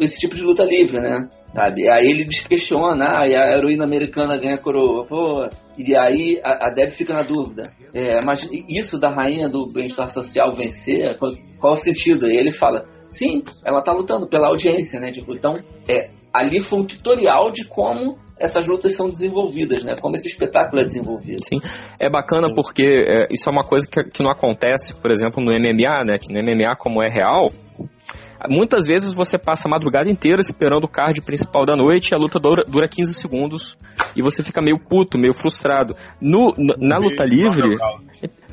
esse tipo de luta livre, né? Sabe? Aí ele desquestiona, ah, a heroína americana ganha a coroa, pô. E aí a, a Deb fica na dúvida. É, mas isso da rainha do bem-estar social vencer, qual, qual o sentido? E ele fala, sim, ela tá lutando pela audiência, né? Tipo, então, é, ali foi um tutorial de como essas lutas são desenvolvidas, né? Como esse espetáculo é desenvolvido. Sim. É bacana porque é, isso é uma coisa que, que não acontece, por exemplo, no MMA, né? Que no MMA, como é real, muitas vezes você passa a madrugada inteira esperando o card principal da noite e a luta dura, dura 15 segundos e você fica meio puto, meio frustrado. No, na, na luta livre,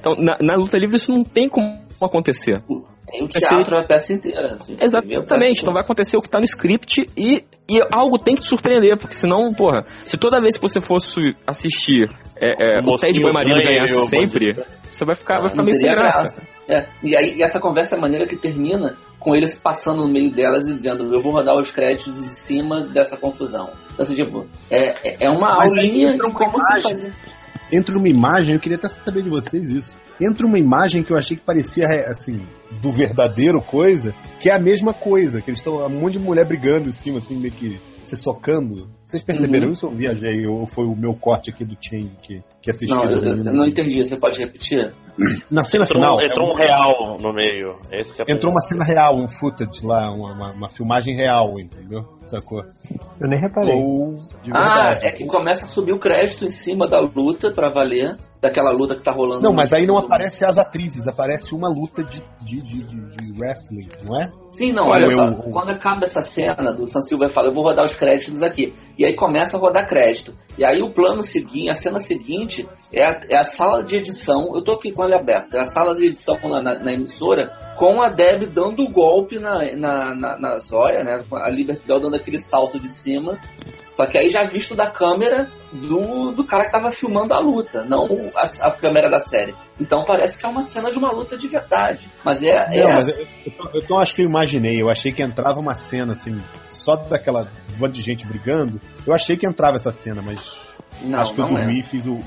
então, na, na luta livre isso não tem como acontecer. Tem o teatro é a peça inteira. assim. Exatamente, então vai acontecer o que tá no script e, e algo tem que te surpreender, porque senão, porra, se toda vez que você fosse assistir é, é, o Ted Boy Marido ganha ganhasse sempre, você vai ficar, vai ficar meio sem teria graça. É, e aí e essa conversa é a maneira que termina com eles passando no meio delas e dizendo eu vou rodar os créditos em cima dessa confusão. Então, assim, tipo, é, é- é uma Mas aulinha de como se fazer. Entra uma imagem, eu queria até saber de vocês isso. Entra uma imagem que eu achei que parecia, assim, do verdadeiro coisa, que é a mesma coisa, que eles estão um monte de mulher brigando em cima, assim, meio que se socando. Vocês perceberam Uhum. isso ou eu viajei? Ou foi o meu corte aqui do Chain que, que assistiu? Não, eu, eu não entendi, você pode repetir? [clears throat] Na cena Entrou, final. entrou é um real no meio. Esse que é Entrou uma cena real, um footage lá, uma, uma, uma filmagem real, entendeu? Sacou? Eu nem reparei. Ou Ah, é que começa a subir o crédito em cima da luta pra valer, daquela luta que tá rolando. Não, mas aí não aparece as atrizes, aparece uma luta de, de, de, de- wrestling, não é? Sim, não, Olha, olha só. eu- Quando acaba essa cena do Sam Silver fala, eu vou rodar os créditos aqui. E aí começa a rodar crédito. E aí o plano seguinte, a cena seguinte, é a, é a sala de edição. Eu tô aqui com ele aberto. É a sala de edição na, na- na emissora, com a Deb dando o golpe na, na, na, na Zóia, né? A Liberty Bell dando aquele salto de cima. Só que aí já visto da câmera do, do cara que tava filmando a luta, não a, a câmera da série. Então parece que é uma cena de uma luta de verdade. Mas é. é Não, mas eu, eu, eu, não acho que eu imaginei. Eu achei que entrava uma cena assim, só daquela banda de gente brigando. Eu achei que entrava essa cena, mas não, acho que eu não é. dormi e fiz o, o,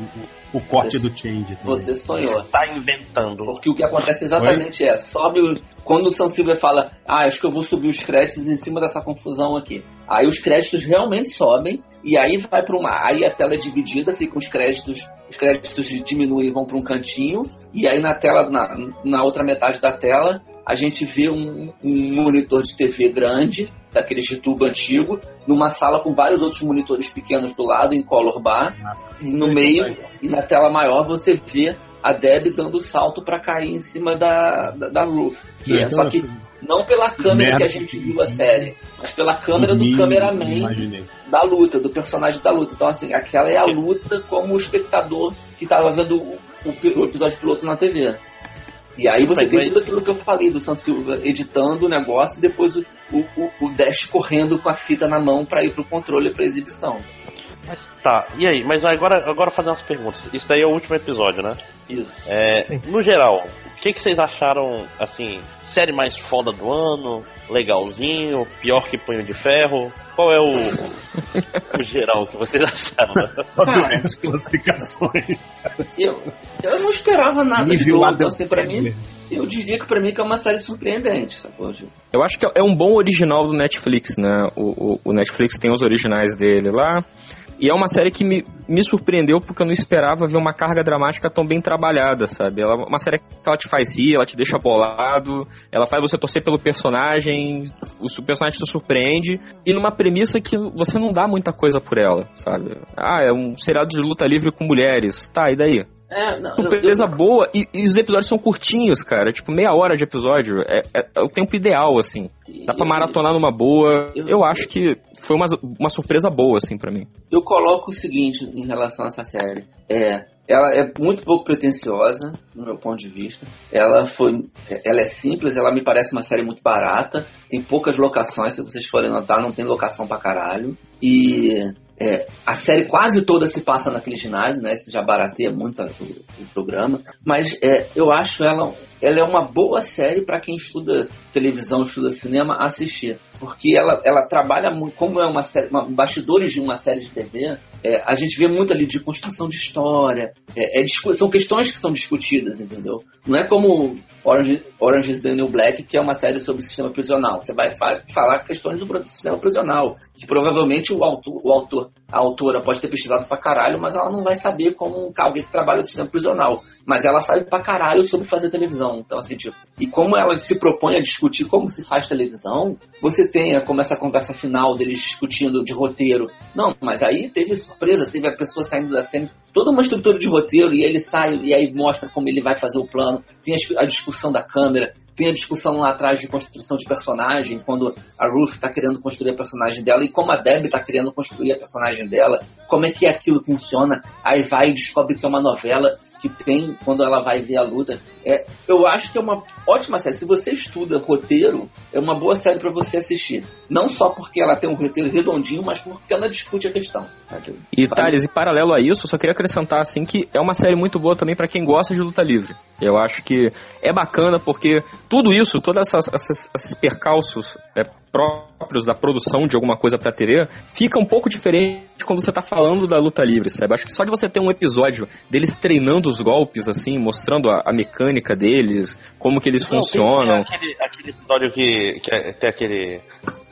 o corte Você- do change. também. Você sonhou. Está inventando. Porque o que acontece exatamente é, sobe o, quando o Sam Silver fala, ah, acho que eu vou subir os créditos em cima dessa confusão aqui. Aí os créditos realmente sobem e aí vai para uma, aí a tela é dividida, ficam os créditos, os créditos diminuem e vão para um cantinho e aí na tela, na, na outra metade da tela, a gente vê um, um monitor de TV grande, daqueles de tubo antigo, numa sala com vários outros monitores pequenos do lado, em color bar, e no meio e na tela maior você vê a Deb dando o salto para cair em cima da, da, da roof. Que é, Então, só que não pela câmera que a gente viu a série, mas pela câmera do cameraman da luta, do personagem da luta. Então, assim, aquela é a luta como o espectador que estava vendo o, o, o episódio piloto na TV. E aí você Mas tem tudo aquilo que eu falei do Sam Silva editando o negócio e depois o, o, o- o Dash correndo com a fita na mão pra ir pro controle pra exibição. Mas tá, e aí? Mas agora, agora fazer umas perguntas. Isso daí é o último episódio, né? Isso. É, no geral, o que, que vocês acharam, assim, série mais foda do ano? Legalzinho? Pior que Punho de Ferro? Qual é o, o geral que vocês acharam? Cara, As [laughs] classificações. eu, eu não esperava nada de Nível novo, assim, pra mim, eu diria que pra mim que é uma série surpreendente, sacou? Eu acho que é um bom original do Netflix, né? O, o, o Netflix tem os originais dele lá. E é uma série que me, me surpreendeu porque eu não esperava ver uma carga dramática tão bem trabalhada, sabe? Ela é uma série que ela te faz rir, ela te deixa bolado, ela faz você torcer pelo personagem, o personagem te surpreende, e numa premissa que você não dá muita coisa por ela, sabe? Ah, é um seriado de luta livre com mulheres, tá, e daí? é, não, eu- Surpresa boa, e, e os episódios são curtinhos, cara, tipo meia hora de episódio, é, é- é o tempo ideal, assim. eu- Dá pra maratonar numa boa. eu- Eu acho que foi uma, uma surpresa boa, assim, pra mim. eu coloco o seguinte em relação a essa série. É, ela é muito pouco pretensiosa, no meu ponto de vista. Ela foi, ela é simples, ela me parece uma série muito barata. Tem poucas locações, se vocês forem notar, não tem locação pra caralho. E é, a série quase toda se passa naquele ginásio, né? Isso já barateia muito a- o, o programa. Mas é, eu acho ela, ela é uma boa série para quem estuda televisão, estuda cinema, assistir. Porque ela, ela trabalha muito, como é uma série, uma, bastidores de uma série de TV, é, a gente vê muito ali de construção de história, é, é são questões que são discutidas, entendeu? Não é como Orange, Orange is the New Black, que é uma série sobre o sistema prisional. Você vai fa- falar questões do sistema prisional, que provavelmente o autor, o autor, a autora pode ter pesquisado pra caralho, mas ela não vai saber como alguém que trabalha no sistema prisional. Mas ela sabe pra caralho sobre fazer televisão. Então, assim, tipo, e como ela se propõe a discutir como se faz televisão, você tem como essa conversa final deles discutindo de roteiro. Não, mas aí teve surpresa, teve a pessoa saindo da frente, toda uma estrutura de roteiro, e ele sai e aí mostra como ele vai fazer o plano, tem a, a discussão da câmera, tem a discussão lá atrás de construção de personagem, quando a Ruth tá querendo construir a personagem dela, e como a Debbie tá querendo construir a personagem dela, como é que aquilo funciona, aí vai e descobre que é uma novela que tem quando ela vai ver a luta. É, eu acho que é uma ótima série. Se você estuda roteiro, é uma boa série para você assistir. Não só porque ela tem um roteiro redondinho, mas porque ela discute a questão. E Thales, em paralelo a isso, eu só queria acrescentar assim que é uma série muito boa também pra quem gosta de luta livre. Eu acho que é bacana porque tudo isso, todos esses percalços é, próprios da produção de alguma coisa pra TV, fica um pouco diferente quando você tá falando da luta livre, sabe? Acho que só de você ter um episódio deles treinando os golpes, assim, mostrando a, a mecânica deles, como que eles Não, funcionam. Aquele, aquele episódio que, que é- tem aquele,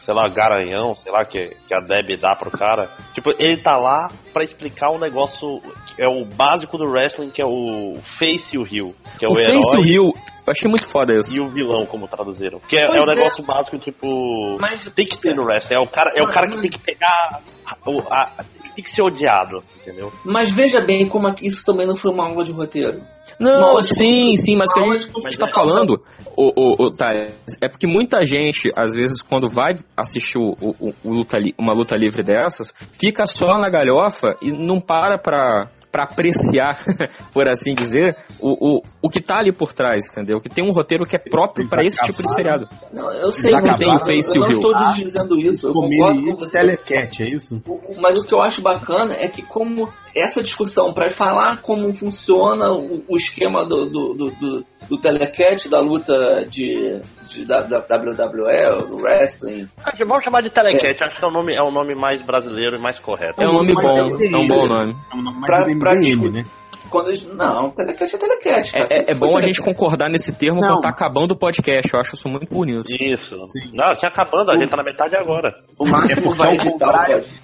sei lá, garanhão, sei lá, que, que a Deb dá pro cara. Tipo, ele tá lá pra explicar um negócio, que é o básico do wrestling, que é o face e o heel. Que é o, o herói Face Hill, eu achei muito foda isso. e o vilão, como traduziram. Que é, é um é. negócio básico, tipo... Mas Tem que ter no wrestling. É o cara, é o cara que tem que pegar... a- o- a- tem que ser odiado, entendeu? Mas veja bem como aqui- isso também não foi uma aula de roteiro. Não, Uma sim, sim, mas o que a gente está explicação. falando, o, o, o, Thales, é porque muita gente, às vezes, quando vai assistir o, o- o luta li- uma luta livre dessas, fica só na galhofa e não para pra, pra apreciar, [laughs] por assim dizer, o, o, o que tá ali por trás, entendeu? Que tem um roteiro que é próprio para esse tipo de seriado. Não, eu sei que tem Face eu não Hill. estou dizendo isso, eu concordo com você. telecat, é isso? O- Mas o que eu acho bacana é que como essa discussão para falar como funciona o, o esquema do, do, do, do, do telecat, da luta de, de da, da WWE, do wrestling, Ah, Vamos chamar de Telecat, acho que é o, nome, é o nome mais brasileiro e mais correto. É um nome Mas bom, é é um bom nome. Mas Pra- do pra MDM, discutir. né? Quando eles, não, telecat é telecat. É, cara. é- é bom foi a gente concordar nesse termo Não. quando tá acabando o podcast, eu acho isso muito bonito. Isso. Sim. Não, tinha acabando, a gente tá na metade agora. O É máximo porque vai editar podcast.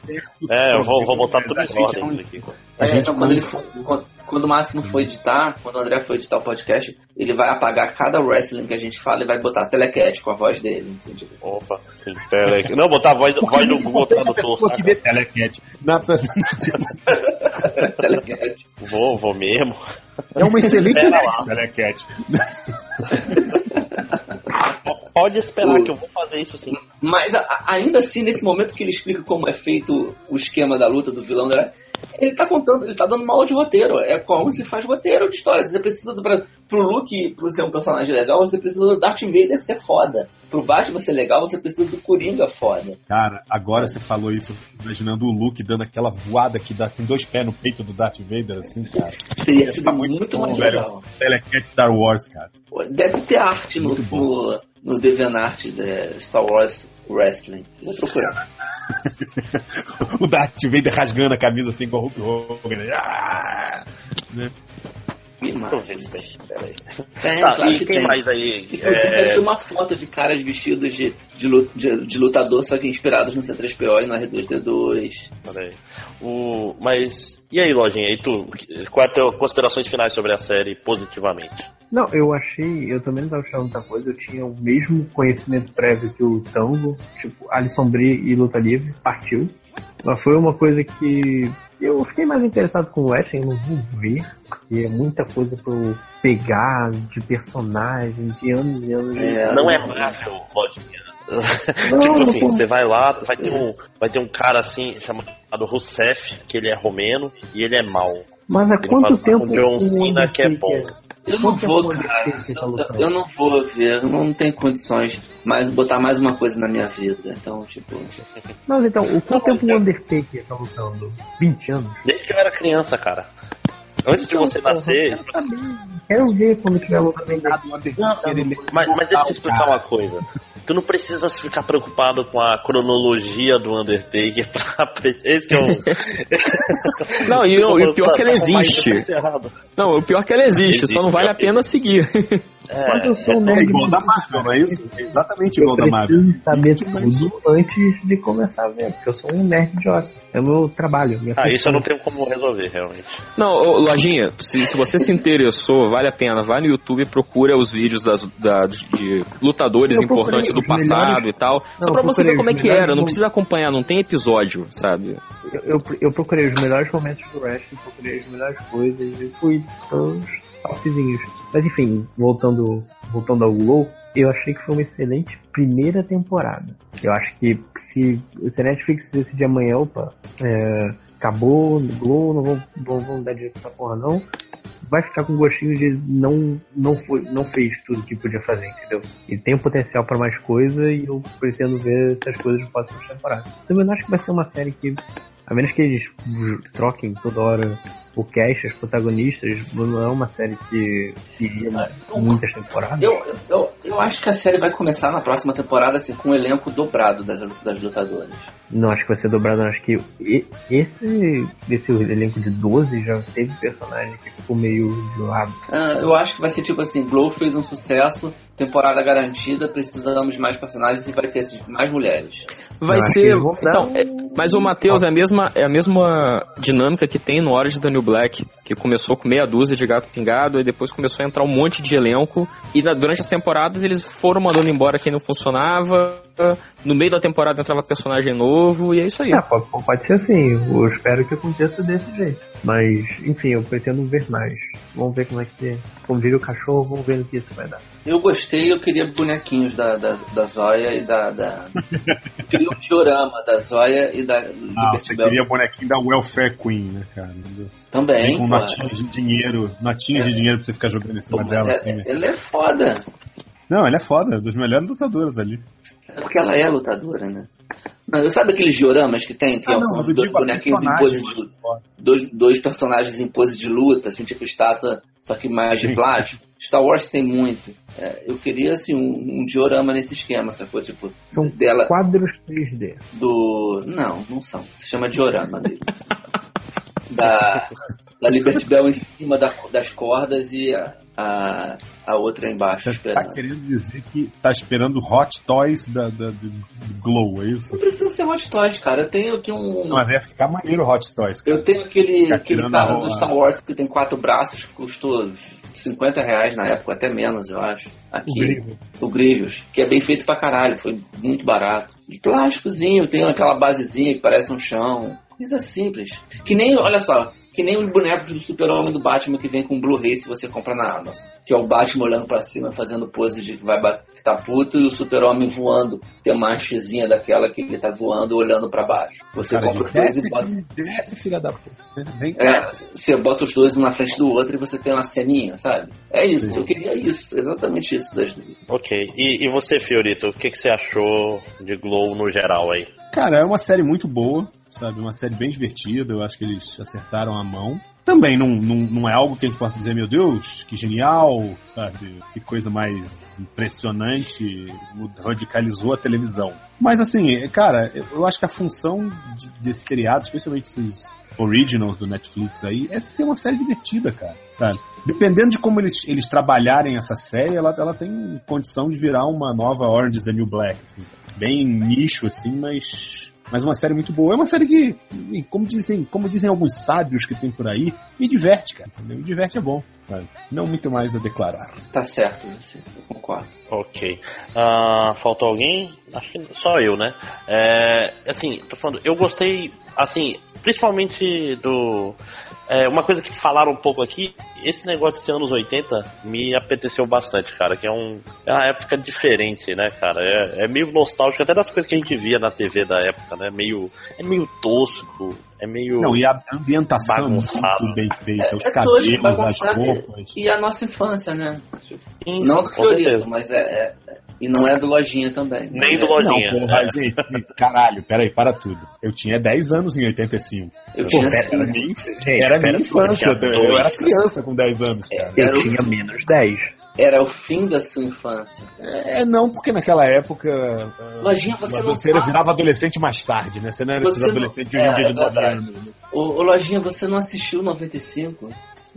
É, eu vou, vou botar tudo A em gente ordem é aqui. A É, gente então, quando, ele for- quando, quando o Máximo for editar, quando o André for editar o podcast, ele vai apagar cada wrestling que a gente fala e vai botar telecat com a voz dele. Opa, sim, tele... Não, botar a voz, do- voz do Google Tradutor, pessoa que vê telecat. Na- [laughs] [laughs] telecat. Vou, vou mesmo. É uma excelente [laughs] Pera lá. telecat. [laughs] Pode esperar O- que eu vou fazer isso sim. Mas a- a- ainda assim, nesse momento que ele explica como é feito o esquema da luta do vilão, né, ele tá contando, ele tá dando uma aula de roteiro. É como se faz roteiro de história. Você precisa, do- pra, pro Luke pro ser um personagem legal, você precisa do Darth Vader ser foda. Pro Batman ser legal, você precisa do Coringa foda. Cara, agora você falou isso, imaginando o Luke dando aquela voada que dá com dois pés no peito do Darth Vader, assim, cara. Teria sido Tá muito muito, bom, mais legal. Telecat Star Wars, cara. Deve ter arte no, Muito bom. no, no DeviantArt da Star Wars Wrestling. Vou procurar. [laughs] o Darth Vader rasgando a camisa assim com o Hulk Hogan. Ah! Né? [laughs] Que se tem. Peraí. Tem, Tá, claro e que quem tem. mais aí? Inclusive, É, uma foto de caras vestidos de, de, de- de lutador, só que inspirados no C3PO e no R2D2. Peraí. O, mas. E aí, Lojinha? E tu? Quais as tuas considerações finais sobre a série positivamente? Não, eu achei, eu também não tava achando muita coisa, eu tinha o mesmo conhecimento prévio que o Tango, tipo, Alisson Brie e Luta Livre, partiu. Mas foi uma coisa que eu fiquei mais interessado com o Wrestling, eu não vou ver, porque é muita coisa pra eu pegar de personagem, de anos e anos. É, Não é Marvel, Lojinha. Não, [laughs] tipo não assim, você vai lá, vai ter, um, vai ter um cara assim chamado Rousseff, que ele é romeno e ele é mau. Mas há Ele quanto tempo um John o Cena que é bom. Eu não vou, cara. Tá Eu, eu não vou ver, eu não tenho condições mais botar mais uma coisa na minha vida. Então, tipo. Mas então, o quanto Não, tempo o Undertaker tá lutando? 20 anos? Desde que eu era criança, cara. Antes de você Então, nascer. Quero ver quando tiver lutando. Mas, mas deixa eu te explicar uma coisa. Tu não precisa ficar preocupado com a cronologia do Undertaker pra. [laughs] Esse que é o. [laughs] Não, e, o- e o pior é que ela existe. Errado. Não, o pior é que ela existe, só não vale a pena seguir. [laughs] Eu sou É nerd, igual da Marvel, não é isso? É exatamente eu igual da Marvel. preciso saber tudo antes de começar a ver, porque eu sou um nerd idiota. É o meu trabalho. Minha Ah, isso eu não tenho como resolver, realmente. Não, ô, Lojinha, se, se você se interessou, vale a pena. Vai no YouTube e procura os vídeos das, da- de lutadores Eu importantes do passado melhores- e tal. Não, só pra eu você ver como é que era. Não precisa acompanhar, não tem episódio, sabe? Eu, eu, eu procurei os melhores momentos do wrestling, procurei as melhores coisas e fui pelos Mas enfim, voltando, voltando ao Glow, eu achei que foi uma excelente primeira temporada. Eu acho que se, se a Netflix decidir amanhã, opa, é, acabou, Glow, não vão, não vão dar direito pra essa porra não, vai ficar com gostinho de não, não, foi, não fez tudo que podia fazer, entendeu? E tem um potencial pra mais coisa e eu pretendo ver essas coisas nas próximas temporadas. Também não acho que vai ser uma série que, a menos que eles troquem toda hora o cast, os protagonistas, não é uma série que iria muitas temporadas. Eu, eu, eu acho que a série vai começar na próxima temporada assim, com o elenco dobrado das, das lutadoras. Não acho que vai ser dobrado, acho que esse, esse elenco de 12 já teve personagem que ficou meio de lado. Ah, eu acho que vai ser tipo assim, Glow fez um sucesso, temporada garantida, precisamos de mais personagens e vai ter assim, mais mulheres. Vai ser. Então, é- mas o Matheus é a mesma é a mesma dinâmica que tem no Orange da New Black, que começou com meia dúzia de gato pingado e depois começou a entrar um monte de elenco e na- durante as temporadas eles foram mandando embora quem não funcionava. No meio da temporada entrava personagem novo e é isso aí. É, pode, pode ser assim. Eu espero que aconteça desse jeito. Mas, enfim, eu pretendo ver mais. Vamos ver como é que é. Como diria o cachorro, vamos ver no que isso vai dar. Eu gostei, eu queria bonequinhos da, da, da Zóia e da. da... Eu [laughs] queria um diorama da Zóia e da Ah, você Bell. queria bonequinho da Welfare Queen, né, cara? Também. com pô. notinhas de dinheiro, notinhas de dinheiro pra você ficar jogando em Pô, cima mas dela, é- assim, né? ela é foda. Não, ela é foda, é dos melhores lutadores ali. É porque ela é lutadora, né? Não, sabe aqueles dioramas que tem? Que Ah, não, são eu dois digo a bonequinhos em pose de Dois, dois personagens em pose de luta, assim, tipo estátua, só que mais de plástico. Star Wars tem muito. É, eu queria, assim, um, um diorama nesse esquema, sacou? Tipo, São dela, quadros 3D. do... Não, não são. Se chama diorama mesmo. da, da Liberty Bell em cima da- das cordas e a, a, a outra embaixo Você tá querendo dizer que tá esperando Hot Toys da, da, do Glow, é isso? Não precisa ser Hot Toys, cara. Eu tenho aqui um... Não, mas ia ficar maneiro Hot Toys, cara. Eu tenho aquele, aquele cara do. Star Wars que tem quatro braços, custou 50 reais na época, até menos, eu acho. Aqui, o Grievous, que é bem feito pra caralho, foi muito barato. De plásticozinho, tem aquela basezinha que parece um chão. Coisa simples. Que nem, olha só, Que nem os bonecos do Super-Homem do Batman que vem com Blu-ray se você compra na Amazon. Que é o Batman olhando pra cima, fazendo pose de que vai que tá puto e o Super-Homem voando. Tem uma hastezinha daquela que ele tá voando olhando pra baixo. Você Cara, compra os dois e bota. desce, filha da puta. Vem. É, você bota os dois um na frente do outro e você tem uma ceninha, sabe? É isso, Sim. eu queria isso, exatamente isso das duas. Ok. E, e você, Fiorito, o que, que você achou de Glow no geral aí? Cara, é uma série muito boa, sabe? Uma série bem divertida. Eu acho que eles acertaram a mão. Também não, não, não é algo que a gente possa dizer, meu Deus, que genial, sabe? Que coisa mais impressionante, radicalizou a televisão. Mas assim, cara, eu acho que a função de, desse seriado, especialmente esses originals do Netflix aí, é ser uma série divertida, cara, sabe? Dependendo de como eles, eles trabalharem essa série, ela, ela tem condição de virar uma nova Orange is the New Black, assim. Bem nicho, assim, mas mas uma série muito boa. É uma série que, como dizem, como dizem alguns sábios que tem por aí, me diverte, cara. Entendeu? Me diverte é bom. Não muito mais a declarar. Tá certo, eu concordo. Ok. Ah, faltou alguém? Acho que só eu, né? É, assim, tô falando, eu gostei, assim, principalmente do. é, uma coisa que falaram um pouco aqui, esse negócio de ser anos 80 me apeteceu bastante, cara, que é, um, é uma época diferente, né, cara? É, é meio nostálgico até das coisas que a gente via na TV da época, né? Meio, é meio tosco, é meio. Não, e a ambientação é Bagunçado. muito bem feita. Os É cabelos, as roupas. e a nossa infância, né? Sim, Não do certeza. mas é, é- é- E não é do Lojinha também. Nem do É, Lojinha. Não, porra, É. gente, caralho, peraí, para tudo. Eu tinha 10 anos em 85. Eu Pô, tinha pera, cinco. era minha, Gente, era minha infância. tinha Eu era criança com 10 anos, cara. Eu o- tinha menos 10. Era o fim da sua infância. É, não, porque naquela época. Lojinha, você não você virava adolescente mais tarde, né? Você não era Você esses não- adolescentes de hoje em é, dia de é 9 verdade. anos. né? Ô, ô, Lojinha, você não assistiu 95?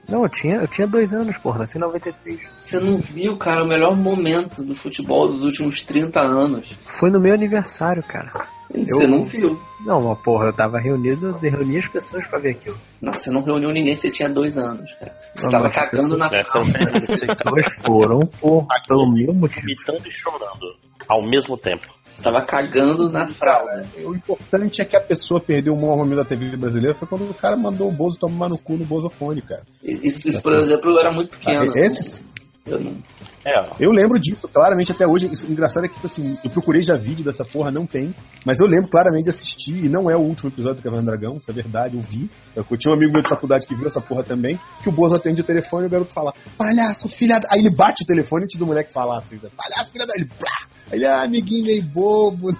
Não, eu tinha, eu tinha dois anos, porra, nasci em 93. Você não viu, cara, o melhor momento do futebol dos últimos 30 anos. Foi no meu aniversário, cara. Você Eu- não viu. Não, mas porra, eu tava reunido, eu reuni as pessoas pra ver aquilo. Não, você não reuniu ninguém, você tinha dois anos, cara. Você Não, tava mas- cagando na É, calça. [laughs] Vocês [laughs] estavam Pessoas foram por, pelo meu motivo. gritando e chorando ao mesmo tempo. Você tava cagando na fralda. O importante é que a pessoa perdeu o maior momento da TV brasileira foi quando o cara mandou o Bozo tomar no cu no Bozofone, cara. Isso, isso, por exemplo, eu era muito pequeno. Esse, Eu não... É, eu lembro disso claramente até hoje. Isso, o engraçado é que, tipo assim, eu procurei já vídeo dessa porra, não tem. Mas eu lembro claramente de assistir, e não é o último episódio do Caverna do Dragão, isso é verdade, eu vi. Eu, tinha um amigo meu de faculdade que viu essa porra também, que o Bozo atende o telefone e o garoto fala, palhaço, filha da... Aí ele bate o telefone antes do moleque falar, filho da... palhaço, filha da... Ele, plá! Aí ele, ah, amiguinho meio bobo, né?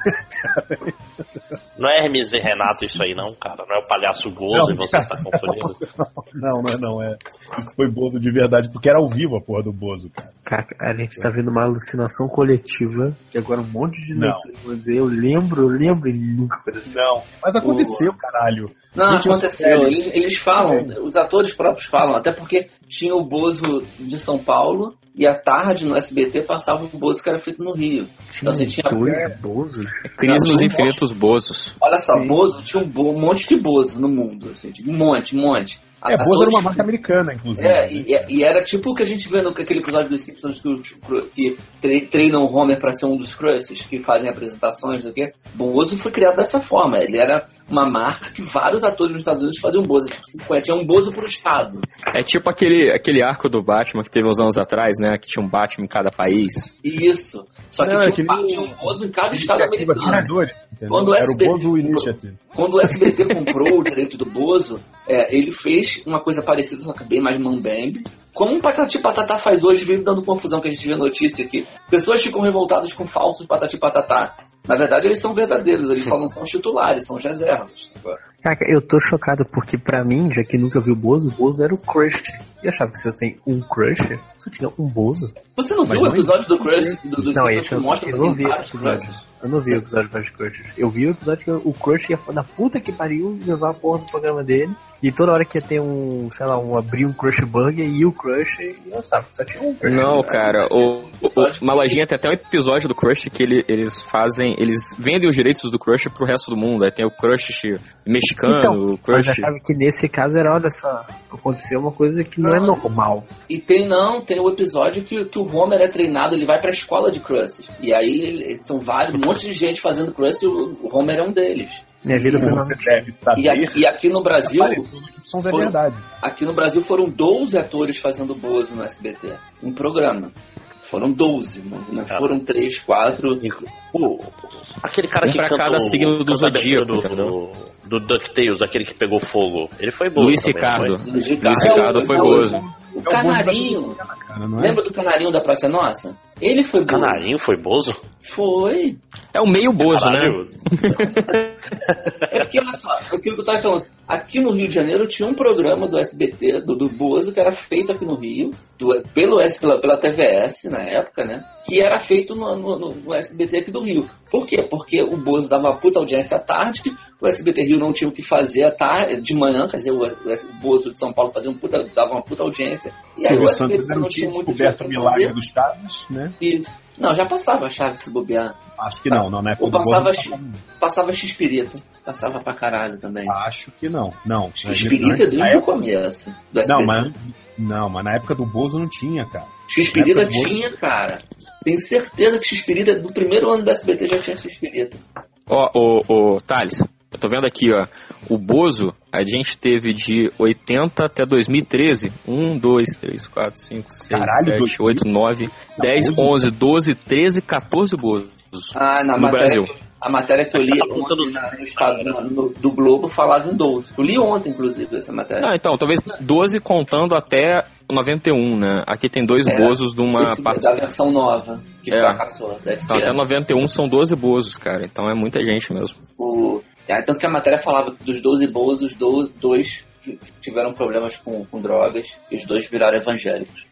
Não é Hermes e Renato isso aí, não, cara. Não é o palhaço Gozo Não, e você está confundindo. [laughs] Não, não é não, é. Isso foi Bozo de verdade, porque era ao vivo a porra do Bozo, cara. A gente tá vendo uma alucinação coletiva, que agora um monte de Não. leitores vão dizer, eu lembro, eu lembro e nunca aconteceu. Não. Mas aconteceu, caralho. Não, aconteceu. Eles, eles falam, os atores próprios falam, até porque tinha o Bozo de São Paulo e à tarde no SBT passava o Bozo que era feito no Rio. Então você tinha. Dois bozos. Cris Não, nos infinitos bozos. Olha só, Bozo tinha um, bo- um monte de Bozo no mundo. Assim, tipo, um monte, um monte. É, Bozo era uma marca americana, inclusive. É, e, e era tipo o que a gente vê naquele episódio dos Simpsons que, que tre- treinam o Homer pra ser um dos Crushes, que fazem apresentações, do que. Bozo foi criado dessa forma. Ele era uma marca que vários atores nos Estados Unidos faziam Bozo. Tipo, 50, tinha um Bozo pro Estado. É tipo aquele, aquele arco do Batman que teve uns anos atrás, né? Que tinha um Batman em cada país. Isso. Só que Não, é tinha, que um, nem tinha um Bozo em cada estado americano. Quando o Era o SBT Bozo Initiative. Quando o SBT comprou o direito do Bozo, é, ele fez uma coisa parecida, só que bem mais mambembe. Como um Patati Patatá faz hoje, vive dando confusão, que a gente vê notícia aqui. Pessoas ficam revoltadas com falsos Patati Patatá. Na verdade, eles são verdadeiros, eles só não são titulares, são os reservas. Cara, eu tô chocado porque pra mim, já que nunca vi o Bozo, o Bozo era o crush. E achava que você tem um crush, você tinha um Bozo. Você não Mas viu o não episódio do Crush, do, do Não, esse eu, mostra eu não vi esse vários episódio. crushes? Eu não vi o episódio de vários crushes. Eu vi o episódio que o crush ia da puta que pariu levar a porra do programa dele. E toda hora que ia ter um, sei lá, um abrir um crush burger e o crush, e eu sabe, só tinha um crush. Não, cara, o, o, uma lojinha tem até um episódio do Crush que ele- eles fazem. Eles vendem os direitos do Crush pro resto do mundo. Aí tem o Crush mexicano, Então, o Mas Crush. achava que nesse caso era, olha só, aconteceu uma coisa que não, é Não. normal. E tem não, tem o episódio que, que o Homer é treinado, ele vai pra escola de crushes. E aí são vários, monte de gente fazendo Crust e o Homer é um deles. Minha vida foi Como você deve saber. E aqui, e aqui no Brasil, São da Foram- verdade. aqui no Brasil foram 12 atores fazendo Bozo no SBT, um programa. Foram 12, não, não Ah. foram 3, 4. O- aquele cara Um que pra canta cada o- signo do zodíaco, do, do, do DuckTales, aquele que pegou fogo. Ele foi bom. Luiz também, não Ricardo. Luiz Luiz Ricardo foi Bozo. O É Canarinho. Cara, não é? Lembra do Canarinho da Praça Nossa? Ele foi Bozo. Canarinho foi Bozo? Foi. É o meio bozo, né? Caralho. É porque, olha só, é aquilo que eu tava falando. Aqui no Rio de Janeiro tinha um programa do SBT, do, do Bozo, que era feito aqui no Rio, do- pelo, pela, pela TVS na época, né? Que era feito no, no- no- no SBT aqui do Rio. Por quê? Porque o Bozo dava uma puta audiência à tarde, o SBT Rio não tinha o que fazer à tarde, de manhã, quer dizer, o, o Bozo de São Paulo fazia um puta, dava uma puta audiência. E aí o SBT Santos não tinha tinha muito descoberto o milagre fazer. dos Chaves, né? Isso. Não, já passava a chave se bobear. Acho que não, não, na época Ou passava Bozo, não. Passava X-Pirita. Passava pra caralho também. Acho que não. Não. X-Pirita desde o começo. Do Não, mas, não, mas na época do Bozo não tinha, cara. X-Pirita tinha, cara. Tenho certeza que X-Pirita, do primeiro ano do SBT já tinha X-Pirita. Ó, ô, ô, Thales, eu tô vendo aqui, ó. O Bozo, a gente teve de 80 até 2013. 1, 2, 3, 4, 5, 6, Caralho, 7, 8, 9, 10, Bozo? 11, 12, 13, 14 Bozos. Ah, na No matéria, Brasil. A matéria que eu li ontem na- no estado no- do Globo falava em 12. Eu li ontem, inclusive, essa matéria. Ah, então, talvez 12 contando até 91, né? Aqui tem dois É, Bozos de uma Esse parte. da versão nova, que É. fracassou. Deve Então, ser. até 91 são 12 Bozos, cara. Então é muita gente mesmo. O... É, tanto que a matéria falava dos 12 boas, os do- dois tiveram problemas com, com drogas e os dois viraram evangélicos.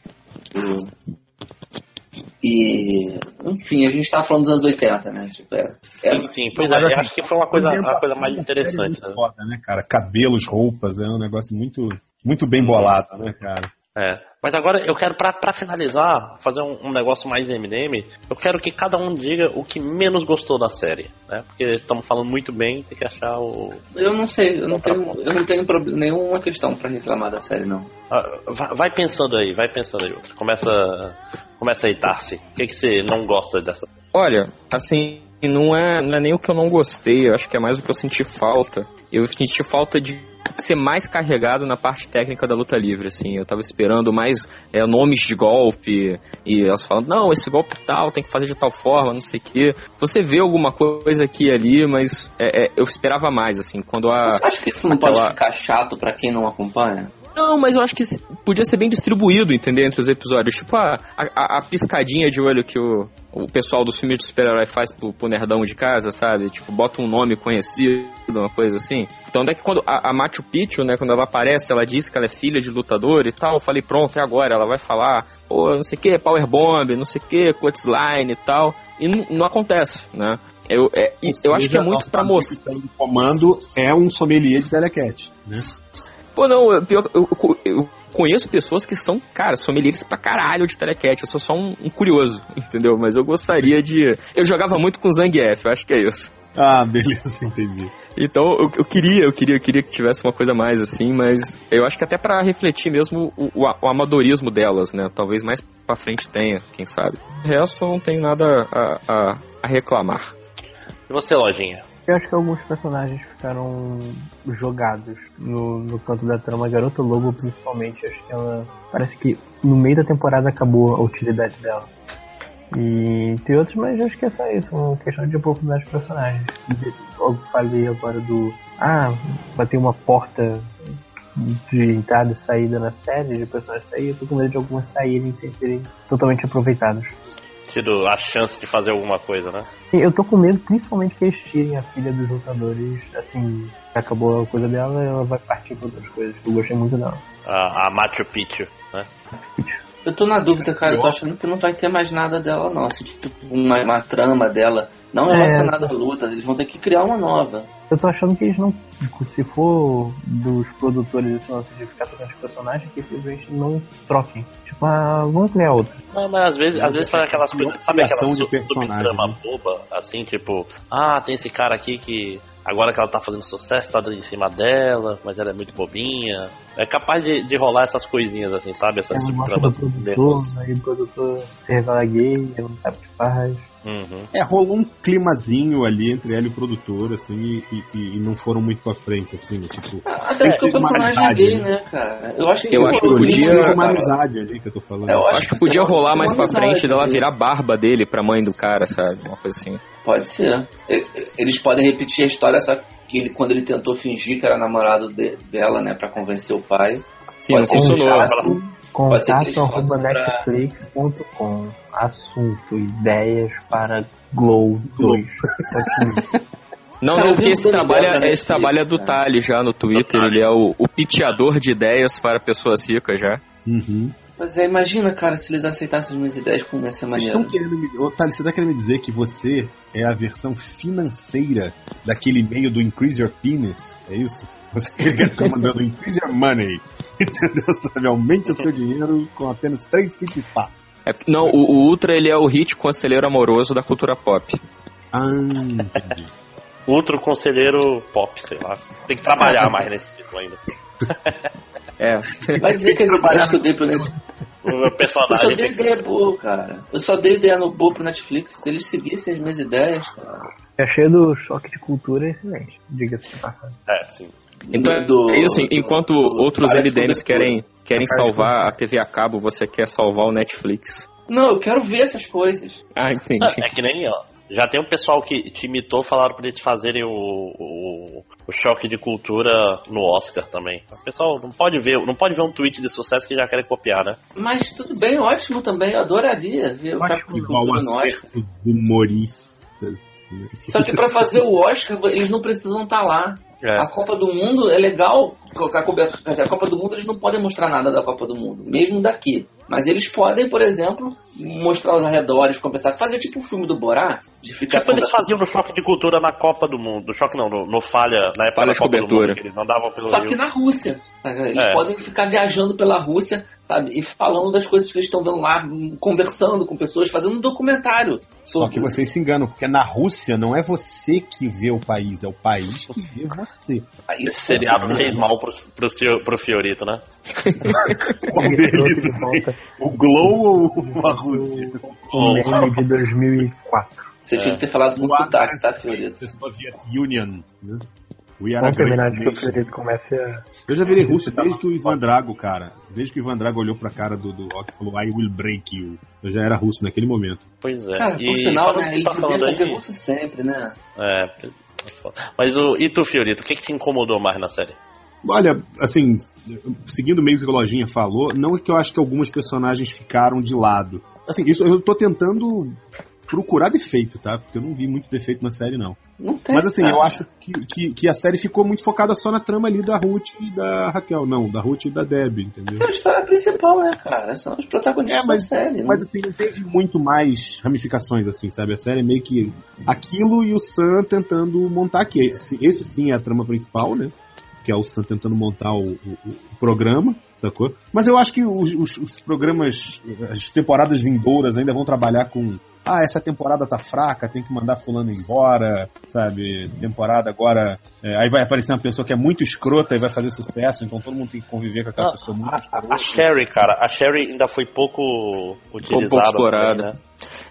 E, enfim, a gente tava falando dos anos 80, né? Tipo, é, é- Sim, sim. Pois Mas, é, assim, acho que foi uma coisa, ambientação a coisa mais da interessante. é Né? foda, né, cara? Cabelos, roupas, é um negócio muito, muito bem bolado, né, cara? É. Mas agora eu quero, pra, pra finalizar, fazer um, um negócio mais M&M. Eu quero que cada um diga o que menos gostou da série, né? Porque estamos falando muito bem, tem que achar o... eu não sei, eu não tenho, eu não tenho prob- nenhuma questão pra reclamar da série, não. Ah, vai, vai pensando aí, vai pensando aí. Começa, começa aí, Tarsi. O que, que você não gosta dessa? Olha, assim, não é, não é nem o que eu não gostei, eu acho que é mais o que eu senti falta. Eu senti falta de ser mais carregado na parte técnica da luta livre, assim. Eu tava esperando mais é, nomes de golpe e elas falando, não, esse golpe tal, tem que fazer de tal forma, não sei o quê. Você vê alguma coisa aqui e ali, mas é, é, eu esperava mais, assim, quando a... Você acha que isso não pode aquela- ficar chato pra quem não acompanha? Não, mas eu acho que podia ser bem distribuído, entendeu? Entre os episódios. Tipo, a, a, a piscadinha de olho que o, o pessoal dos filmes de super-herói faz pro, pro nerdão de casa, sabe? Tipo, bota um nome conhecido, uma coisa assim. Então, é que quando a, a Machu Picchu, né, quando ela aparece, ela diz que ela é filha de lutador e tal. Eu falei, pronto, é agora. Ela vai falar, pô, não sei o que, Power Bomb, não sei o que, Line e tal. E não, acontece, né? Eu, é, eu acho que é muito pra mostrar. O comando é um sommelier de telecat, né? Pô, não, eu, pior, eu, eu- conheço pessoas que são, cara, sommeliers pra caralho de telecat. Eu sou só um, um curioso, [laughs] entendeu? Mas eu gostaria de. Eu jogava muito com Zangief, eu acho que é isso. Ah, beleza, [laughs] entendi. Então eu, eu queria, eu queria, eu queria que tivesse uma coisa mais assim, mas eu acho que até pra refletir mesmo o, o, o amadorismo delas, né? Talvez mais pra frente tenha, quem sabe. O resto eu não tenho nada a, a, a reclamar. E você, Lojinha? Eu acho que alguns personagens ficaram jogados no, no canto da trama. A Garota Lobo, principalmente, acho que ela. Parece que no meio da temporada acabou a utilidade dela. E tem outros, mas acho que é só isso, uma questão de oportunidade dos personagens. Eu falei agora do. Ah, vai ter uma porta de entrada e saída na série, de personagens saírem. Eu tô com medo de algumas saírem sem serem totalmente aproveitados. Tido a chance de fazer alguma coisa, né? Sim, Eu tô com medo, principalmente que eles tirem a filha dos lutadores, assim, acabou a coisa dela, ela vai partir pra outras coisas. Eu gostei muito dela. A, a Machu Picchu, né? Eu tô na dúvida, cara. Eu tô achando que não vai ter mais nada dela, não. Assim, tipo, uma, uma trama dela não É. relacionada à luta. Eles vão ter que criar uma nova. Eu tô achando que eles não. Se for dos produtores esse lance de ficar trocando os personagens, que simplesmente não troquem. Tipo, ah, vamos criar outra. Não, mas às vezes, às vezes faz aquelas coisas, sabe aquelas de personagem, subtrama né? boba, assim, tipo, ah, tem esse cara aqui que agora que ela tá fazendo sucesso, tá dando em cima dela, mas ela é muito bobinha. É capaz de, de rolar essas coisinhas assim, sabe? Essas gosta subtramas aí o produtor se revela gay, não sabe o que faz. Uhum. É, rolou um climazinho ali entre ela e o produtor, assim, e, e- e não foram muito pra frente, assim, tipo. Até porque o personagem é amizade, gay, né? né, cara? Eu acho que Eu acho que podia- uma amizade ali que eu tô falando. Eu Acho que podia rolar mais pra frente dela virar barba dele pra mãe do cara, sabe? Uma coisa assim. Pode ser. Eles podem repetir a história, só que ele, quando ele tentou fingir que era namorado de- dela, né, pra convencer o pai. Sim, Pode não funcionou. eles façam- Pode ser que eles Contato façam arroba pra- netflix.com Assunto, ideias para Glow 2. [laughs] Não, não, porque esse trabalho, é- esse trabalho é do. Tali já no Twitter. Ele é o, o piteador de ideias para pessoas ricas já. Uhum. Mas é, imagina, cara, se eles aceitassem as minhas ideias como ia ser Vocês estão querendo me. Ô, Thales, você tá querendo me dizer que você é a versão financeira daquele e-mail do Increase Your Penis? É isso? Você fica mandando Increase Your Money. [laughs] Entendeu? Sabe? Aumente o seu dinheiro com apenas três simples passos. É, não, o, o Ultra ele é o hit conselheiro amoroso da cultura pop. Ah. [laughs] Outro conselheiro pop, sei lá. Tem que trabalhar mais nesse título ainda. [laughs] É. Vai dizer que as ideias que eu dei pro Netflix. O Eu só personagem dei ideia boa, cara. Eu só dei ideia no boa pro Netflix. Se eles seguissem as minhas ideias, cara. Achei do choque de cultura excelente, diga-se de passagem. É, sim. Então Do- é isso, enquanto do- outros tudo querem, querem Parece salvar a TV a cabo, você quer salvar o Netflix. Não, eu quero ver essas coisas. Ah, entendi. É que nem, ó. Já tem um pessoal que te imitou, falaram pra eles fazerem o, o, o choque de cultura no Oscar também. O pessoal não pode ver, não pode ver um tweet de sucesso que já querem copiar, né? Mas tudo bem, ótimo também. Eu adoraria ver o Choque que de igual Cultura no Oscar. humoristas. né? Só que pra fazer o Oscar, eles não precisam estar lá. É. A Copa do Mundo é legal colocar dizer, A Copa do Mundo eles não podem mostrar nada da Copa do Mundo, mesmo daqui. Mas eles podem, por exemplo, mostrar os arredores, conversar, fazer tipo o filme do Borá, de ficar Tipo, eles faziam no choque de cultura na Copa do Mundo. No choque não, no, no falha, na época Falha da de Copa do cobertura. Mundo, que eles andavam pelo Só Rio. que na Rússia. tá? Eles É. podem ficar viajando pela Rússia, sabe? E falando das coisas que eles estão vendo lá, conversando com pessoas, fazendo um documentário. Só sobre- que vocês se enganam, porque na Rússia não é você que vê o país, é o país que vê você. Aí Esse seriado fez mal pro, pro, pro Fiorito, né? [laughs] Qual deles, O Glow ou a Rússia? o meme de 2004. Você tinha que ter falado com sotaque, tá, Fiorito? Soviet Union. Né? We are a Vamos terminar great de que o. Felipe comece a. Eu já virei russo desde que o Ivan Drago, cara. Desde que o Ivan Drago olhou pra cara do, do Rock e falou I will break you. Eu já era russo naquele momento. Pois é. Cara, e por sinal, falando né? Ele tá falando devia fazer aí, russo sempre, né? é, mas o, e tu, Fiorito, o que, que te incomodou mais na série? Olha, assim, seguindo meio que a Lojinha falou, não é que eu acho que algumas personagens ficaram de lado. Assim, isso eu tô tentando procurar defeito, tá? Porque eu não vi muito defeito na série, não. Não tem. Mas assim, cara. eu acho que, que, que a série ficou muito focada só na trama ali da Ruth e da Raquel. Não, da Ruth e da Deb, entendeu? É a história principal, né, cara? São os protagonistas É, mas- da série. Mas né? assim, não teve muito mais ramificações, assim, sabe? A série é meio que aquilo e o Sam tentando montar aqui. Esse, esse sim é a trama principal, né? Que é o Sam tentando montar o, o- o programa, sacou? Mas eu acho que os, os- os programas, as temporadas vindouras ainda vão trabalhar com. Ah, essa temporada tá fraca, tem que mandar fulano embora, sabe? Temporada agora. é, aí vai aparecer uma pessoa que é muito escrota e vai fazer sucesso, então todo mundo tem que conviver com aquela Ah, pessoa muito A, escrota. a Sherry, cara, a Sherry ainda foi pouco utilizada. pouco explorada. também, né?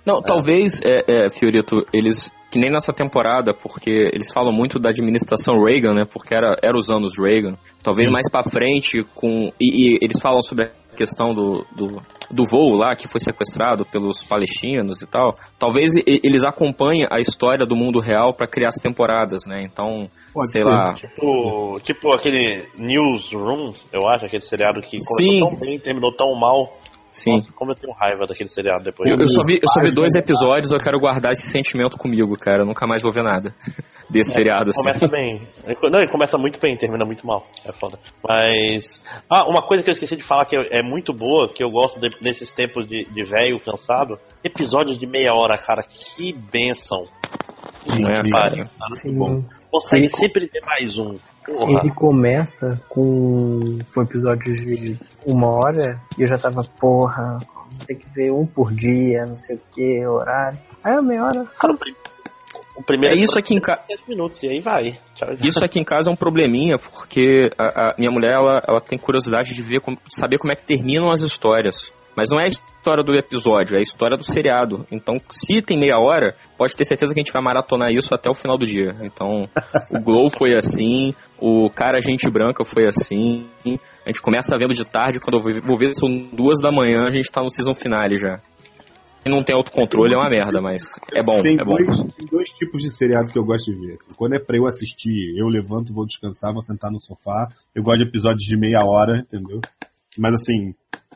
Não, talvez, é, é, Fiorito, eles. Que nem nessa temporada, porque eles falam muito da administração Reagan, né? Porque era, era os anos Reagan. Talvez Sim. mais pra frente, com. E, e eles falam sobre a questão do, do, do voo lá, que foi sequestrado pelos palestinos e tal. Talvez e- eles acompanhem a história do mundo real pra criar as temporadas, né? Então, Pode sei ser. lá. Tipo, tipo aquele Newsroom, eu acho, aquele seriado que começou Sim. tão bem, terminou tão mal. Sim. Nossa, como eu tenho raiva daquele seriado depois. Eu, eu só vi, eu só vi dois episódios, eu quero guardar esse sentimento comigo, cara. Eu nunca mais vou ver nada [laughs] desse seriado, assim. Começa bem. Não, ele começa muito bem, termina muito mal. É foda. Mas. Ah, uma coisa que eu esqueci de falar que é muito boa, que eu gosto de- nesses tempos de, de velho cansado. Episódios de meia hora, cara. Que benção. Não é? Sim. bom. Consegue Sim. sempre ter mais um. Porra. Ele começa com, com episódios de uma hora e eu já tava, porra, tem que ver um por dia, não sei o que, horário. Aí é meia hora. Cara, o, prim- o primeiro É isso aqui em casa. 10 minutos, e aí vai. Tchau. Isso aqui em casa é um probleminha, porque a, a minha mulher ela, ela tem curiosidade de ver, como- de saber como é que terminam as histórias. Mas não é história do episódio, é a história do seriado. Então, se tem meia hora, pode ter certeza que a gente vai maratonar isso até o final do dia. Então, [laughs] o Glow foi assim, o Cara Gente Branca foi assim. A gente começa vendo de tarde, quando eu vou ver são duas da manhã, a gente tá no season finale já. Quem não tem autocontrole é uma merda, mas é bom, Tem, é bom. dois, tem dois tipos de seriado que eu gosto de ver. assim. Quando é pra eu assistir, eu levanto, vou descansar, vou sentar no sofá. Eu gosto de episódios de meia hora, entendeu? Mas assim,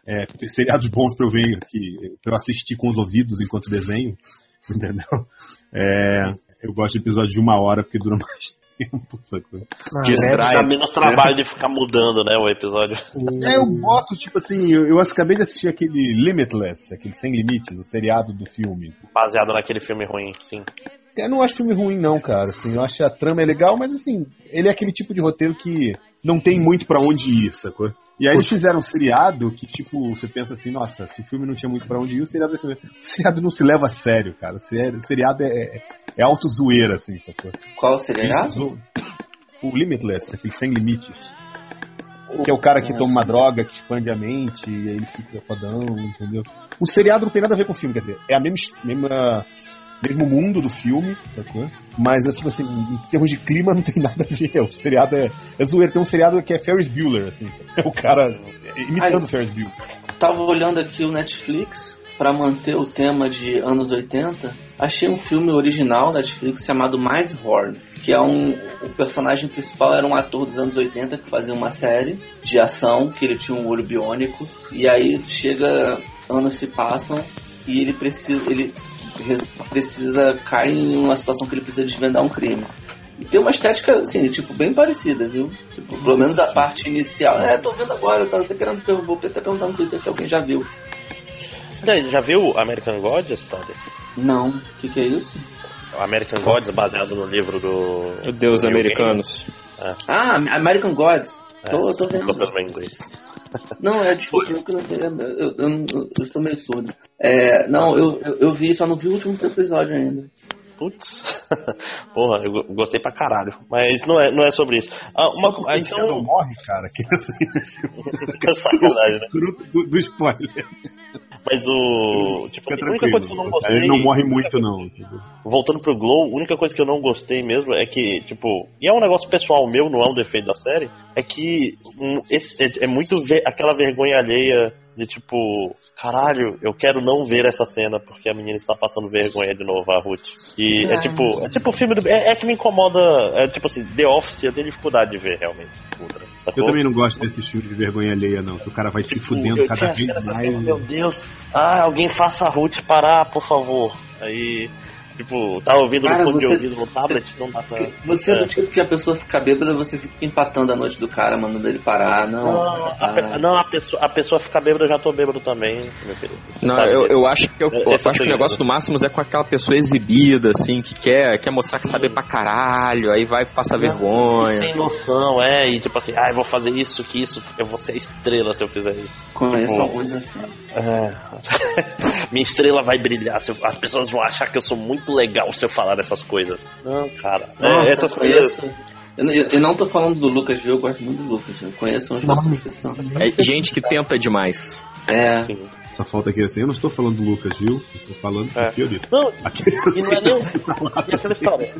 é, seriados bons pra eu ver, que, pra eu assistir com os ouvidos enquanto desenho, [laughs] entendeu? É, eu gosto de episódios de uma hora porque dura [laughs] mais tempo, sacou? Distrai. Dá menos trabalho de ficar mudando, né, o episódio. É, eu boto, tipo assim, eu, eu acabei de assistir aquele Limitless, aquele Sem Limites, o seriado do filme. Baseado naquele filme ruim, sim. Eu não acho filme ruim, não, cara. Assim, eu acho a trama é legal, mas assim, ele é aquele tipo de roteiro que não tem muito pra onde ir, sacou? E aí eles fizeram um seriado que, tipo, você pensa assim, nossa, se o filme não tinha muito pra onde ir, o seriado vai ser. O seriado não se leva a sério, cara. O seri- o seriado é, é alto zoeira, assim, sacou? Qual seria? Isso, O Limitless, aquele sem limites. Que é o cara que toma uma droga, que expande a mente, e aí ele fica fodão, entendeu? O seriado não tem nada a ver com o filme, quer dizer, é a mesma, mesma mesmo mundo do filme, sacou? Mas, assim, assim, em termos de clima [laughs] não tem nada a ver. O seriado é, é zoeiro. Tem um seriado que é Ferris Bueller, assim. É o cara imitando o Ferris Bueller. Tava olhando aqui o Netflix pra manter o tema de anos 80. Achei um filme original Netflix chamado Mindhorn, que é um o personagem principal era um ator dos anos 80 que fazia uma série de ação, que ele tinha um olho biônico e aí chega anos se passam e ele precisa ele precisa cair em uma situação que ele precisa desvendar um crime. E tem uma estética, assim, tipo, bem parecida, viu? Tipo, pelo menos a parte inicial. É, tô vendo agora, eu tava até querendo, eu vou até perguntar no Twitter se alguém já viu. Já, viu American Gods, Thales? Não, o que, que é isso? American Gods, baseado no livro do. Deus, do americanos. Ah, American Gods. Gaiman. Tô, tô É, vendo. tô pelo inglês. Não, é desculpa, eu, que não tenho- eu, eu, eu, eu estou meio surdo. É, não, eu, eu, eu vi, só não vi o último episódio ainda. Putz. [laughs] Porra, eu go- gostei pra caralho. Mas não é, não é sobre isso. Ah, uma, ah, O cara não então. morre, cara. Que assim, tipo, [laughs] Sacanagem, né? [laughs] do, do spoiler. Mas o. Tipo, Fica a única coisa que eu não gostei. Ele não morre muito, não. Tipo. Voltando pro Glow, a única coisa que eu não gostei mesmo é que, tipo, e é um negócio pessoal meu, não é um defeito da série, é que hum, esse, é, é muito ve- aquela vergonha alheia de tipo, caralho, eu quero não ver essa cena porque a menina está passando vergonha de novo, a Ruth. E é Ah. tipo, é tipo o filme do. É, é que me incomoda, é tipo assim, The Office eu tenho dificuldade de ver realmente. Ultra, Eu também não gosto desse filme de vergonha alheia, não. Que o cara vai se Tipo, fudendo eu cada vez cena mais. assim, Meu Deus, ah, alguém faça a Ruth parar, por favor. Aí, tipo, tá ouvindo Cara, no fone de você- ouvido no tablet, não dá pra. Você é É. do tipo que a pessoa fica bêbada, você fica empatando a noite do cara, mandando ele parar. Não, Não, a, não, a pessoa, a pessoa fica bêbada, eu já tô bêbado também, meu querido. Não, Sabe? eu, eu acho que, eu, eu é o acho que o negócio do Máximos é com aquela pessoa exibida, assim, que quer, quer mostrar que sabe pra caralho, aí vai passa vergonha. Sem noção, é, e tipo assim, ah, eu vou fazer isso, que isso, eu vou ser estrela se eu fizer isso. conheço Tipo, alguns assim. É. [laughs] Minha estrela vai brilhar, eu- as pessoas vão achar que eu sou muito legal se eu falar dessas coisas. Não, cara. é, Nossa, essas eu coisas. Eu, não- eu não tô falando do Lucas, viu? Eu gosto muito do Lucas. Eu conheço uns que são. É gente que tenta demais. É. Assim. Só falta aqui assim. Eu não estou falando do Lucas, viu? Estou falando do É. Fiorito. Não, Aquele e não é nem. E aquela [laughs] história.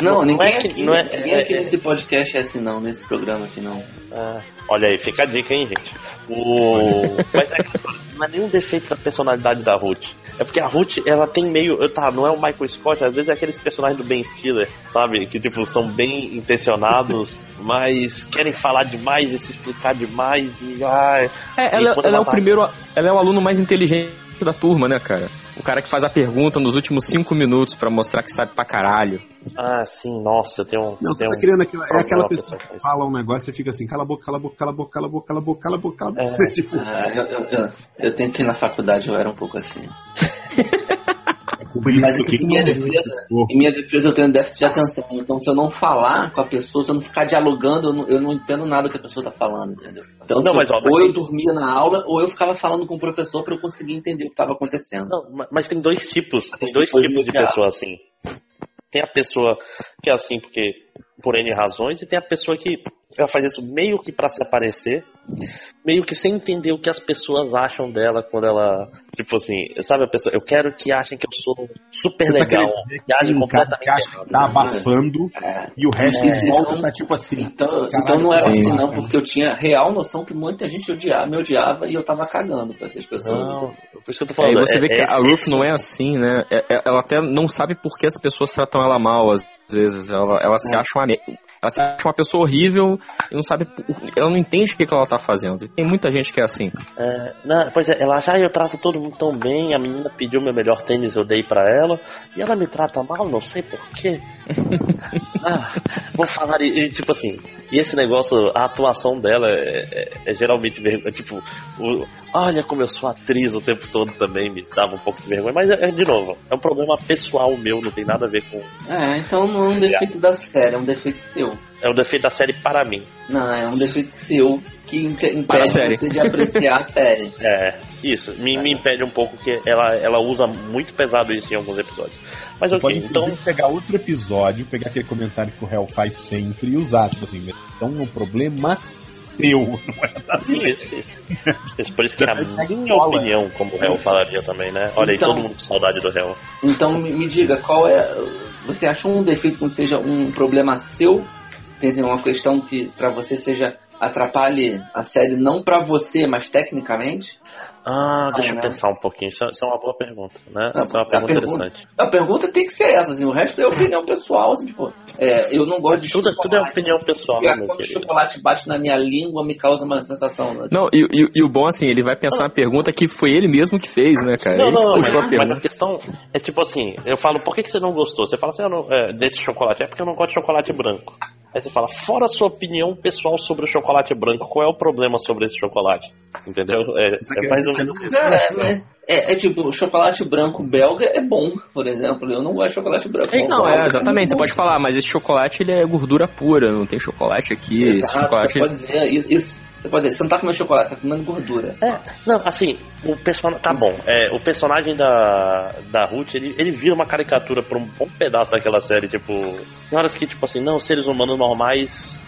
Não, Não ninguém, é que- aqui, não é- ninguém é- aqui é- nesse podcast é assim, não. Nesse programa aqui, não. Ah, olha aí, fica a dica, hein, gente. O... [laughs] Mas é que não é nenhum defeito da personalidade da Ruth. É porque a Ruth, ela tem meio. Tá, não é o Michael Scott, às vezes é aqueles personagens do Ben Stiller, sabe? Que, tipo, são bem intencionados, [laughs] mas querem falar demais e se explicar demais e. Ai, É, ela, quando ela é ela o tá- primeiro, ela é o aluno mais inteligente da turma, né, cara? O cara que faz a pergunta nos últimos cinco minutos para mostrar que sabe pra caralho. Ah, sim, nossa, tem um. Não, você tá um... criando aquela. É aquela pessoa que fala um negócio e fica assim, cala a boca, cala a boca, cala a boca, cala a boca, cala a boca, cala a boca, cala a boca. É, tipo... ah, eu, eu, eu, eu tenho que ir na faculdade, eu era um pouco assim. [laughs] por Mas isso que em minha defesa, em minha defesa eu tenho déficit de atenção. Então se eu não falar com a pessoa, se eu não ficar dialogando, eu não, eu não entendo nada que a pessoa tá falando, entendeu? Então Não, se mas, eu- ó, ou eu dormia na aula, ou eu ficava falando com o professor pra eu conseguir entender o que estava acontecendo. Não, ma- mas tem dois tipos, tem dois tipos de pessoa assim. Tem a pessoa que é assim porque por N razões e tem a pessoa que ela faz isso meio que pra se aparecer, meio que sem entender o que as pessoas acham dela quando ela. Tipo assim, sabe a pessoa? Eu quero que achem que eu sou super Você tá legal. dizer que tem um cara completamente que acha que tá abafando É. e o resto É. em volta tá tipo assim. Então, Caralho, então não era sim. assim não, porque eu tinha real noção que muita gente odiava, me odiava e eu tava cagando pra essas pessoas. Não, por isso que eu tô É, falando. e você é- vê que é- a Ruth não é assim, né? É- é- ela até não sabe por que as pessoas tratam ela mal, às vezes. Ela, ela se acha uma. Se acha uma pessoa horrível e não sabe. Ela não entende o que, que ela tá fazendo. E tem muita gente que é assim. É, não, pois é, ela acha, ah, eu trato todo mundo tão bem, a menina pediu meu melhor tênis, eu dei pra ela, e ela me trata mal, não sei porquê. [laughs] ah, vou falar, e, e, tipo assim, e esse negócio, a atuação dela é, é- é geralmente vergonha, tipo, o- olha como eu sou atriz o tempo todo também, me dava um pouco de vergonha, mas é, é, de novo, é um problema pessoal meu, não tem nada a ver com. É, então não é um defeito da série, é um defeito seu. É o defeito da série para mim. Não, é um defeito seu que impede você de apreciar a série. [laughs] É, isso, me, me impede um pouco que ela, ela usa muito pesado isso em alguns episódios. Mas Você ok, pode então. pegar outro episódio, pegar aquele comentário que o réu faz sempre e usar, tipo assim, então é um problema seu, [laughs] não é da Por isso que é a minha opinião, como o réu falaria também, né? Olha aí, Então- todo mundo com saudade do réu. Então me, me diga, qual é. Você achou um defeito que não seja um problema seu? Tem assim, uma questão que pra você seja atrapalhe a série não pra você, mas tecnicamente? Ah, deixa né? eu pensar um pouquinho. Isso, é- isso é uma boa pergunta, né? Não, Isso é uma pergunta pergunta- interessante. A pergunta tem que ser essa, assim, o resto é opinião pessoal, assim, tipo, é, eu não gosto de Tudo, tudo é chocolate. opinião pessoal, né, meu quando o chocolate bate na minha língua, me causa uma sensação. Né? Não, e, e- e o bom, assim, ele vai pensar na pergunta que foi ele mesmo que fez, né, cara? Não, ele não, não, mas, a mas a questão é tipo assim, eu falo, por que, que você não gostou? Você fala assim, eu não, é, desse chocolate, é porque eu não gosto de chocolate branco. Aí você fala, fora a sua opinião pessoal sobre o chocolate branco, qual é o problema sobre esse chocolate? Entendeu? É, é mais ou menos isso. É, é, é, é tipo, o chocolate branco belga é bom, por exemplo. Eu não gosto de chocolate branco. É, Não, é, exatamente. Você pode falar, mas esse chocolate ele é gordura pura, não tem chocolate aqui. Esse Exato, chocolate. Você pode dizer isso, isso. Você pode dizer, você não tá comendo chocolate, você tá comendo gordura. É, não, assim, o personagem. Tá bom, é, o personagem da, da Ruth, ele, ele vira uma caricatura por um bom pedaço daquela série, tipo. Tem horas que, tipo assim, não, seres humanos normais.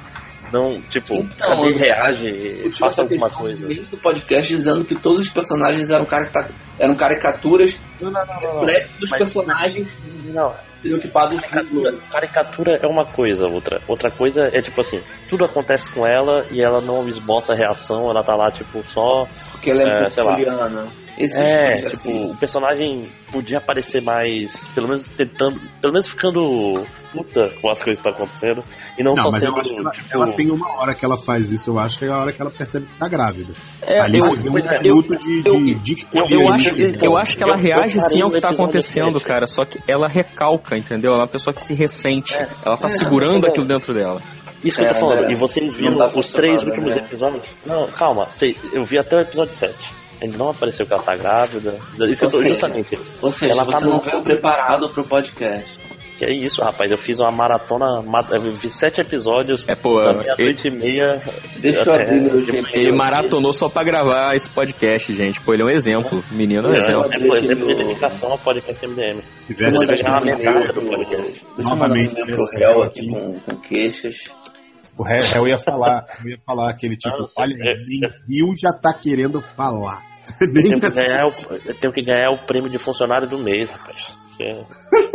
Não, tipo, Então, cadê reage, Eu faça alguma coisa. do podcast dizendo que todos os personagens eram, caricata- eram caricaturas Não, não, não, não. dos Mas- personagens Não, estereotipados caricatura, caricatura é uma coisa, outra. Outra coisa é tipo assim, tudo acontece com ela e ela não esboça a reação, ela tá lá, tipo, só. porque ela é, É, sei lá. Existe É, assim. tipo, o personagem podia aparecer mais, pelo menos tentando, pelo menos ficando puta com as coisas que estão acontecendo e não, Não, só mas eu sendo, acho que ela, tipo, ela tem uma hora que ela faz isso, eu acho que é a hora que ela percebe que tá grávida. É, Ali eu, um é, minuto de, eu- de, de eu, ali. acho, eu acho que ela eu- eu reage sim ao que tá acontecendo, cara. Só que ela recalca, entendeu? Ela é uma pessoa que se ressente. É. Ela tá É, segurando não, aquilo dentro dela. Isso que eu É, tô falando. né? E vocês viram tá os três últimos né? episódios? Não, calma. sei- Eu vi até o episódio 7. Ainda não apareceu que ela tá grávida. Isso eu tô seja, justamente. Ou seja, ela você tá não no- veio preparado pro podcast. Que é isso, rapaz. Eu fiz uma maratona. ma- Eu vi sete episódios. É, pô, ele, meia-noite e meia. Deixa eu abrir meu de manhã. ele maratonou só pra gravar esse podcast, gente. Pô, ele é um exemplo. Menino é um É, exemplo. é, pô, exemplo de dedicação ao podcast MDM. Se tivesse uma um metade do podcast. Novamente, pro réu aqui. com, com queixas. O ré- eu ia falar, eu ia falar aquele tipo, Não, olha, sei. nem viu já tá querendo falar. [laughs] Eu tenho, que ganhar o, eu tenho que ganhar o prêmio de funcionário do mês, rapaz. Porque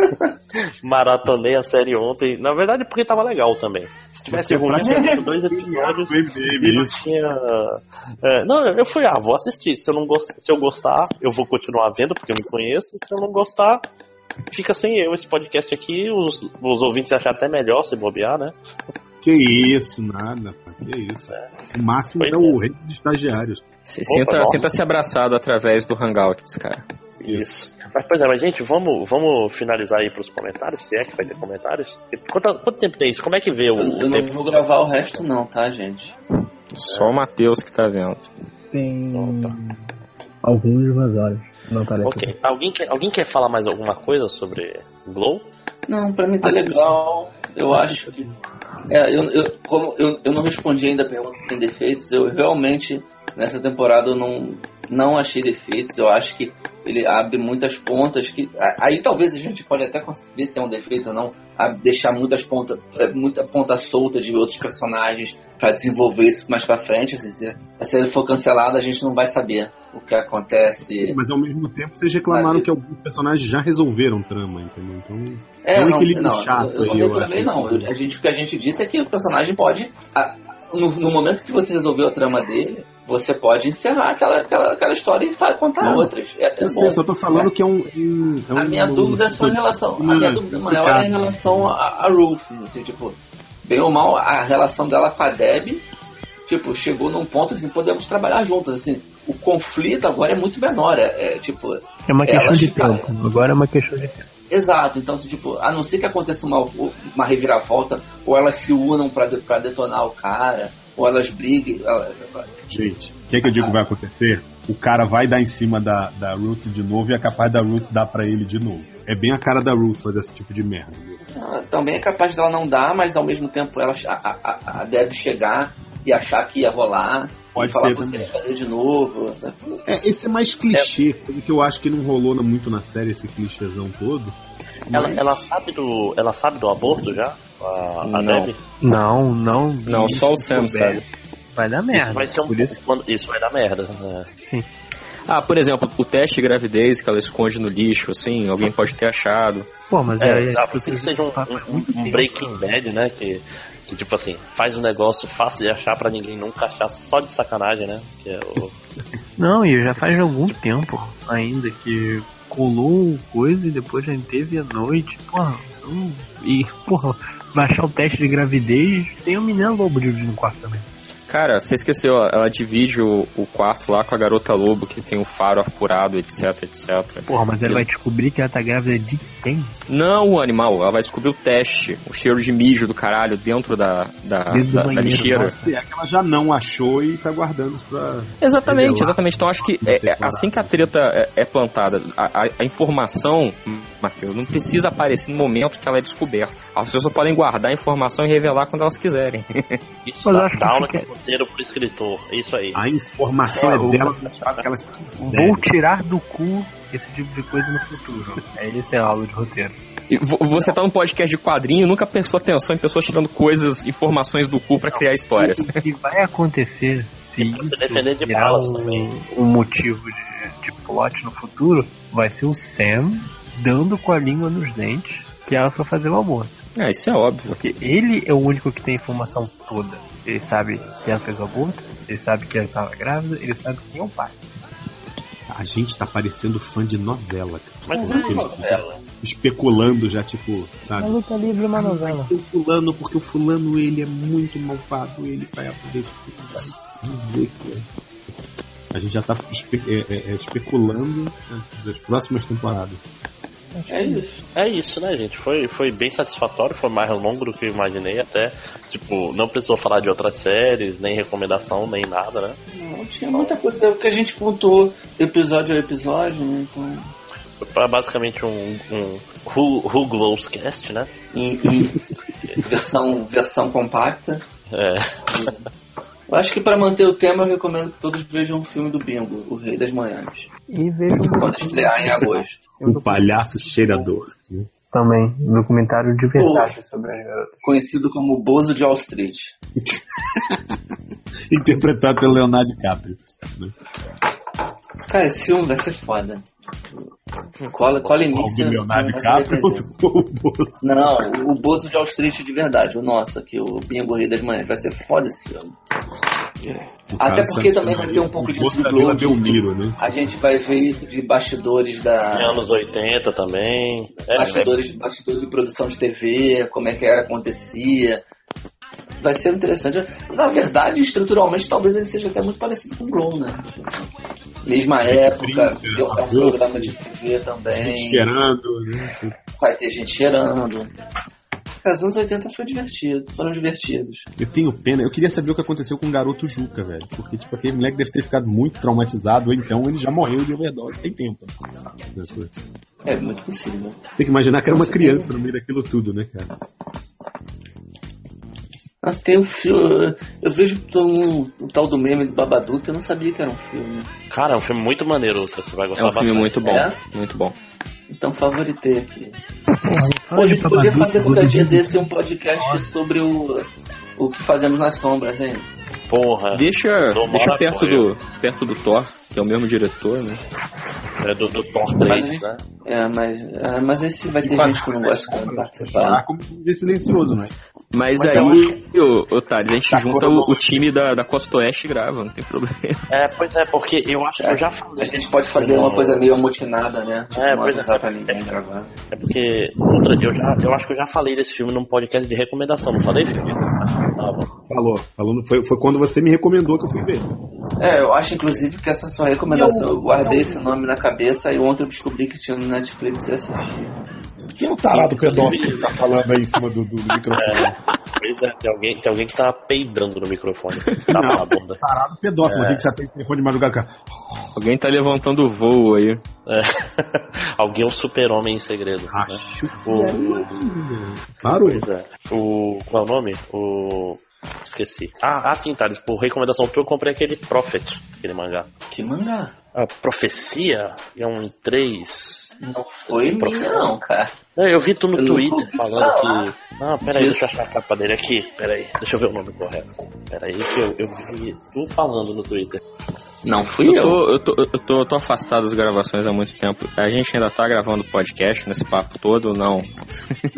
[laughs] Maratonei a série ontem. Na verdade, porque tava legal também. Se tivesse ruim, tinha visto dois [laughs] episódios. E não tinha. é, não, eu fui, ah, vou assistir. Se eu, não gost... Se eu gostar, eu vou continuar vendo, porque eu me conheço. Se eu não gostar, fica sem eu esse podcast aqui. Os, os ouvintes acham até melhor se bobear, né? Que isso, nada, pá, que isso. O máximo Pois é o rei dos estagiários. Se- Opa, Sinta- nossa. Sinta-se abraçado através do Hangouts, cara. Isso. Mas, pois é, mas gente, vamos, vamos finalizar aí pros comentários, se é que vai ter comentários. Quanto, quanto tempo tem isso? Como é que vê o, Eu, eu tempo? não vou gravar o resto não, tá, gente? Só o Matheus que tá vendo. Tem Opa. alguns vazórios. Não parece. Ok. Alguém quer, alguém quer falar mais alguma coisa sobre Glow? Não, pra mim tá legal. Eu acho que. É, eu, eu, como eu, eu não respondi ainda a pergunta se tem defeitos, eu realmente, nessa temporada, eu não, não achei defeitos. Eu acho que ele abre muitas pontas que aí talvez a gente pode até ver se é um defeito ou não, deixar muitas pontas, muita ponta solta de outros personagens para desenvolver isso mais para frente. Assim, se a série for cancelada, a gente não vai saber o que acontece. Mas ao mesmo tempo vocês reclamaram que alguns personagens já resolveram trama, entendeu? Então é, é um equilíbrio não, chato eu, eu aí, eu acho. Não, a gente, o que a gente disse é que o personagem pode no, no, momento que você resolveu a trama dele, você pode encerrar aquela, aquela, aquela história e contar não, outras. É, eu sei, só tô falando é. que é um, um, é um. A minha um, dúvida é só em relação. a minha dúvida maior é em relação a, a Ruth. Assim, tipo, bem ou mal, a relação dela com a Deb, tipo, chegou num ponto assim, podemos trabalhar juntas. Assim, o conflito agora é muito menor. É, é tipo. É uma questão de tempo. Agora é uma questão de tempo. Exato, então, assim, tipo, a não ser que aconteça uma, uma reviravolta, ou elas se unam para de, pra detonar o cara, ou elas briguem. Ela... Gente, o que, que eu digo vai acontecer? O cara vai dar em cima da, da Ruth de novo e é capaz da Ruth dar para ele de novo. É bem a cara da Ruth fazer esse tipo de merda. Ah, também é capaz dela não dar, mas ao mesmo tempo ela, a, a, a Deb chegar e achar que ia rolar. Pode falar ser também. fazer de novo. É, esse é mais clichê, é. que eu acho que não rolou muito na série, esse clichêzão todo. Ela, mas... ela, sabe do, ela sabe do aborto já? A, a não. Debbie? Não, não. Não, só o Sam sabe. Vai dar merda. Isso vai, ser um, por isso... isso vai dar merda. Né? Sim. Ah, por exemplo, o teste de gravidez que ela esconde no lixo, assim, alguém pode ter achado. Pô, mas é, é, é tipo, que seja um, um, um Breaking Bad, né? Que, que, tipo assim, faz um negócio fácil de achar para ninguém nunca achar só de sacanagem, né? Que é o... [laughs] Não, e já faz algum tempo ainda que colou coisa e depois já teve a noite. Porra, são... e, porra, baixar o teste de gravidez, tem um menino lobo de no quarto também. Cara, você esqueceu, ela divide o, o, quarto lá com a garota lobo que tem o faro apurado, etc, etc. Porra, mas ela vai descobrir que ela tá grávida de quem? Não, o animal, ela vai descobrir o teste, o cheiro de mijo do caralho dentro da, da, dentro da, da lixeira. É que ela já não achou e tá guardando pra. Exatamente, revelar. exatamente. Então acho que é, é, assim que a treta é, é plantada, a, a, a informação, Matheus, não precisa aparecer no momento que ela é descoberta. As pessoas podem guardar a informação e revelar quando elas quiserem. Isso mas acho que aula que roteiro pro escritor. É isso aí. A informação é, é dela, faz que Vou tirar do cu esse tipo de coisa no futuro. É esse é a aula de roteiro. E você tá num podcast de quadrinho nunca prestou atenção em pessoas tirando coisas, informações do cu para criar histórias. O que vai acontecer se isso de virar um, um, motivo de, de plot no futuro vai ser o Sam dando com a língua nos dentes que ela foi fazer o amor. É, isso é óbvio. Porque ele é o único que tem a informação toda. Ele sabe que ela fez o aborto, ele sabe que ela estava grávida, ele sabe quem é o pai. A gente tá parecendo fã de novela, cara. Mas é novela. Especulando já, tipo, sabe? A luta livre é uma novela. Ser o fulano, porque o fulano, ele é muito malvado, ele vai aparecer, vai dizer que é. A gente já tá espe é, é, é especulando né, as próximas temporadas. É isso. É isso, né, gente? Foi, foi bem satisfatório, foi mais longo do que eu imaginei até. Tipo, não precisou falar de outras séries, nem recomendação, nem nada, né? Não, tinha muita coisa que a gente contou episódio a episódio, né? Então. Foi basicamente um, um Who, Who Glows Cast, né? E, e [laughs] versão, versão compacta. É. Eu acho que para manter o tema eu recomendo que todos vejam um filme do Bingo, O Rei das Manhãs. E vejam. Quando estrear em agosto. O [laughs] Palhaço Cheirador. Também, um documentário de verdade o, sobre as garotas. Conhecido como Bozo de Wall Street. [laughs] Interpretado pelo Leonardo DiCaprio. Cara, esse filme vai ser foda. Cola, cola início. O Leonardo DiCaprio [laughs] Não, o Bozo de Street de verdade, o nosso aqui, o Bingo Rei das Manhãs. Vai ser foda esse filme. Até porque também vai ter um pouco disso do Globo. Belmiro, né? A gente vai ver isso de bastidores da. Anos 80 também. É, bastidores, é. bastidores de produção de TV, como é que era, acontecia vai ser interessante. Na verdade, estruturalmente, talvez ele seja até muito parecido com o Glow, né? Mesma época, deu um programa de TV também. Gente cheirando, né? Vai ter gente cheirando. Os anos 80 foi divertido, foram divertidos. Eu tenho pena, eu queria saber o que aconteceu com o garoto Juca, velho. Porque, tipo, aquele moleque deve ter ficado muito traumatizado, ou então ele já morreu de overdose, tem tempo. É muito possível. Você tem que imaginar que era uma criança no meio daquilo tudo, né, cara? Nossa, tem um filme. Eu vejo um, o tal do meme do Babadook, eu não sabia que era um filme. Cara, é um filme muito maneiro, você vai É gostar um filme bastante. muito bom. É? Muito bom. Então favoritei aqui. Gente podia fazer qualquer dia desse um podcast sobre o, o que fazemos nas sombras, hein? Porra, Deixa, deixa perto, do, perto do Thor, que é o mesmo diretor, né? é do, do Thor Mas, 3, né? é, mas, é, mas esse vai ter gente que não gosta de participar. Falar como silencioso, né? Mas, Mas aí, ô, ô Thales, a gente Tá junta o, o time da, da Costa Oeste e grava, não tem problema. É, pois é, porque eu acho que eu já A falei. gente pode fazer uma coisa meio amotinada, né? É, não pois é. pra ninguém gravar. É porque outra, eu, já, eu acho que eu já falei desse filme num podcast de recomendação, não falei, Felipe? Tava. Falou. Falou foi, foi quando você me recomendou que eu fui ver. É, eu acho inclusive que essa sua recomendação, eu guardei esse nome na cabeça e ontem eu descobri que tinha no Netflix e assisti. Quem é o tarado pedófilo que tá falando aí em cima do, do microfone? Pois é, tem alguém, tem alguém que tá peidando no microfone. Tá Não. na bunda. Tarado pedófilo, É. tem que você atende o telefone de madrugada. Alguém tá levantando o voo aí. É. [laughs] alguém é um super-homem em segredo. Né? Acho que O, era um- Parou. pois é. O. Qual é o nome? O. Esqueci. Ah, ah sim, Thales. Por recomendação tua, eu comprei aquele Prophet, aquele mangá. Que mangá? A Profecia é um em três. Não foi minha não, cara. Não, eu vi tu no Eu Twitter falando falar. que. Ah, peraí, Isso. deixa eu achar a capa dele aqui. Peraí, deixa eu ver o nome correto. Peraí, que eu, eu vi tu falando no Twitter. Não fui Eu eu. tô, eu, tô, eu, tô, eu tô afastado das gravações há muito tempo. A gente ainda tá gravando podcast nesse papo todo ou não?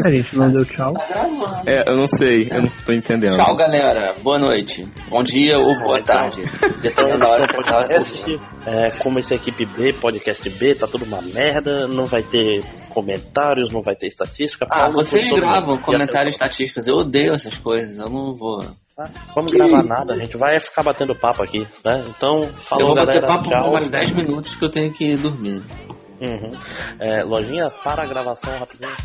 A gente não deu tchau. Tá. É, eu não sei, eu não tô entendendo. Tchau, galera. Boa noite. Bom dia ou boa tarde. Dependendo da hora que você tá ouvindo. É, como esse equipe B, podcast B, tá tudo uma merda, não vai ter comentários, não vai ter estatística. Ah, vocês gravam E comentários estatísticas. Eu odeio essas coisas. Eu não vou. Até- Vamos gravar nada, a gente vai ficar batendo papo aqui, né? Então, eu falou vou bater galera, papo por tchau. mais 10 minutos que eu tenho que dormir. Uhum. É, lojinha, para a gravação rapidinho.